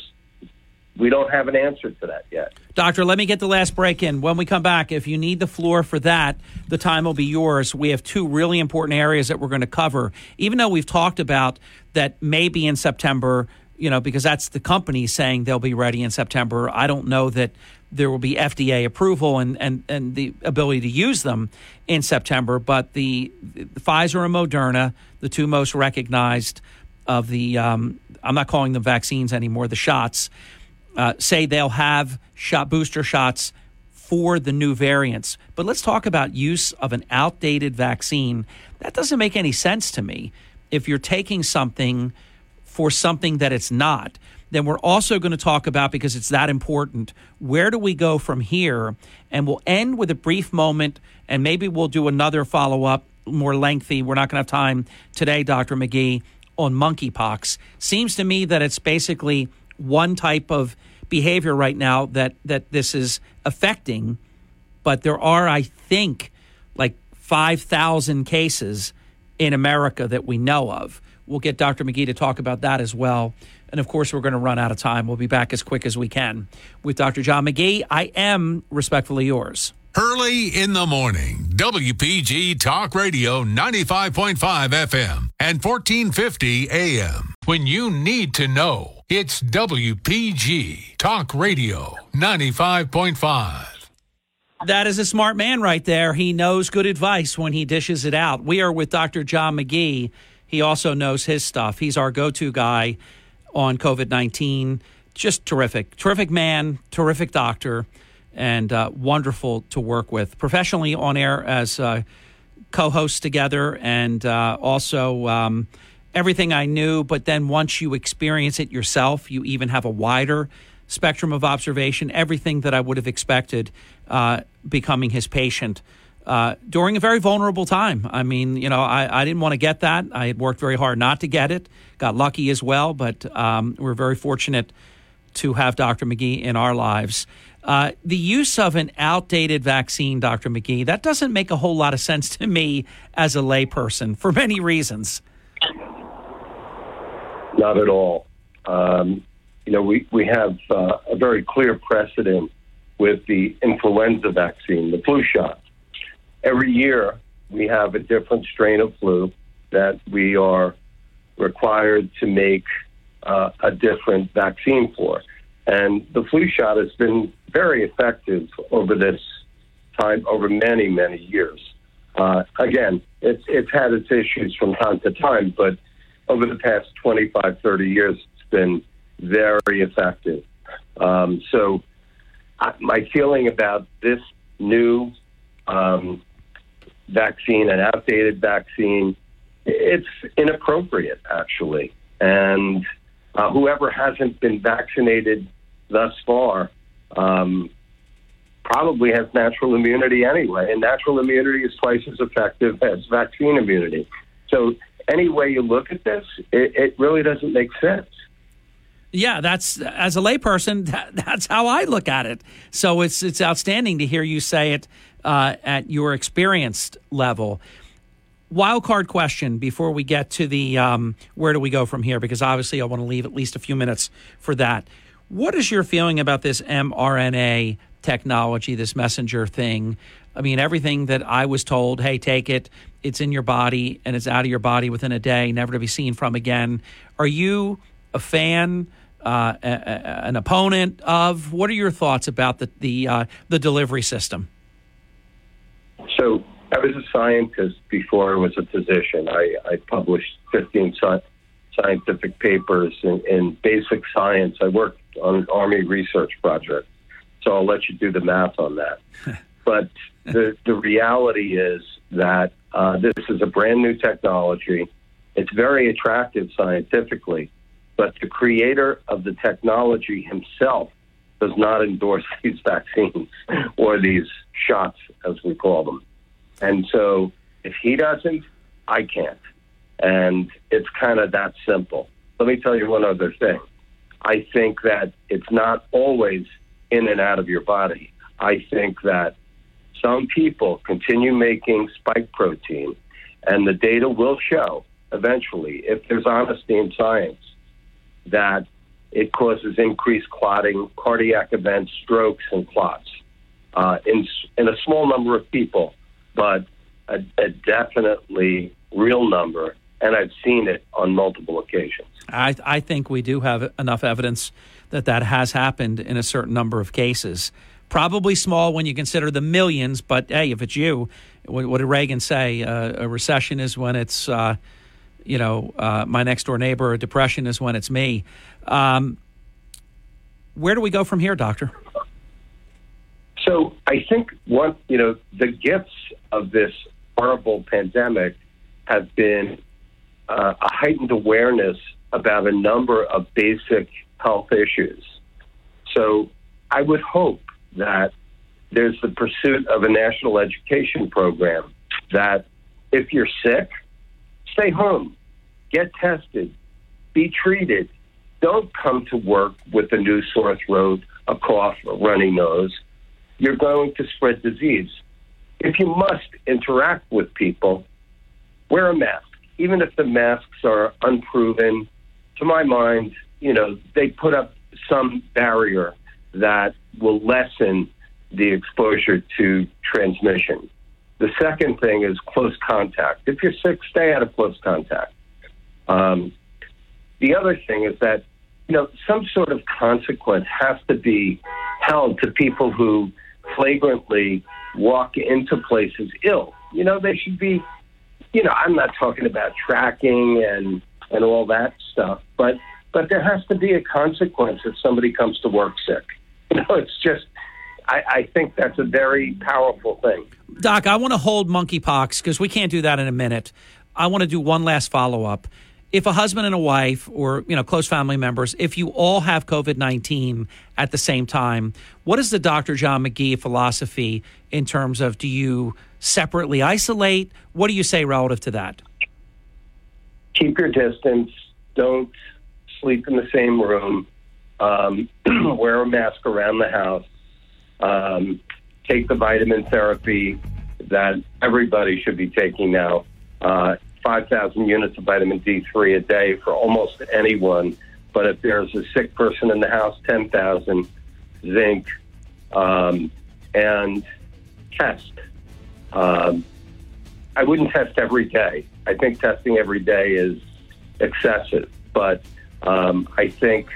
we don't have an answer to that yet. Doctor, let me get the last break in. When we come back, if you need the floor for that, the time will be yours. We have two really important areas that we're going to cover. Even though we've talked about that maybe in September, you know, because that's the company saying they'll be ready in September. I don't know that there will be FDA approval and, and, and the ability to use them in September, but the, the Pfizer and Moderna, the two most recognized of the, um, I'm not calling them vaccines anymore, the shots, uh, say they'll have shot booster shots for the new variants. But let's talk about use of an outdated vaccine. That doesn't make any sense to me. If you're taking something for something that it's not, Then we're also going to talk about, because it's that important, where do we go from here? And we'll end with a brief moment, and maybe we'll do another follow up, more lengthy. We're not going to have time today, Dr. McGee, on monkeypox. Seems to me that it's basically one type of behavior right now that, that this is affecting, but there are, I think, like 5,000 cases in America that we know of. We'll get Dr. McGee to talk about that as well. And of course, we're going to run out of time. We'll be back as quick as we can with Dr. John McGee. I am respectfully yours. Hurley in the morning, WPG Talk Radio 95.5 FM and 1450 AM. When you need to know, it's WPG Talk Radio 95.5. That is a smart man right there. He knows good advice when he dishes it out. We are with Dr. John McGee. He also knows his stuff. He's our go to guy on COVID 19. Just terrific. Terrific man, terrific doctor, and uh, wonderful to work with. Professionally on air as uh, co hosts together, and uh, also um, everything I knew. But then once you experience it yourself, you even have a wider spectrum of observation, everything that I would have expected uh, becoming his patient. Uh, during a very vulnerable time. I mean, you know, I, I didn't want to get that. I had worked very hard not to get it. Got lucky as well, but um, we're very fortunate to have Dr. McGee in our lives. Uh, the use of an outdated vaccine, Dr. McGee, that doesn't make a whole lot of sense to me as a layperson for many reasons. Not at all. Um, you know, we, we have uh, a very clear precedent with the influenza vaccine, the flu shot every year we have a different strain of flu that we are required to make uh, a different vaccine for. And the flu shot has been very effective over this time, over many, many years. Uh, again, it's, it's had its issues from time to time, but over the past 25, 30 years, it's been very effective. Um, so, I, my feeling about this new um, vaccine, an outdated vaccine, it's inappropriate, actually. And uh, whoever hasn't been vaccinated thus far um, probably has natural immunity anyway. And natural immunity is twice as effective as vaccine immunity. So, any way you look at this, it, it really doesn't make sense. Yeah, that's as a layperson, that, that's how I look at it. So it's it's outstanding to hear you say it uh, at your experienced level. Wild card question before we get to the um, where do we go from here? Because obviously, I want to leave at least a few minutes for that. What is your feeling about this mRNA technology, this messenger thing? I mean, everything that I was told, hey, take it, it's in your body and it's out of your body within a day, never to be seen from again. Are you a fan? Uh, a, a, an opponent of? What are your thoughts about the the, uh, the delivery system? So I was a scientist before I was a physician. I, I published 15 sci- scientific papers in, in basic science. I worked on an Army research project. So I'll let you do the math on that. but the, the reality is that uh, this is a brand new technology. It's very attractive scientifically, but the creator of the technology himself does not endorse these vaccines or these shots, as we call them. And so if he doesn't, I can't. And it's kind of that simple. Let me tell you one other thing. I think that it's not always in and out of your body. I think that some people continue making spike protein, and the data will show eventually, if there's honesty in science, that it causes increased clotting, cardiac events, strokes, and clots uh, in, in a small number of people, but a, a definitely real number. And I've seen it on multiple occasions. I, I think we do have enough evidence that that has happened in a certain number of cases. Probably small when you consider the millions, but hey, if it's you, what, what did Reagan say? Uh, a recession is when it's, uh, you know, uh, my next door neighbor. A depression is when it's me. Um, where do we go from here, Doctor? So I think what you know the gifts of this horrible pandemic have been uh, a heightened awareness about a number of basic health issues. So I would hope that there's the pursuit of a national education program that if you're sick, stay home, get tested, be treated. Don't come to work with a new sore throat, a cough, a runny nose. You're going to spread disease. If you must interact with people, wear a mask. Even if the masks are unproven, to my mind, you know, they put up some barrier that will lessen the exposure to transmission. The second thing is close contact. If you're sick, stay out of close contact. Um, the other thing is that, you know, some sort of consequence has to be held to people who flagrantly walk into places ill. You know, they should be, you know, I'm not talking about tracking and, and all that stuff, but, but there has to be a consequence if somebody comes to work sick. You know, it's just, I, I think that's a very powerful thing. Doc, I want to hold monkeypox because we can't do that in a minute. I want to do one last follow up. If a husband and a wife, or you know, close family members, if you all have COVID nineteen at the same time, what is the Dr. John McGee philosophy in terms of do you separately isolate? What do you say relative to that? Keep your distance. Don't sleep in the same room. Um, wear a mask around the house um, take the vitamin therapy that everybody should be taking now. Uh, 5,000 units of vitamin D3 a day for almost anyone. But if there's a sick person in the house, 10,000 zinc um, and test. Um, I wouldn't test every day. I think testing every day is excessive, but um, I think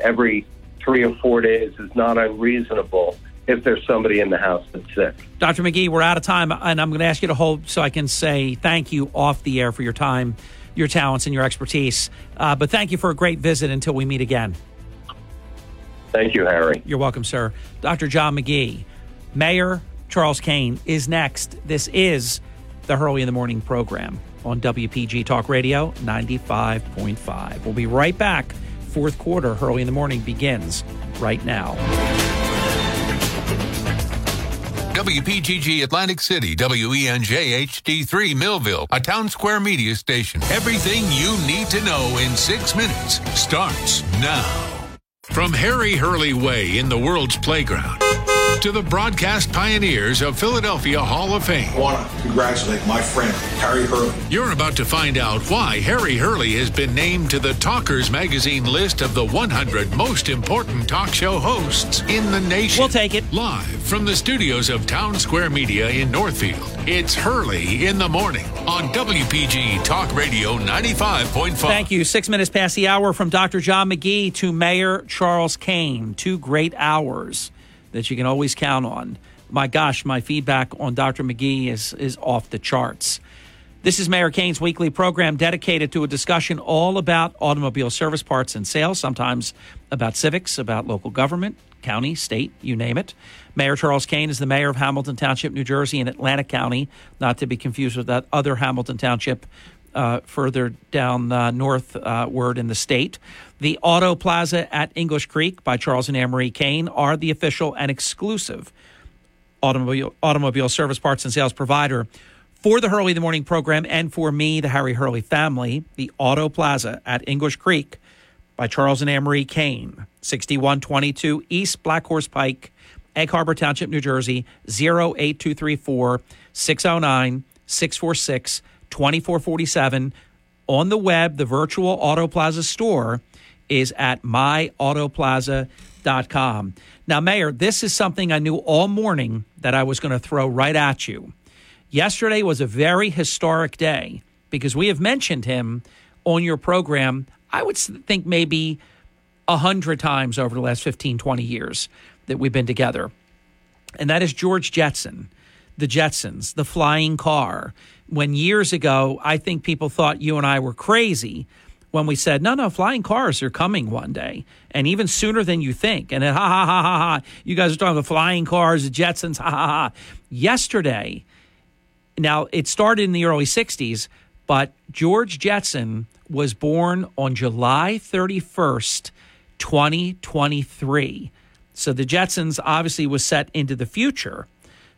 every three or four days is not unreasonable if there's somebody in the house that's sick. Dr. McGee, we're out of time, and I'm going to ask you to hold so I can say thank you off the air for your time, your talents, and your expertise. Uh, but thank you for a great visit until we meet again. Thank you, Harry. You're welcome, sir. Dr. John McGee, Mayor Charles Cain is next. This is the Hurley in the Morning program on WPG Talk Radio 95.5. We'll be right back. Fourth quarter, Hurley in the Morning begins right now. WPGG Atlantic City, WENJ HD3 Millville, a Townsquare Media station. Everything you need to know in six minutes starts now. From Harry Hurley Way in the world's playground to the broadcast pioneers of Philadelphia Hall of Fame. I want to congratulate my friend, Harry Hurley. You're about to find out why Harry Hurley has been named to the Talkers Magazine list of the 100 most important talk show hosts in the nation. We'll take it. Live from the studios of Townsquare Media in Northfield, it's Hurley in the Morning on WPG Talk Radio 95.5. Thank you. Six minutes past the hour from Dr. John McGee to Mayor Charles Cain. Two great hours that you can always count on. My gosh, my feedback on Dr. McGee is, is off the charts. This is Mayor Cain's weekly program dedicated to a discussion all about automobile service parts and sales, sometimes about civics, about local government, county, state, you name it. Mayor Charles Cain is the mayor of Hamilton Township, New Jersey, in Atlantic County, not to be confused with that other Hamilton Township uh, further down uh, northward in the state. The Auto Plaza at English Creek by Charles and Anne Marie Cain are the official and exclusive automobile automobile service parts and sales provider for the Hurley the Morning program and for me, the Harry Hurley family. The Auto Plaza at English Creek by Charles and Anne Marie Cain, 6122 East Black Horse Pike, Egg Harbor Township, New Jersey, 08234 609 646 2447. On the web, the virtual Auto Plaza store is at myautoplaza.com. Now, Mayor, this is something I knew all morning that I was going to throw right at you. Yesterday was a very historic day because we have mentioned him on your program, I would think maybe a hundred times over the last 15, 20 years that we've been together. And that is George Jetson, the Jetsons, the flying car. When years ago, I think people thought you and I were crazy when we said, no, no, flying cars are coming one day, and even sooner than you think. And then, ha, ha, ha, ha, ha, you guys are talking about flying cars, the Jetsons, ha, ha, ha. Yesterday, now it started in the early 60s, but George Jetson was born on July 31st, 2023. So the Jetsons obviously was set into the future.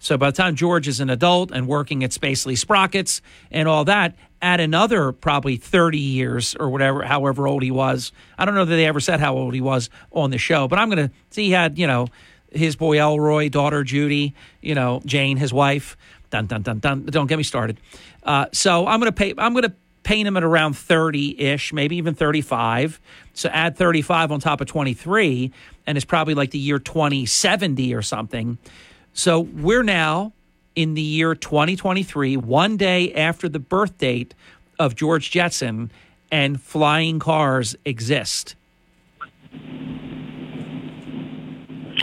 So by the time George is an adult and working at Spacely Sprockets and all that, add another probably 30 years or whatever, however old he was. I don't know that they ever said how old he was on the show, but I'm going to see he had, you know, his boy Elroy, daughter Judy, you know, Jane, his wife. Dun, dun, dun, dun. Don't get me started. Uh, so I'm going to pay, I'm going to paint him at around 30 ish, maybe even 35. So add 35 on top of 23, and it's probably like the year 2070 or something. So we're now in the year 2023, one day after the birth date of George Jetson, and flying cars exist.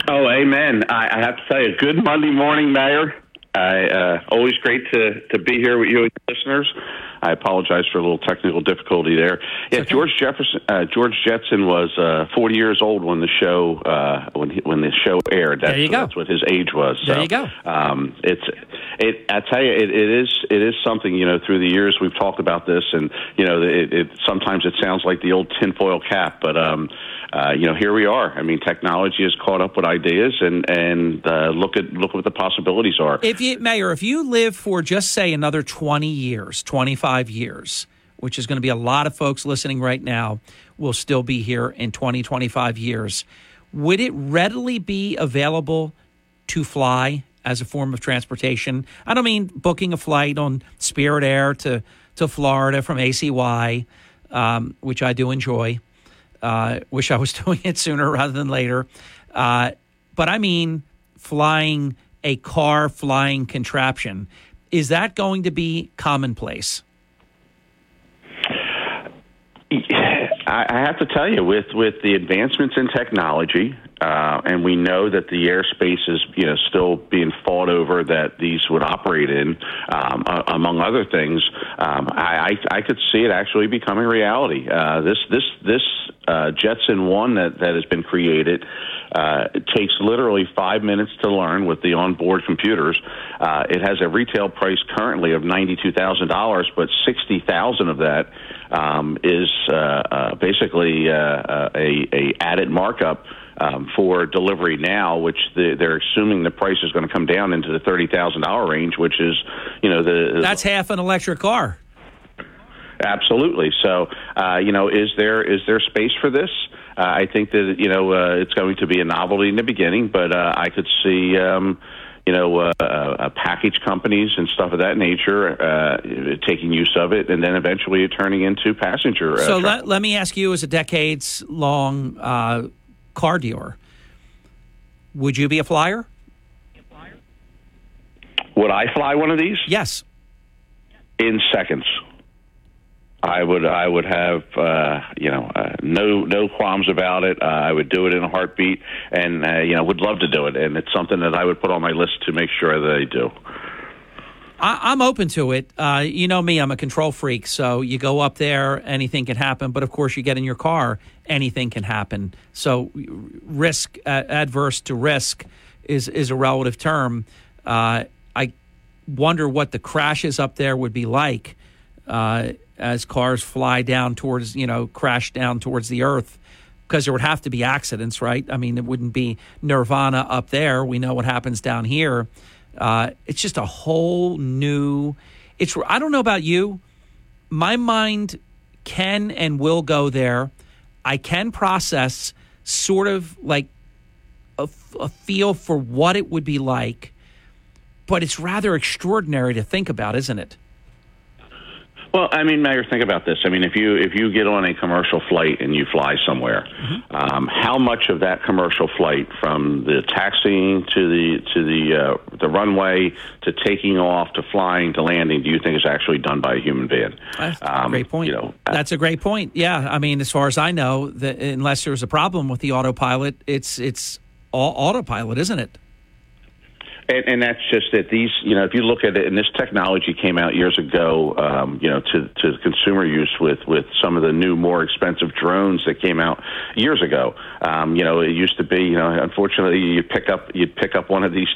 Oh, amen. I, I have to tell you, good Monday morning, Mayor. I uh, always great to to be here with you and listeners. I apologize for a little technical difficulty there. Yeah, okay. George Jefferson, uh, George Jetson was uh, 40 years old when the show uh, when he, when the show aired. That's, there you go. That's what his age was. So, there you go. Um, it's it. I tell you, it, it is it is something. You know, through the years we've talked about this, and you know, it, it sometimes it sounds like the old tinfoil cap, but um, uh, you know, here we are. I mean, technology has caught up with ideas, and and uh, look at look at what the possibilities are. If you, Mayor, if you live for just say another twenty years, twenty five years, which is going to be a lot of folks listening right now, will still be here in 20, 25 years. Would it readily be available to fly as a form of transportation? I don't mean booking a flight on Spirit Air to to Florida from ACY, um, which I do enjoy. Uh, wish I was doing it sooner rather than later. Uh, but I mean, flying a car flying contraption. Is that going to be commonplace? I have to tell you, with with the advancements in technology, uh, and we know that the airspace is you know still being fought over that these would operate in, um, uh, among other things. Um, I, I, I could see it actually becoming reality. Uh, this this this uh, Jetson one that that has been created. Uh, takes literally five minutes to learn with the onboard computers. Uh, it has a retail price currently of ninety-two thousand dollars, but sixty thousand of that um, is uh, uh, basically uh, uh, a, a added markup. Um, for delivery now, which the, they're assuming the price is going to come down into the thirty thousand dollar range, which is, you know, the that's half an electric car. Absolutely. So, uh, you know, is there is there space for this? Uh, I think that you know uh, it's going to be a novelty in the beginning, but uh, I could see. Um, you know, uh, uh, package companies and stuff of that nature uh, taking use of it, and then eventually turning into passenger. Uh, so let, let me ask you, as a decades long uh, car dealer, would you be a flyer? Would I fly one of these? Yes. In seconds. I would I would have uh, you know uh, no no qualms about it. Uh, I would do it in a heartbeat, and uh, you know would love to do it. And it's something that I would put on my list to make sure that I do. I, am open to it. Uh, you know me; I'm a control freak. So you go up there, anything can happen. But of course, you get in your car, anything can happen. So risk uh, adverse to risk is is a relative term. Uh, I wonder what the crashes up there would be like. As cars fly down towards, you know, crash down towards the earth because there would have to be accidents, right? I mean, it wouldn't be nirvana up there. We know what happens down here. Uh, it's just a whole new. It's. I don't know about you. My mind can and will go there. I can process sort of like a, a feel for what it would be like, but it's rather extraordinary to think about, isn't it? Well, I mean, Mayor, think about this. I mean, if you if you get on a commercial flight and you fly somewhere, mm-hmm. um, how much of that commercial flight, from the taxiing to the to the uh, the runway to taking off to flying to landing, do you think is actually done by a human being? That's um, a great point. You know, that's a great point. Yeah, I mean, as far as I know, that unless there's a problem with the autopilot, it's it's all autopilot, isn't it? And, and that's just that these, you know, if you look at it, and this technology came out years ago, um, you know, to, to consumer use with, with some of the new, more expensive drones that came out years ago. Um, you know, it used to be, you know, unfortunately, you pick up, you'd pick up one of these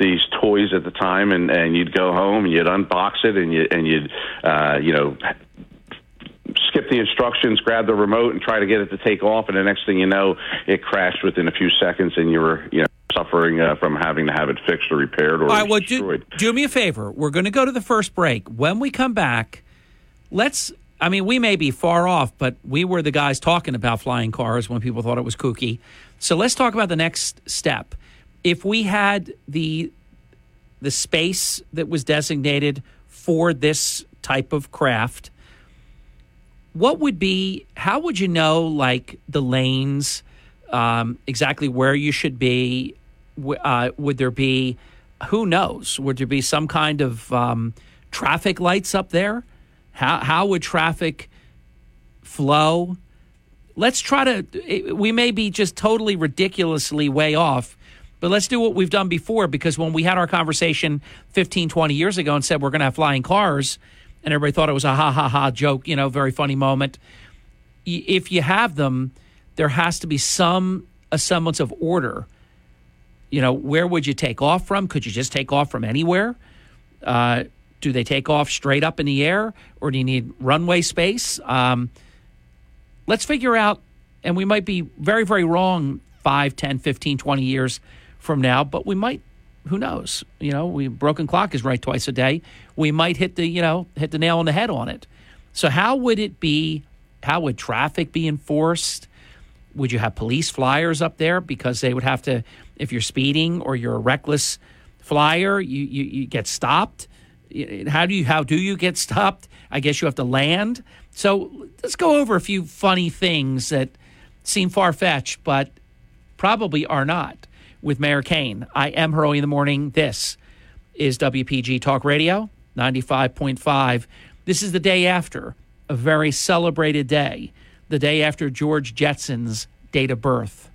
these toys at the time, and, and you'd go home and you'd unbox it, and you and you'd, uh, you know, skip the instructions, grab the remote, and try to get it to take off. And the next thing you know, it crashed within a few seconds, and you were you know suffering uh, from having to have it fixed or repaired or All right, well, destroyed. do, do me a favor. We're going to go to the first break. When we come back, let's. I mean, we may be far off, but we were the guys talking about flying cars when people thought it was kooky. So let's talk about the next step. If we had the the space that was designated for this type of craft, what would be? How would you know, like the lanes, um, exactly where you should be? Uh, would there be? Who knows? Would there be some kind of um, traffic lights up there? How how would traffic flow? Let's try to. We may be just totally ridiculously way off, but let's do what we've done before. Because when we had our conversation 15, 20 years ago and said we're going to have flying cars, and everybody thought it was a ha ha ha joke, you know, very funny moment. If you have them, there has to be some semblance of order. You know, where would you take off from? Could you just take off from anywhere? Uh, do they take off straight up in the air, or do you need runway space? Um, let's figure out, and we might be very, very wrong 5, 10, 15, 20 years from now, but we might, who knows? You know, we broken clock is right twice a day. We might hit the, you know, hit the nail on the head on it. So how would it be? How would traffic be enforced? Would you have police flyers up there because they would have to, if you're speeding or you're a reckless flyer, you, you, you get stopped. How do you how do you get stopped? I guess you have to land. So let's go over a few funny things that seem far fetched, but probably are not. With Mayor Cain, I am Hurley in the morning. This is WPG Talk Radio 95.5. This is the day after a very celebrated day, the day after George Jetson's date of birth.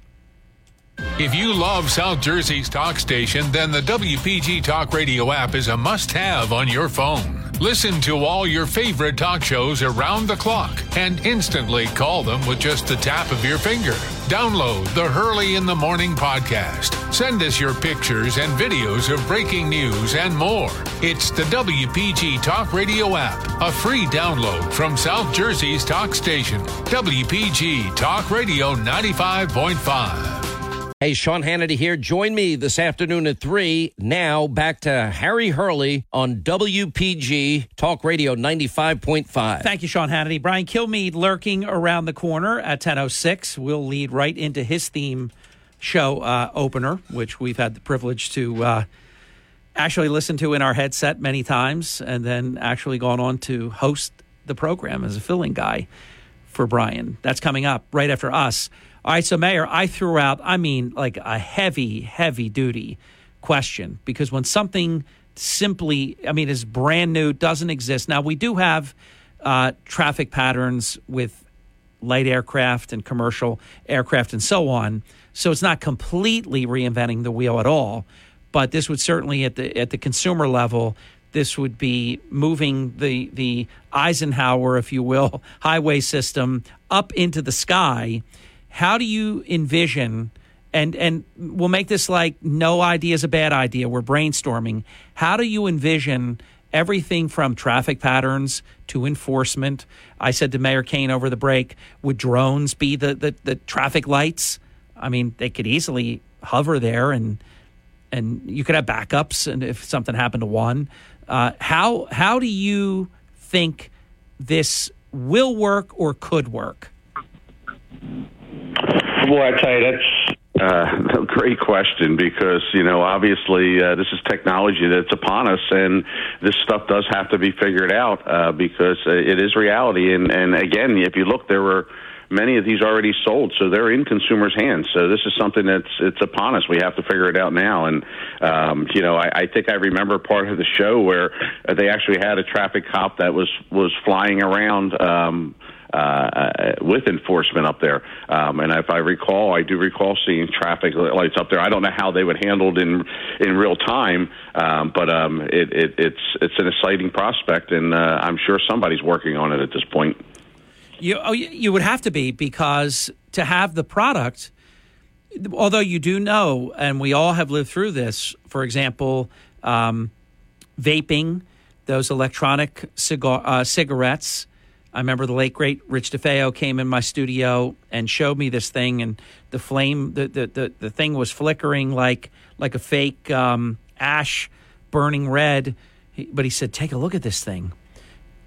If you love South Jersey's talk station, then the WPG Talk Radio app is a must have on your phone. Listen to all your favorite talk shows around the clock and instantly call them with just the tap of your finger. Download the Hurley in the Morning podcast. Send us your pictures and videos of breaking news and more. It's the WPG Talk Radio app, a free download from South Jersey's talk station, WPG Talk Radio 95.5. Hey, Sean Hannity here. Join me this afternoon at 3. Now back to Harry Hurley on WPG Talk Radio 95.5. Thank you, Sean Hannity. Brian Kilmeade lurking around the corner at 10.06. We'll lead right into his theme show uh, opener, which we've had the privilege to uh, actually listen to in our headset many times and then actually gone on to host the program as a filling guy for Brian. That's coming up right after us. All right, so Mayor, I threw out, I mean, like a heavy, heavy duty question because when something simply, I mean, is brand new, doesn't exist. Now, we do have uh, traffic patterns with light aircraft and commercial aircraft and so on. So it's not completely reinventing the wheel at all, but this would certainly at the at the consumer level this would be moving the the Eisenhower, if you will, highway system up into the sky. How do you envision and and we'll make this like no idea is a bad idea. We're brainstorming. How do you envision everything from traffic patterns to enforcement? I said to Mayor Cain over the break, would drones be the the, the traffic lights? I mean, they could easily hover there and and you could have backups and if something happened to one. Uh, how how do you think this will work or could work? Boy, I tell you, that's uh, a great question because you know obviously uh, this is technology that's upon us, and this stuff does have to be figured out uh, because uh, it is reality. And and again, if you look, there were many of these already sold, so they're in consumers' hands. So this is something that's it's upon us. We have to figure it out now. And um, you know, I, I think I remember part of the show where they actually had a traffic cop that was was flying around. Um, uh, with enforcement up there. Um, and if I recall, I do recall seeing traffic lights up there. I don't know how they would handle it in in real time, um, but um, it, it, it's it's an exciting prospect, and uh, I'm sure somebody's working on it at this point. You oh, you would have to be because to have the product, although you do know, and we all have lived through this. For example, um, vaping, those electronic cigar uh, cigarettes. I remember the late great Rich DeFeo came in my studio and showed me this thing, and the flame, the the the, the thing was flickering like like a fake um, ash burning red. He, but he said, "Take a look at this thing."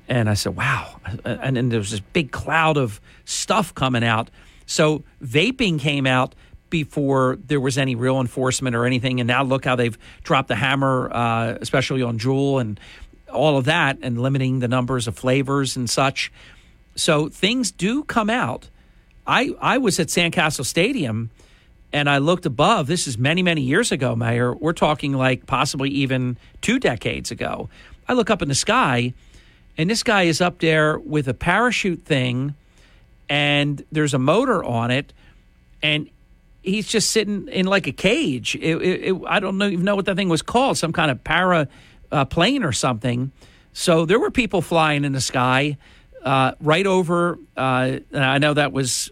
And I said, wow. And then there was this big cloud of stuff coming out. So vaping came out before there was any real enforcement or anything. And now look how they've dropped the hammer, uh, especially on Juul and all of that, and limiting the numbers of flavors and such. So things do come out. I, I was at Sandcastle Stadium and I looked above. This is many, many years ago, Mayor. We're talking like possibly even two decades ago. I look up in the sky and this guy is up there with a parachute thing and there's a motor on it and he's just sitting in like a cage it, it, it, i don't know, even know what that thing was called some kind of para uh, plane or something so there were people flying in the sky uh, right over uh, i know that was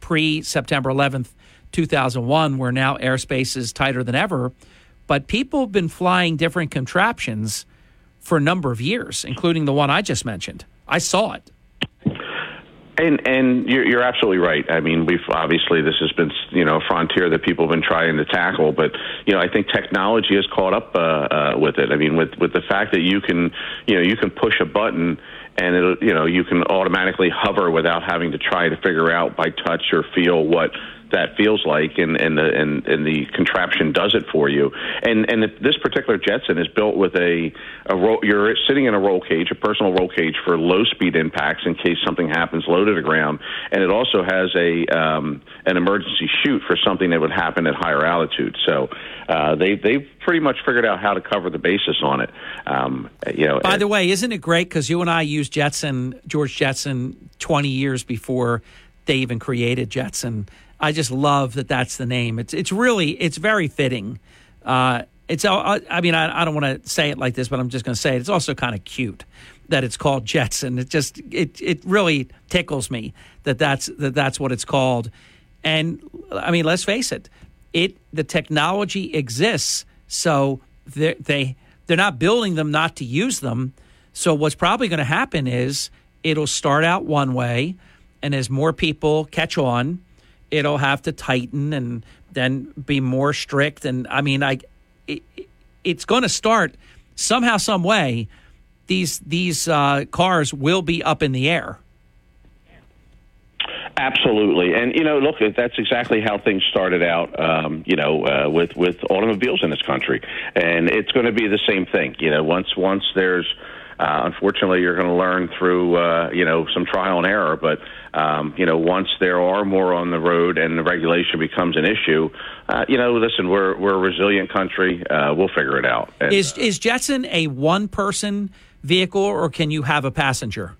pre september 11th 2001 where now airspace is tighter than ever but people have been flying different contraptions for a number of years, including the one I just mentioned. I saw it. And and you're, you're absolutely right. I mean, we've obviously this has been you know a frontier that people have been trying to tackle, but you know I think technology has caught up uh, uh, with it. I mean, with with the fact that you can you know you can push a button and it you know you can automatically hover without having to try to figure out by touch or feel what that feels like, and and the and, and the contraption does it for you. And and this particular Jetson is built with a a roll, you're sitting in a roll cage, a personal roll cage for low speed impacts in case something happens low to the ground, and it also has a um, an emergency chute for something that would happen at higher altitude. So uh, they they've pretty much figured out how to cover the basis on it. Um, you know. By the way, isn't it great because you and I used Jetson, George Jetson, twenty years before they even created Jetson. I just love that that's the name. It's it's really it's very fitting. Uh, it's uh, I mean I, I don't want to say it like this, but I'm just going to say it. It's also kind of cute that it's called Jetson. It just it it really tickles me that that's that that's what it's called. And I mean, let's face it, it the technology exists, so they they they're not building them not to use them. So what's probably going to happen is it'll start out one way, and as more people catch on it'll have to tighten and then be more strict. And I mean, I it, it's going to start somehow, some way. These these uh, cars will be up in the air. Absolutely, and you know, look, that's exactly how things started out. Um, you know, uh, with with automobiles in this country, and it's going to be the same thing. You know, once once there's uh, unfortunately, you're going to learn through uh, you know some trial and error. But um, you know, once there are more on the road and the regulation becomes an issue, uh, you know, listen, we're we're a resilient country. Uh, we'll figure it out. And, is is Jetson a one person vehicle, or can you have a passenger?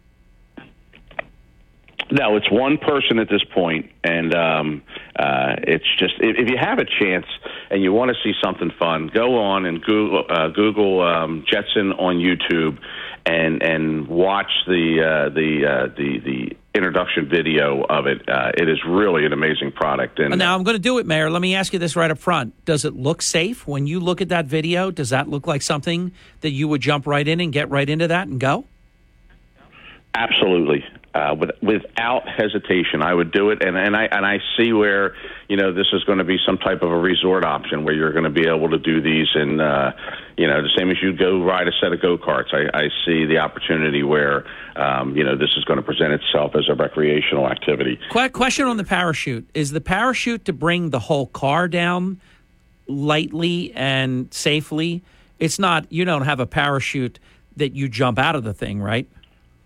No, it's one person at this point, and um, uh, it's just if, if you have a chance and you want to see something fun, go on and Google uh, Google um, Jetson on YouTube and and watch the uh, the uh, the the introduction video of it. Uh, it is really an amazing product. And now I'm going to do it, Mayor. Let me ask you this right up front: Does it look safe when you look at that video? Does that look like something that you would jump right in and get right into that and go? Absolutely uh, with, without hesitation. I would do it, and, and I and I see where you know this is going to be some type of a resort option where you're going to be able to do these, and uh, you know the same as you go ride a set of go karts. I, I see the opportunity where um, you know this is going to present itself as a recreational activity. Question on the parachute: Is the parachute to bring the whole car down lightly and safely? It's not. You don't have a parachute that you jump out of the thing, right?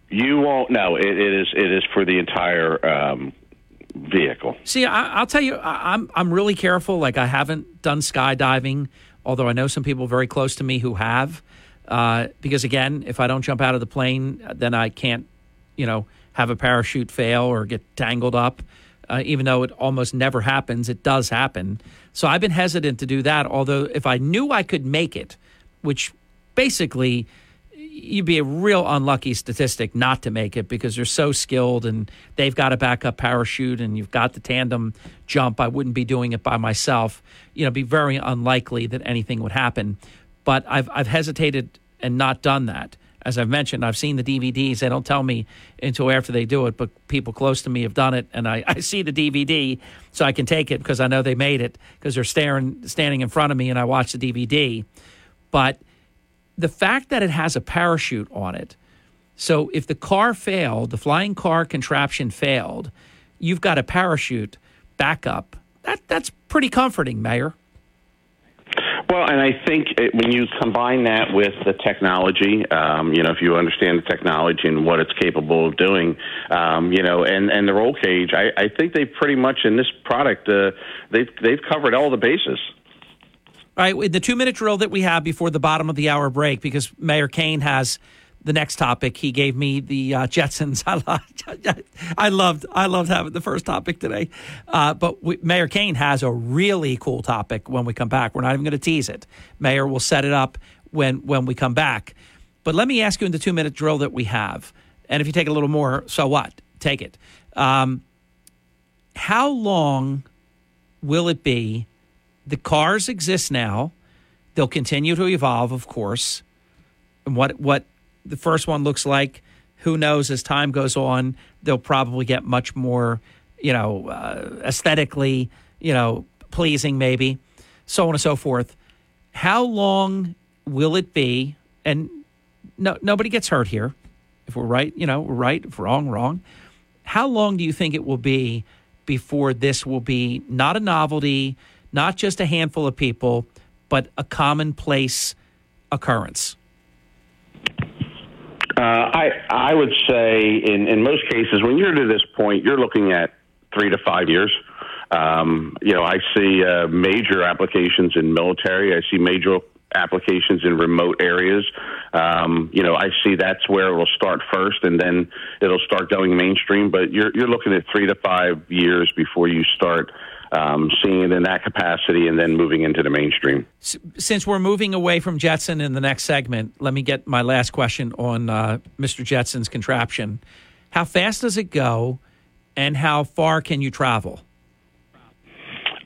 You won't. No, it, it is. It is for the entire um, vehicle. See, I, will tell you, I, I'm I'm really careful. Like I haven't done skydiving, although I know some people very close to me who have. Uh, because again, if I don't jump out of the plane, then I can't, you know, have a parachute fail or get tangled up. Uh, even though it almost never happens, it does happen. So I've been hesitant to do that. Although if I knew I could make it, which basically you'd be a real unlucky statistic not to make it because they're so skilled and they've got a backup parachute and you've got the tandem jump. I wouldn't be doing it by myself. You know, be very unlikely that anything would happen. But I've I've hesitated and not done that. As I've mentioned, I've seen the DVDs. They don't tell me until after they do it, but people close to me have done it, and I, I see the DVD, so I can take it because I know they made it because they're staring, standing in front of me, and I watch the DVD. But the fact that it has a parachute on it, so if the car failed, the flying car contraption failed, you've got a parachute backup. That that's pretty comforting, Mayor. Well, and I think it, when you combine that with the technology, um, you know, if you understand the technology and what it's capable of doing, um, you know, and, and the roll cage, I, I think they pretty much in this product, uh, they've they've covered all the bases. All right, in the two minute drill that we have before the bottom of the hour break, because Mayor Cain has the next topic. He gave me the uh, Jetsons. I loved, I loved, I loved having the first topic today. Uh, but we, Mayor Cain has a really cool topic when we come back. We're not even going to tease it. Mayor will set it up when when we come back. But let me ask you in the two minute drill that we have, and if you take a little more, so what? Take it. Um, how long will it be? The cars exist now. They'll continue to evolve, of course. And what what the first one looks like. Who knows? As time goes on, they'll probably get much more, you know, uh, aesthetically, you know, pleasing, maybe, so on and so forth. How long will it be? And no, nobody gets hurt here. If we're right, you know, we're right. If wrong, wrong. How long do you think it will be before this will be not a novelty, not just a handful of people, but a commonplace occurrence? Uh, I I would say in in most cases when you're to this point, you're looking at three to five years. Um, you know, I see uh, major applications in military. I see major applications in remote areas. Um, you know, I see that's where it will start first, and then it'll start going mainstream. But you're you're looking at three to five years before you start um, seeing it in that capacity and then moving into the mainstream. Since we're moving away from Jetson in the next segment, let me get my last question on uh, Mr. Jetson's contraption. How fast does it go, and how far can you travel?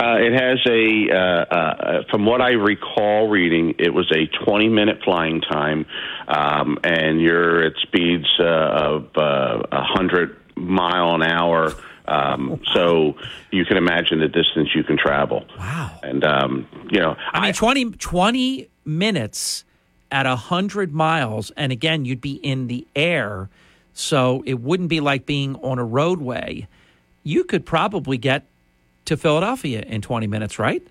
Uh, it has a, uh, uh, from what I recall reading, it was a 20 minute flying time, um, and you're at speeds uh, of uh, 100 mile an hour. Um, so you can imagine the distance you can travel. Wow. And, um, you know, I mean, 20, 20 minutes at 100 miles, and again, you'd be in the air, so it wouldn't be like being on a roadway. You could probably get to Philadelphia in 20 minutes, right?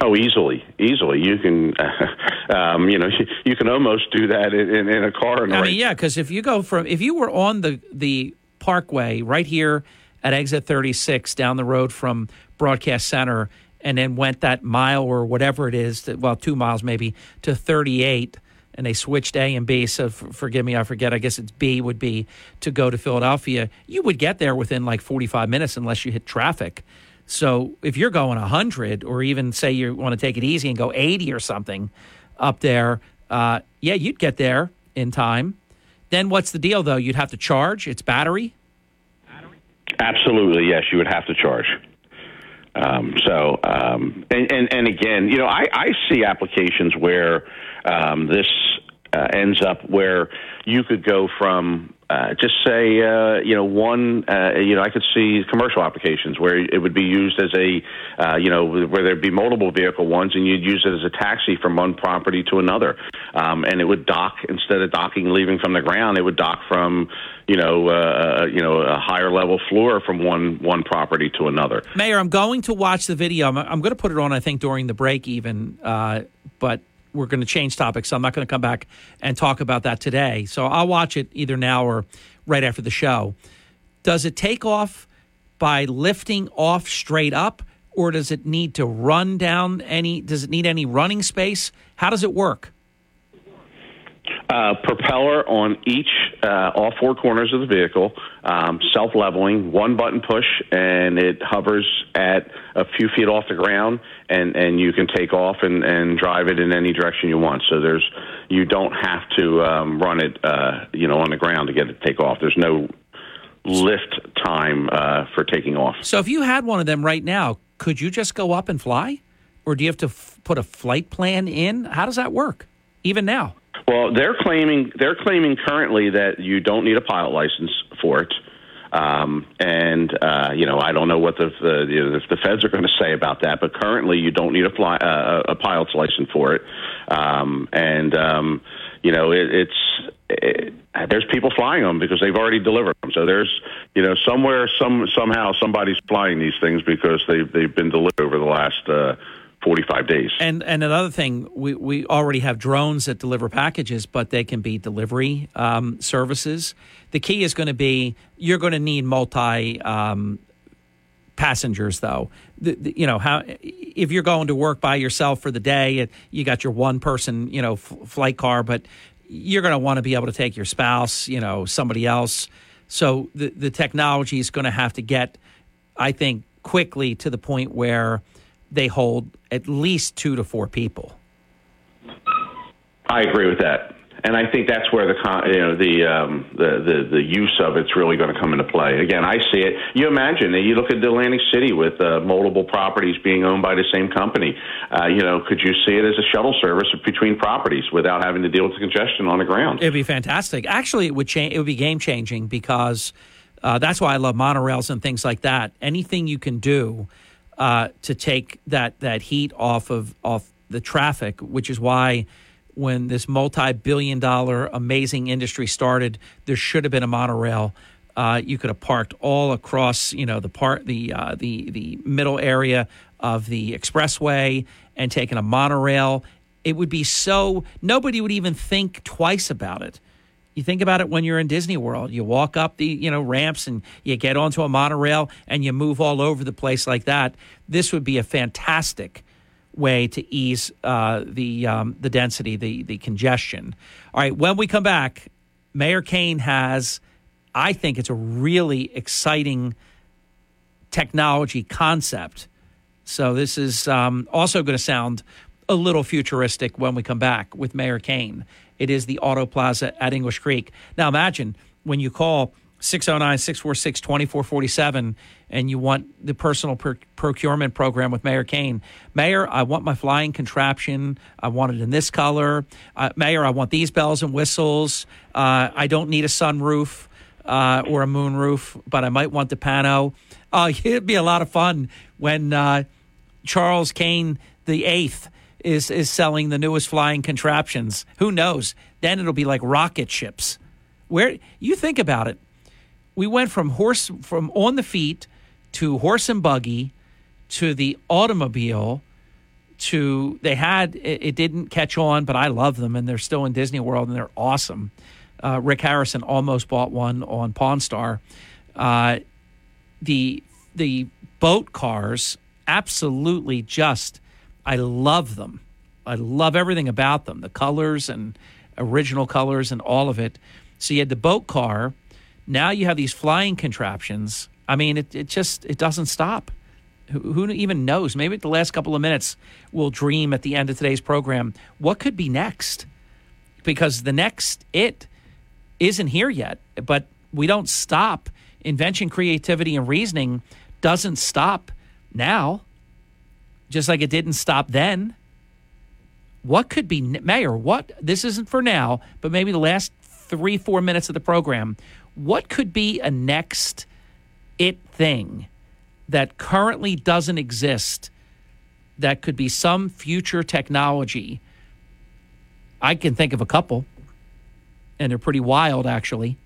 Oh, easily, easily. You can, um, you know, you, you, can almost do that in, in a car. I mean, yeah, because if you go from, if you were on the the Parkway right here at exit 36 down the road from Broadcast Center, and then went that mile or whatever it is, to, well, two miles maybe to 38 and they switched A and B. So f- forgive me, I forget. I guess it's B would be to go to Philadelphia. You would get there within like 45 minutes unless you hit traffic. So if you're going 100 or even say you want to take it easy and go 80 or something up there, uh, yeah, you'd get there in time. Then what's the deal though? You'd have to charge its battery. Absolutely, yes. You would have to charge. Um, so, um, and, and, and again, you know, I, I see applications where um, this uh, ends up where you could go from uh, just say uh, you know one uh, you know I could see commercial applications where it would be used as a uh, you know where there'd be multiple vehicle ones and you'd use it as a taxi from one property to another um, and it would dock instead of docking leaving from the ground it would dock from you know uh, you know a higher level floor from one one property to another. Mayor, I'm going to watch the video. I'm, I'm going to put it on I think during the break even, uh, but we're going to change topics. So I'm not going to come back and talk about that today. So I'll watch it either now or right after the show. Does it take off by lifting off straight up, or does it need to run down any? Does it need any running space? How does it work? Uh, propeller on each, uh, all four corners of the vehicle, um, self leveling, one button push, and it hovers at a few feet off the ground, and, and you can take off and, and drive it in any direction you want. So there's, you don't have to um, run it, uh, you know, on the ground to get it to take off. There's no lift time uh, for taking off. So if you had one of them right now, could you just go up and fly, or do you have to f- put a flight plan in? How does that work, even now? Well, they're claiming they're claiming currently that you don't need a pilot license for it. Um, and uh, you know, I don't know what the the, you know, the feds are going to say about that, but currently you don't need a fly uh, a pilot's license for it. Um, and um, you know, it, it's it, there's people flying them because they've already delivered them. So there's you know somewhere some somehow somebody's flying these things because they've they've been delivered over the last. Uh, 45 days. And and another thing, we, we already have drones that deliver packages, but they can be delivery um, services. The key is going to be you're going to need multi um, passengers, though. The, the, you know how if you're going to work by yourself for the day, you got your one person, you know, f- flight car, but you're going to want to be able to take your spouse, you know, somebody else. So the the technology is going to have to get, I think, quickly to the point where they hold at least two to four people. I agree with that, and I think that's where the you know the um, the, the the use of it's really going to come into play. Again, I see it. You imagine that you look at Atlantic City with uh, multiple properties being owned by the same company. Uh, you know, could you see it as a shuttle service between properties without having to deal with the congestion on the ground? It'd be fantastic. Actually, it would change. It would be game changing because uh, that's why I love monorails and things like that. Anything you can do uh, to take that that heat off of off the traffic, which is why when this multi-billion-dollar amazing industry started, there should have been a monorail. Uh, you could have parked all across, you know, the part the uh, the the middle area of the expressway and taken a monorail. It would be so nobody would even think twice about it. You think about it when you're in Disney World. You walk up the you know ramps and you get onto a monorail and you move all over the place like that. This would be a fantastic way to ease uh, the um, the density, the the congestion. All right, when we come back, Mayor Cain has, I think it's a really exciting technology concept. So this is um, also going to sound a little futuristic when we come back with Mayor Cain. It is the Auto Plaza at English Creek. Now imagine when you call 609 646 2447 and you want the personal procurement program with Mayor Cain. Mayor, I want my flying contraption. I want it in this color. Uh, Mayor, I want these bells and whistles. Uh, I don't need a sunroof uh, or a moonroof, but I might want the pano. Uh, it'd be a lot of fun when uh, Charles Cain the eighth is is selling the newest flying contraptions. Who knows? Then it'll be like rocket ships. Where you think about it, we went from horse from on the feet to horse and buggy to the automobile to they had it, it didn't catch on, but I love them and they're still in Disney World and they're awesome. Uh, Rick Harrison almost bought one on Pawn Star. Uh, the the boat cars absolutely just I love them. I love everything about them, the colors and original colors and all of it. So you had the boat car. Now you have these flying contraptions. I mean, it, it just it doesn't stop. Who, who even knows? Maybe the last couple of minutes, we'll dream at the end of today's program what could be next, because the next it isn't here yet. But we don't stop. Invention, creativity, and reasoning doesn't stop now just like it didn't stop then. What could be, Mayor, what, this isn't for now, but maybe the last three, four minutes of the program, what could be a next it thing that currently doesn't exist that could be some future technology? I can think of a couple, and they're pretty wild, actually.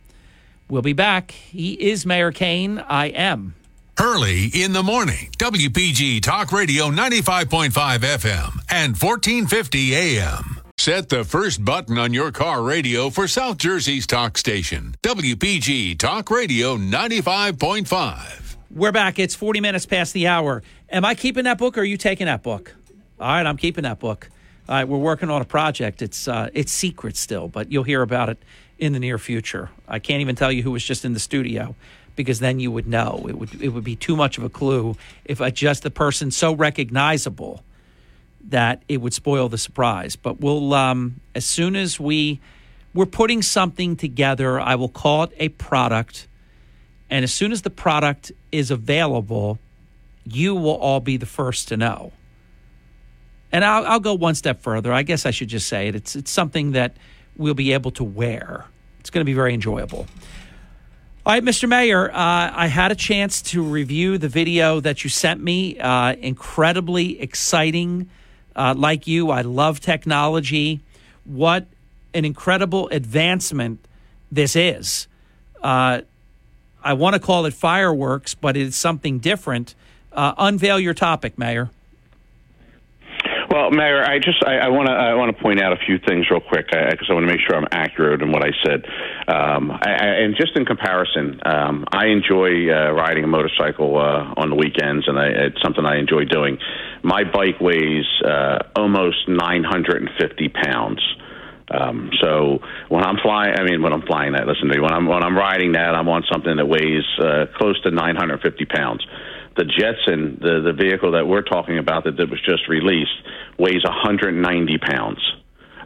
We'll be back. He is Mayor Cain. I am. Hurley in the morning, WPG Talk Radio 95.5 FM and 1450 AM. Set the first button on your car radio for South Jersey's talk station, WPG Talk Radio 95.5. We're back. It's 40 minutes past the hour. Am I keeping that book or are you taking that book? All right, I'm keeping that book. All right, we're working on a project. It's uh, it's secret still, but you'll hear about it in the near future. I can't even tell you who was just in the studio because then you would know. It would it would be too much of a clue if I just the person so recognizable that it would spoil the surprise. But we'll um, as soon as we we're putting something together, I will call it a product, and as soon as the product is available, you will all be the first to know. And I'll, I'll go one step further. I guess I should just say it. It's it's something that we'll be able to wear. It's going to be very enjoyable. All right, Mr. Mayor, uh, I had a chance to review the video that you sent me. Uh, incredibly exciting. Uh, like you, I love technology. What an incredible advancement this is. Uh, I want to call it fireworks, but it's something different. Uh, unveil your topic, Mayor. Well, Mayor, I just I want to I want to point out a few things real quick because I, I want to make sure I'm accurate in what I said. Um, I, I, and just in comparison, um, I enjoy uh, riding a motorcycle uh, on the weekends, and it's something I enjoy doing. My bike weighs uh, almost 950 pounds. Um, so when I'm flying, I mean when I'm flying that, listen to me. When I'm when I'm riding that, I'm on something that weighs uh, close to 950 pounds. The Jetson, the the vehicle that we're talking about that, that was just released, weighs 190 pounds.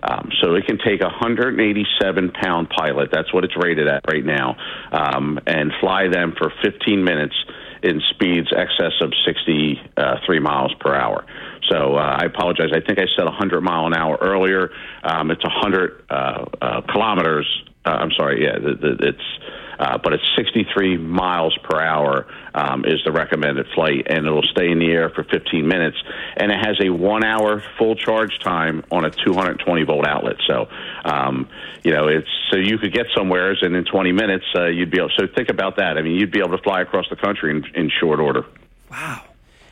Um, so it can take a 187 pound pilot. That's what it's rated at right now, um, and fly them for 15 minutes in speeds excess of 63 miles per hour. So uh, I apologize. I think I said 100 mile an hour earlier. Um, it's 100 uh, uh, kilometers. Uh, I'm sorry. Yeah, the, the, it's uh, but it's 63 miles per hour um, is the recommended flight, and it'll stay in the air for 15 minutes. And it has a one-hour full charge time on a 220 volt outlet. So, um, you know, it's so you could get somewheres, and in 20 minutes uh, you'd be able. So think about that. I mean, you'd be able to fly across the country in, in short order. Wow.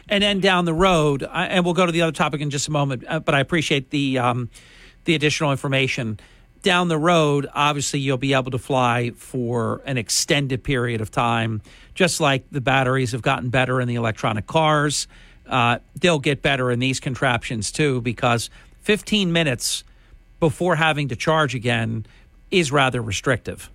And then down the road, and we'll go to the other topic in just a moment. Uh, but I appreciate the um, the additional information. Down the road, obviously, you'll be able to fly for an extended period of time, just like the batteries have gotten better in the electronic cars. Uh, they'll get better in these contraptions too, because 15 minutes before having to charge again is rather restrictive.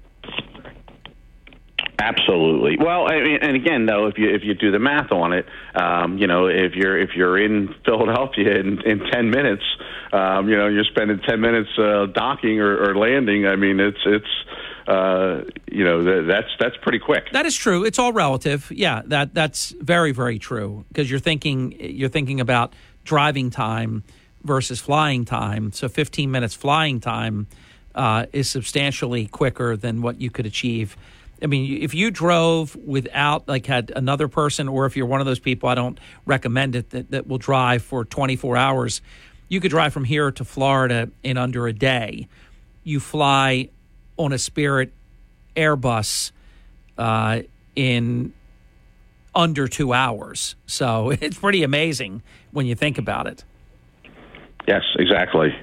Absolutely. Well, I mean, and again, though, if you if you do the math on it, um, you know, if you're if you're in Philadelphia in, in ten minutes, um, you know, you're spending ten minutes uh, docking or, or landing. I mean, it's it's uh, you know that's that's pretty quick. That is true. It's all relative. Yeah, that that's very very true because you're thinking you're thinking about driving time versus flying time. So 15 minutes flying time uh, is substantially quicker than what you could achieve I mean, if you drove without, like, had another person, or if you're one of those people, I don't recommend it, that, that will drive for 24 hours, you could drive from here to Florida in under a day. You fly on a Spirit Airbus uh, in under two hours. So it's pretty amazing when you think about it. Yes, exactly.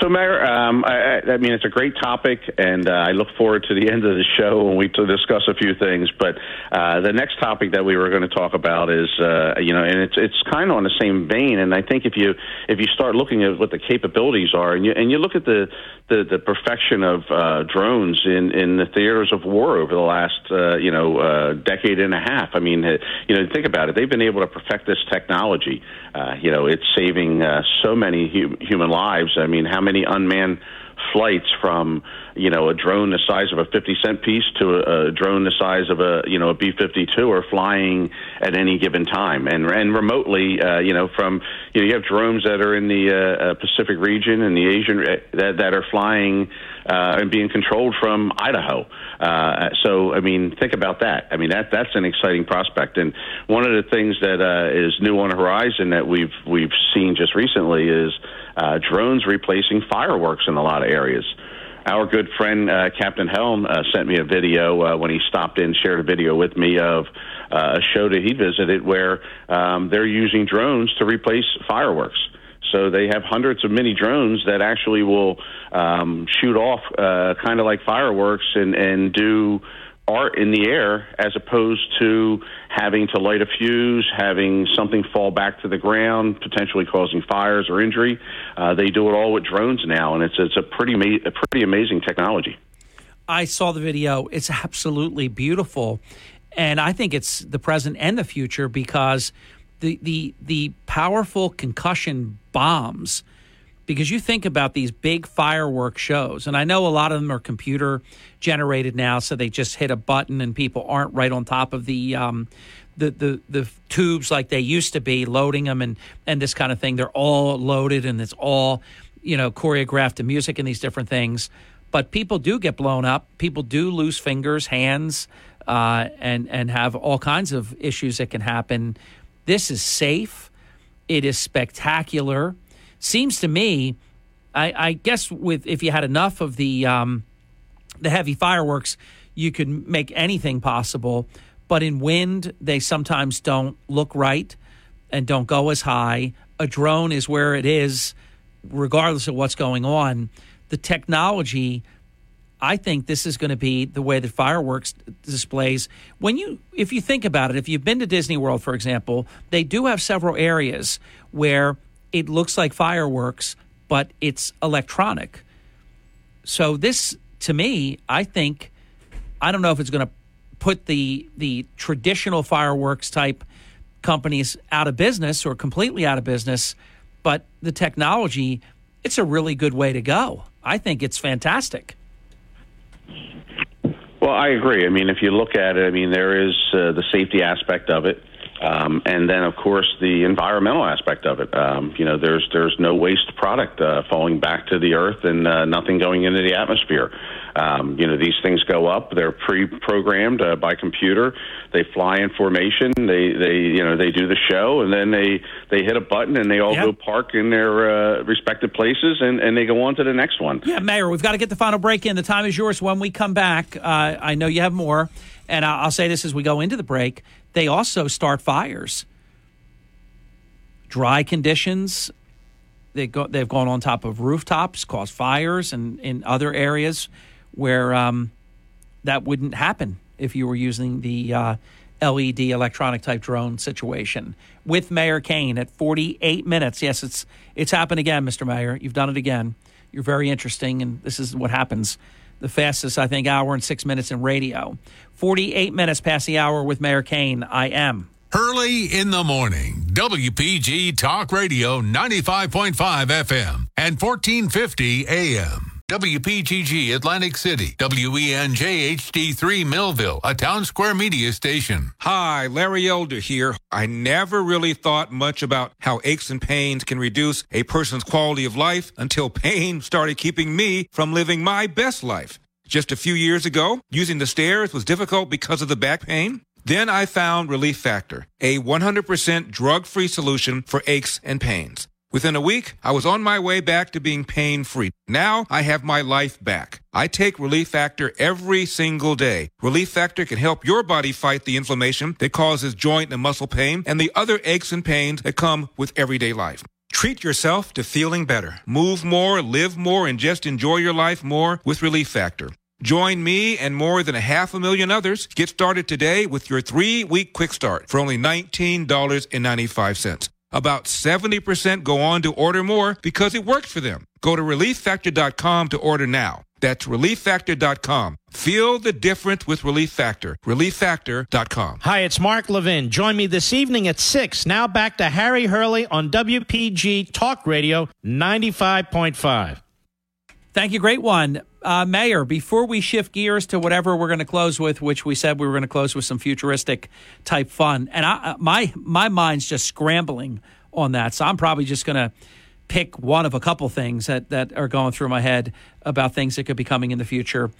So, Mayor, um, I, I, mean, it's a great topic, and uh, I look forward to the end of the show when we to discuss a few things. But uh, the next topic that we were going to talk about is, uh, you know, and it's it's kind of on the same vein. And I think if you if you start looking at what the capabilities are, and you and you look at the the, the perfection of uh, drones in in the theaters of war over the last, uh, you know, uh, decade and a half. I mean, you know, think about it. They've been able to perfect this technology. you know, it's saving so many hu- human lives. I mean, how many unmanned flights from you know a drone the size of a 50 cent piece to a, a drone the size of a you know a B52 are flying at any given time and and remotely uh, you know from you know you have drones that are in the uh, uh Pacific region and the Asian uh, that that are flying uh, and being controlled from Idaho. Uh, so, I mean, think about that. I mean, that that's an exciting prospect. And one of the things that uh, is new on the horizon that we've we've seen just recently is uh, drones replacing fireworks in a lot of areas. Our good friend uh, Captain Helm uh, sent me a video uh, when he stopped in, shared a video with me of uh, a show that he visited where um, they're using drones to replace fireworks. So they have hundreds of mini drones that actually will um, shoot off uh, kind of like fireworks and, and do art in the air as opposed to having to light a fuse, having something fall back to the ground, potentially causing fires or injury. Uh, they do it all with drones now, and it's it's a pretty ma- a pretty amazing technology. I saw the video. It's absolutely beautiful, and I think it's the present and the future because the the the powerful concussion bombs because you think about these big firework shows and i know a lot of them are computer generated now so they just hit a button and people aren't right on top of the um, the, the the tubes like they used to be loading them and and this kind of thing they're all loaded and it's all you know, choreographed to music and these different things. But people do get blown up. People do lose fingers, hands, uh, and and have all kinds of issues that can happen. This is safe. It is spectacular. Seems to me, I, I guess, with if you had enough of the um, the heavy fireworks, you could make anything possible. But in wind, they sometimes don't look right and don't go as high. A drone is where it is, regardless of what's going on. The technology, I think this is going to be the way that fireworks displays. When you, if you think about it, if you've been to Disney World, for example, they do have several areas where it looks like fireworks, but it's electronic. So this, to me, I think, I don't know if it's going to put the the traditional fireworks type companies out of business or completely out of business, but the technology, it's a really good way to go. I think it's fantastic. Well, I agree. I mean, if you look at it, I mean, there is uh, the safety aspect of it. Um, and then, of course, the environmental aspect of it. Um, you know, there's there's no waste product uh, falling back to the earth and uh, nothing going into the atmosphere. Um, you know, these things go up. They're pre-programmed uh, by computer. They fly in formation. They they you know they do the show and then they they hit a button and they all Yep. go park in their uh, respective places and and they go on to the next one. Yeah, Mayor, we've got to get the final break in. The time is yours. When we come back, uh, I know you have more, and I'll say this as we go into the break. They also start fires. Dry conditions. They go, they've gone on top of rooftops, caused fires, and in other areas where um, that wouldn't happen if you were using the uh, LED electronic type drone situation. With Mayor Cain at 48 minutes. Yes, it's it's happened again, Mr. Mayor. You've done it again. You're very interesting, and this is what happens. The fastest, I think, hour and six minutes in radio. 48 minutes past the hour with Mayor Cain. I am. Early in the morning, WPG Talk Radio 95.5 FM and 1450 AM. WPGG Atlantic City, WENJ HD3 Millville, a Townsquare Media station. Hi, Larry Elder here. I never really thought much about how aches and pains can reduce a person's quality of life until pain started keeping me from living my best life. Just a few years ago, using the stairs was difficult because of the back pain. Then I found Relief Factor, a 100% drug free solution for aches and pains. Within a week, I was on my way back to being pain free. Now I have my life back. I take Relief Factor every single day. Relief Factor can help your body fight the inflammation that causes joint and muscle pain and the other aches and pains that come with everyday life. Treat yourself to feeling better. Move more, live more, and just enjoy your life more with Relief Factor. Join me and more than a half a million others. Get started today with your three week quick start for only $19.95. About 70% go on to order more because it works for them. Go to relieffactor.com to order now. That's relieffactor.com. Feel the difference with Relief Factor. Relieffactor.com. Hi, it's Mark Levin. Join me this evening at 6. Now back to Harry Hurley on WPG Talk Radio 95.5. Thank you. Great one. Uh, Mayor, before we shift gears to whatever we're going to close with, which we said we were going to close with some futuristic type fun, and I, uh, my my mind's just scrambling on that, so I'm probably just going to pick one of a couple things that that are going through my head about things that could be coming in the future.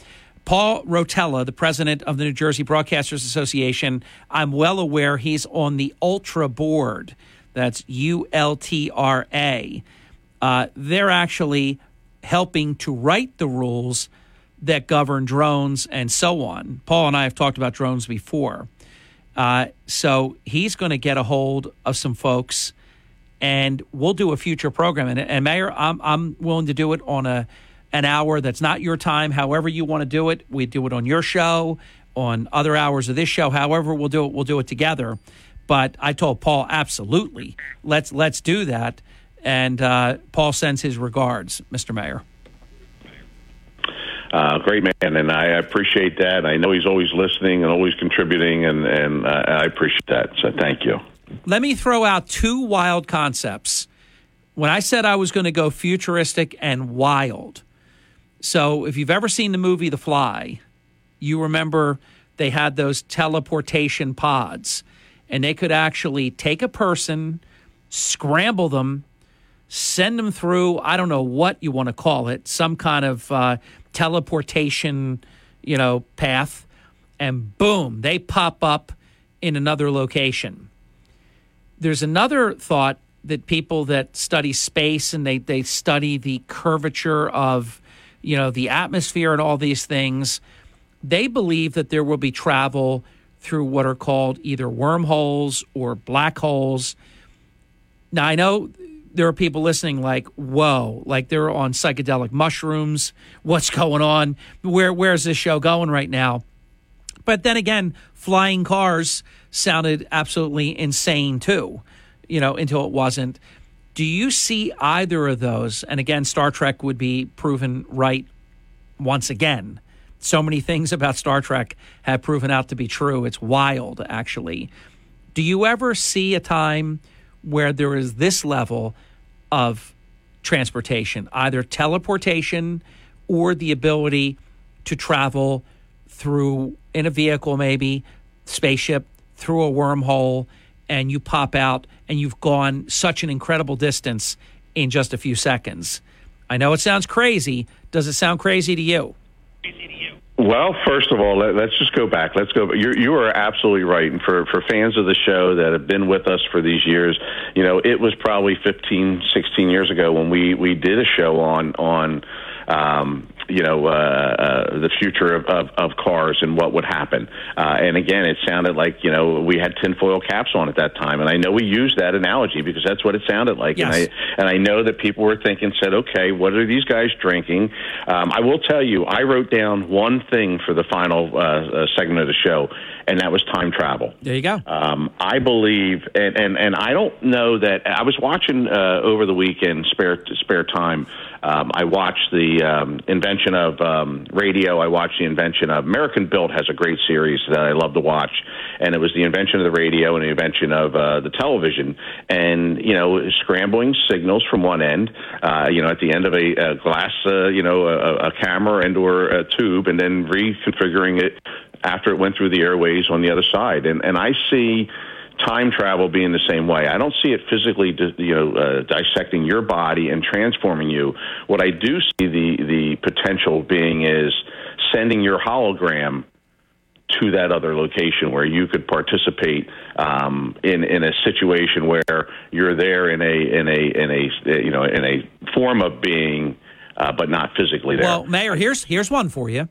Paul Rotella, the president of the New Jersey Broadcasters Association, I'm well aware he's on the Ultra board. That's U L T R A. Uh, they're actually helping to write the rules that govern drones and so on. Paul and I have talked about drones before. Uh, so he's going to get a hold of some folks and we'll do a future program. And, and Mayor, I'm, I'm willing to do it on a an hour that's not your time, however you want to do it. We do it on your show, on other hours of this show. However, we'll do it. We'll do it together. But I told Paul, absolutely, let's let's do that. And uh, Paul sends his regards, Mr. Mayor. Uh, great man, and I appreciate that. I know he's always listening and always contributing, and and uh, I appreciate that. So thank you. Let me throw out two wild concepts. When I said I was going to go futuristic and wild, so if you've ever seen the movie The Fly, you remember they had those teleportation pods, and they could actually take a person, scramble them, send them through, I don't know what you want to call it, some kind of uh, teleportation, you know, path, and boom, they pop up in another location. There's another thought that people that study space and they, they study the curvature of, you know, the atmosphere and all these things, they believe that there will be travel through what are called either wormholes or black holes. Now, I know there are people listening like, whoa, like they're on psychedelic mushrooms. What's going on? Where where's this show going right now? But then again, flying cars sounded absolutely insane too, you know, until it wasn't. Do you see either of those? And again, Star Trek would be proven right once again. So many things about Star Trek have proven out to be true. It's wild, actually. Do you ever see a time where there is this level of transportation, either teleportation or the ability to travel through in a vehicle, maybe spaceship, through a wormhole, and you pop out and you've gone such an incredible distance in just a few seconds. I know it sounds crazy. Does it sound crazy to you? Well, first of all, let, us just go back. Let's go. You're, you are absolutely right. And for, for fans of the show that have been with us for these years, you know, it was probably 15, 16 years ago when we, we did a show on, on, um, you know, uh, uh, the future of, of, of cars and what would happen. Uh, and again, it sounded like, you know, we had tinfoil caps on at that time. And I know we used that analogy because that's what it sounded like. Yes. And, I, and I know that people were thinking, said, okay, what are these guys drinking? Um, I will tell you, I wrote down one thing for the final uh, uh, segment of the show, and that was time travel. There you go. Um, I believe, and, and, and I don't know that I was watching uh, over the weekend, spare spare time. Um, I watched the um, invention of um, radio. I watched the invention of American Built has a great series that I love to watch, and it was the invention of the radio and the invention of uh, the television, and you know scrambling signals from one end, uh, you know at the end of a, a glass, uh, you know a, a camera and or a tube, and then reconfiguring it after it went through the airways on the other side, and and I see time travel being the same way. I don't see it physically, you know, uh, dissecting your body and transforming you. What I do see the the potential being is sending your hologram to that other location where you could participate um, in in a situation where you're there in a in a in a you know in a form of being, uh, but not physically there. Well, Mayor, here's here's one for you.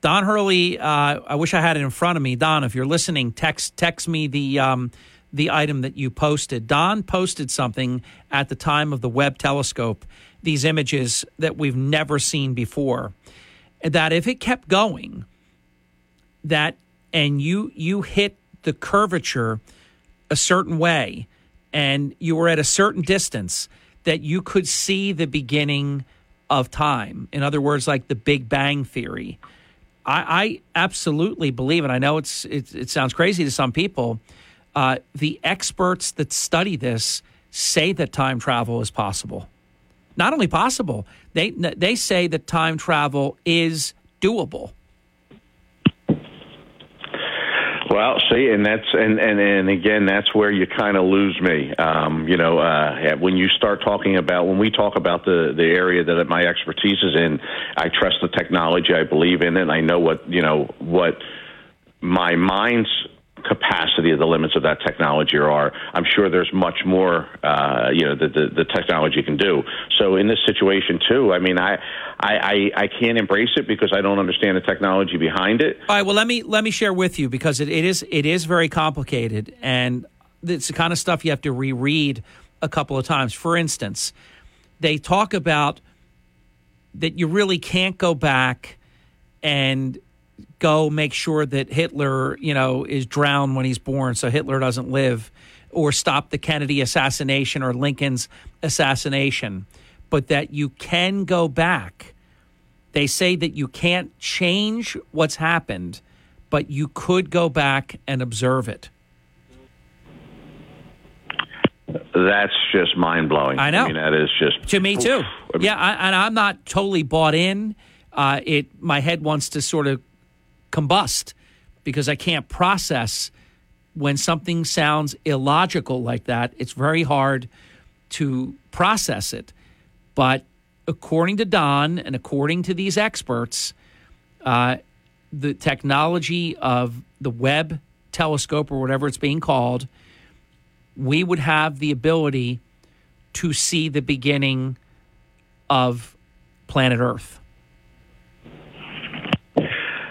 Don Hurley, uh, I wish I had it in front of me. Don, if you're listening, text text me the um, the item that you posted. Don posted something at the time of the Webb telescope. These images that we've never seen before. That if it kept going, that and you you hit the curvature a certain way, and you were at a certain distance, that you could see the beginning of time. In other words, like the Big Bang theory I, I absolutely believe, and I know it's, it, it sounds crazy to some people. Uh, the experts that study this say that time travel is possible. Not only possible, they they say that time travel is doable. Well, see, and that's and and and again, that's where you kind of lose me. Um, you know, uh, when you start talking about when we talk about the the area that my expertise is in, I trust the technology, I believe in it, and I know what you know what my mind's capacity of the limits of that technology are. I'm sure there's much more, uh, you know, the, the, the technology can do. So in this situation too, I mean, I, I, I, I can't embrace it because I don't understand the technology behind it. All right. Well, let me let me share with you because it, it is it is very complicated and it's the kind of stuff you have to reread a couple of times. For instance, they talk about that you really can't go back and go make sure that Hitler, you know, is drowned when he's born so Hitler doesn't live or stop the Kennedy assassination or Lincoln's assassination, but that you can go back. They say that you can't change what's happened, but you could go back and observe it. That's just mind blowing. I know. I mean, that is just to me too. Yeah, I, and I'm not totally bought in. Uh, it my head wants to sort of combust because I can't process when something sounds illogical like that. It's very hard to process it. But according to Don and according to these experts, uh, the technology of the Webb telescope or whatever it's being called, we would have the ability to see the beginning of planet Earth.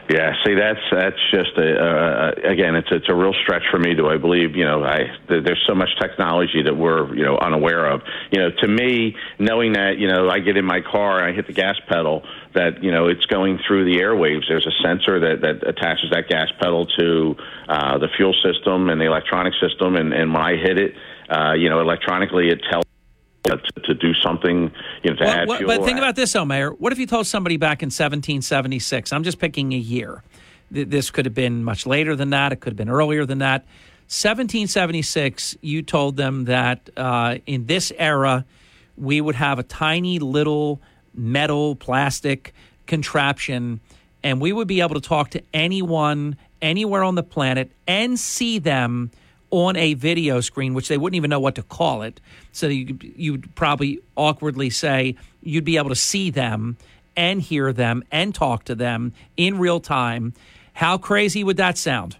Yeah, see, that's that's just a uh, again, it's it's a real stretch for me. Do I believe? You know, I th- there's so much technology that we're you know unaware of. You know, to me, knowing that you know I get in my car and I hit the gas pedal, that you know it's going through the airwaves. There's a sensor that that attaches that gas pedal to uh, the fuel system and the electronic system, and and when I hit it, uh, you know, electronically it tells to, to do something, you know, to Well, add what- fuel. but think about this, though, Mayor. What if you told somebody back in 1776? I'm just picking a year. This could have been much later than that. It could have been earlier than that. 1776, you told them that uh, in this era, we would have a tiny little metal, plastic contraption, and we would be able to talk to anyone anywhere on the planet and see them on a video screen, which they wouldn't even know what to call it. So you you'd probably awkwardly say you'd be able to see them and hear them and talk to them in real time. How crazy would that sound?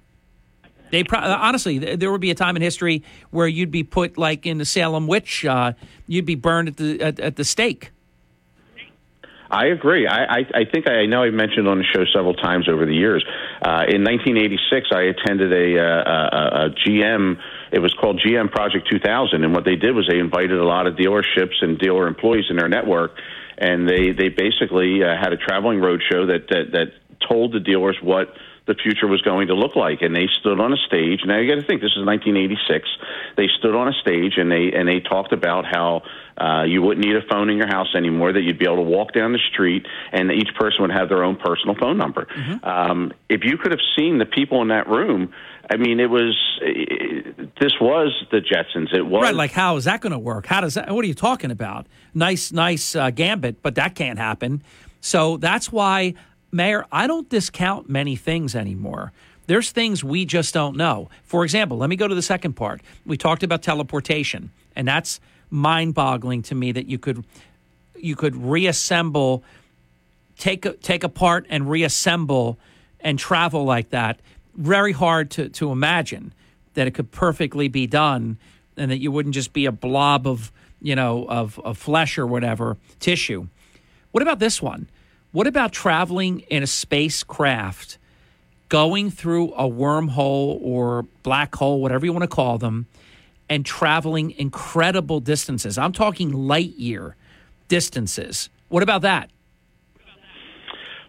They pro- honestly, there would be a time in history where you'd be put like in the Salem witch, uh, you'd be burned at the at, at the stake. I agree. I, I, I think I know I've mentioned on the show several times over the years. Uh, in 1986, I attended a, uh, a, a GM. It was called GM Project 2000, and what they did was they invited a lot of dealerships and dealer employees in their network, and they they basically uh, had a traveling roadshow that that that told the dealers what the future was going to look like. And they stood on a stage. Now you got to think this is 1986. They stood on a stage and they and they talked about how uh, you wouldn't need a phone in your house anymore. That you'd be able to walk down the street and each person would have their own personal phone number. Um, if you could have seen the people in that room. I mean, it was. This was the Jetsons. It was Right, like how is that going to work? How does that? What are you talking about? Nice, nice uh, gambit, but that can't happen. So that's why, Mayor, I don't discount many things anymore. There's things we just don't know. For example, let me go to the second part. We talked about teleportation, and that's mind-boggling to me that you could you could reassemble, take take apart and reassemble, and travel like that. Very hard to to imagine that it could perfectly be done, and that you wouldn't just be a blob of you know of, of flesh or whatever tissue. What about this one? What about traveling in a spacecraft, going through a wormhole or black hole, whatever you want to call them, and traveling incredible distances? I'm talking light year distances. What about that?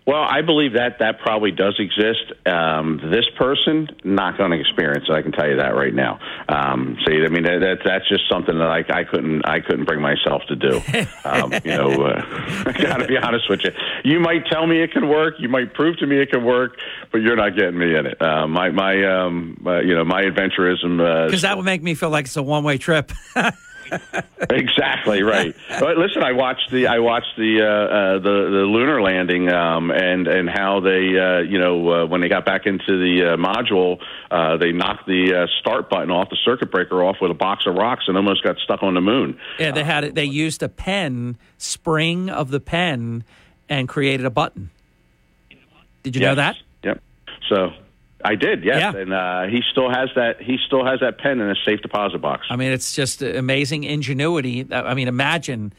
Well, I believe that that probably does exist. Um, this person not going to experience it. I can tell you that right now. Um, see, I mean that, that that's just something that I, I couldn't I couldn't bring myself to do. Um, you know, uh, I got to be honest with you. You might tell me it can work. You might prove to me it can work, but you're not getting me in it. Uh, my my um, my, you know my adventurism. Uh, Because that would make me feel like it's a one way trip. exactly right. But listen, I watched the I watched the uh, uh, the the lunar landing um, and and how they uh, you know uh, when they got back into the uh, module, uh, they knocked the uh, start button off the circuit breaker off with a box of rocks and almost got stuck on the moon. Yeah, they had it. They used a pen, spring of the pen, and created a button. Did you know that? Yep. So I did, yes, and uh, he still has that. He still has that pen in a safe deposit box. I mean, it's just amazing ingenuity. I mean, imagine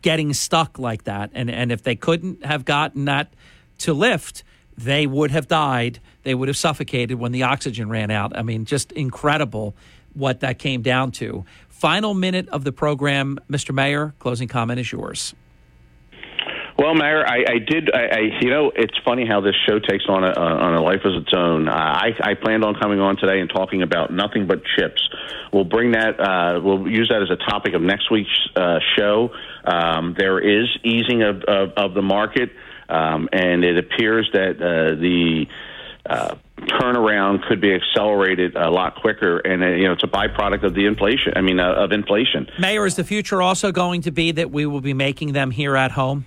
getting stuck like that, and and if they couldn't have gotten that to lift, they would have died. They would have suffocated when the oxygen ran out. I mean, just incredible what that came down to. Final minute of the program, Mr. Mayor. Closing comment is yours. Well, Mayor, I, I did. I, I, you know, it's funny how this show takes on a on a life of its own. Uh, I, I planned on coming on today and talking about nothing but chips. We'll bring that. Uh, we'll use that as a topic of next week's uh, show. Um, there is easing of of, of the market, um, and it appears that uh, the uh, turnaround could be accelerated a lot quicker, and uh, you know, it's a byproduct of the inflation. I mean, uh, of inflation. Mayor, is the future also going to be that we will be making them here at home?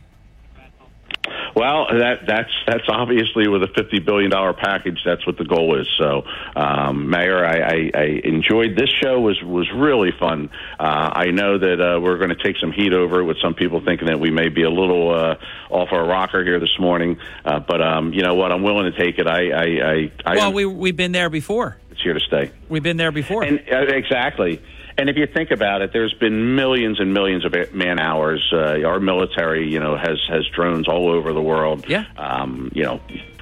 Well, that that's that's obviously with a fifty billion dollar package. That's what the goal is. So, um, Mayor, I, I, I enjoyed this show. was was really fun. Uh, I know that uh, we're going to take some heat over it with some people thinking that we may be a little uh, off our rocker here this morning. Uh, but um, you know what? I'm willing to take it. I I, I, I well, we we've been there before. It's here to stay. We've been there before. And uh, exactly. And if you think about it, there's been millions and millions of man hours. Uh, our military, you know, has has drones all over the world. Yeah. Um, you know,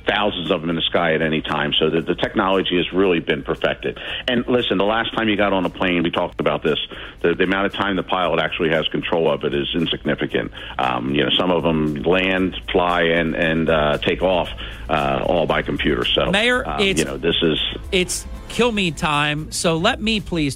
thousands of them in the sky at any time. So the, the technology has really been perfected. And listen, the last time you got on a plane, we talked about this. The, the amount of time the pilot actually has control of it is insignificant. Um, you know, some of them land, fly, and and uh, take off uh, all by computer. So, Mayor, um, it's, you know, this is it's kill me time. So let me please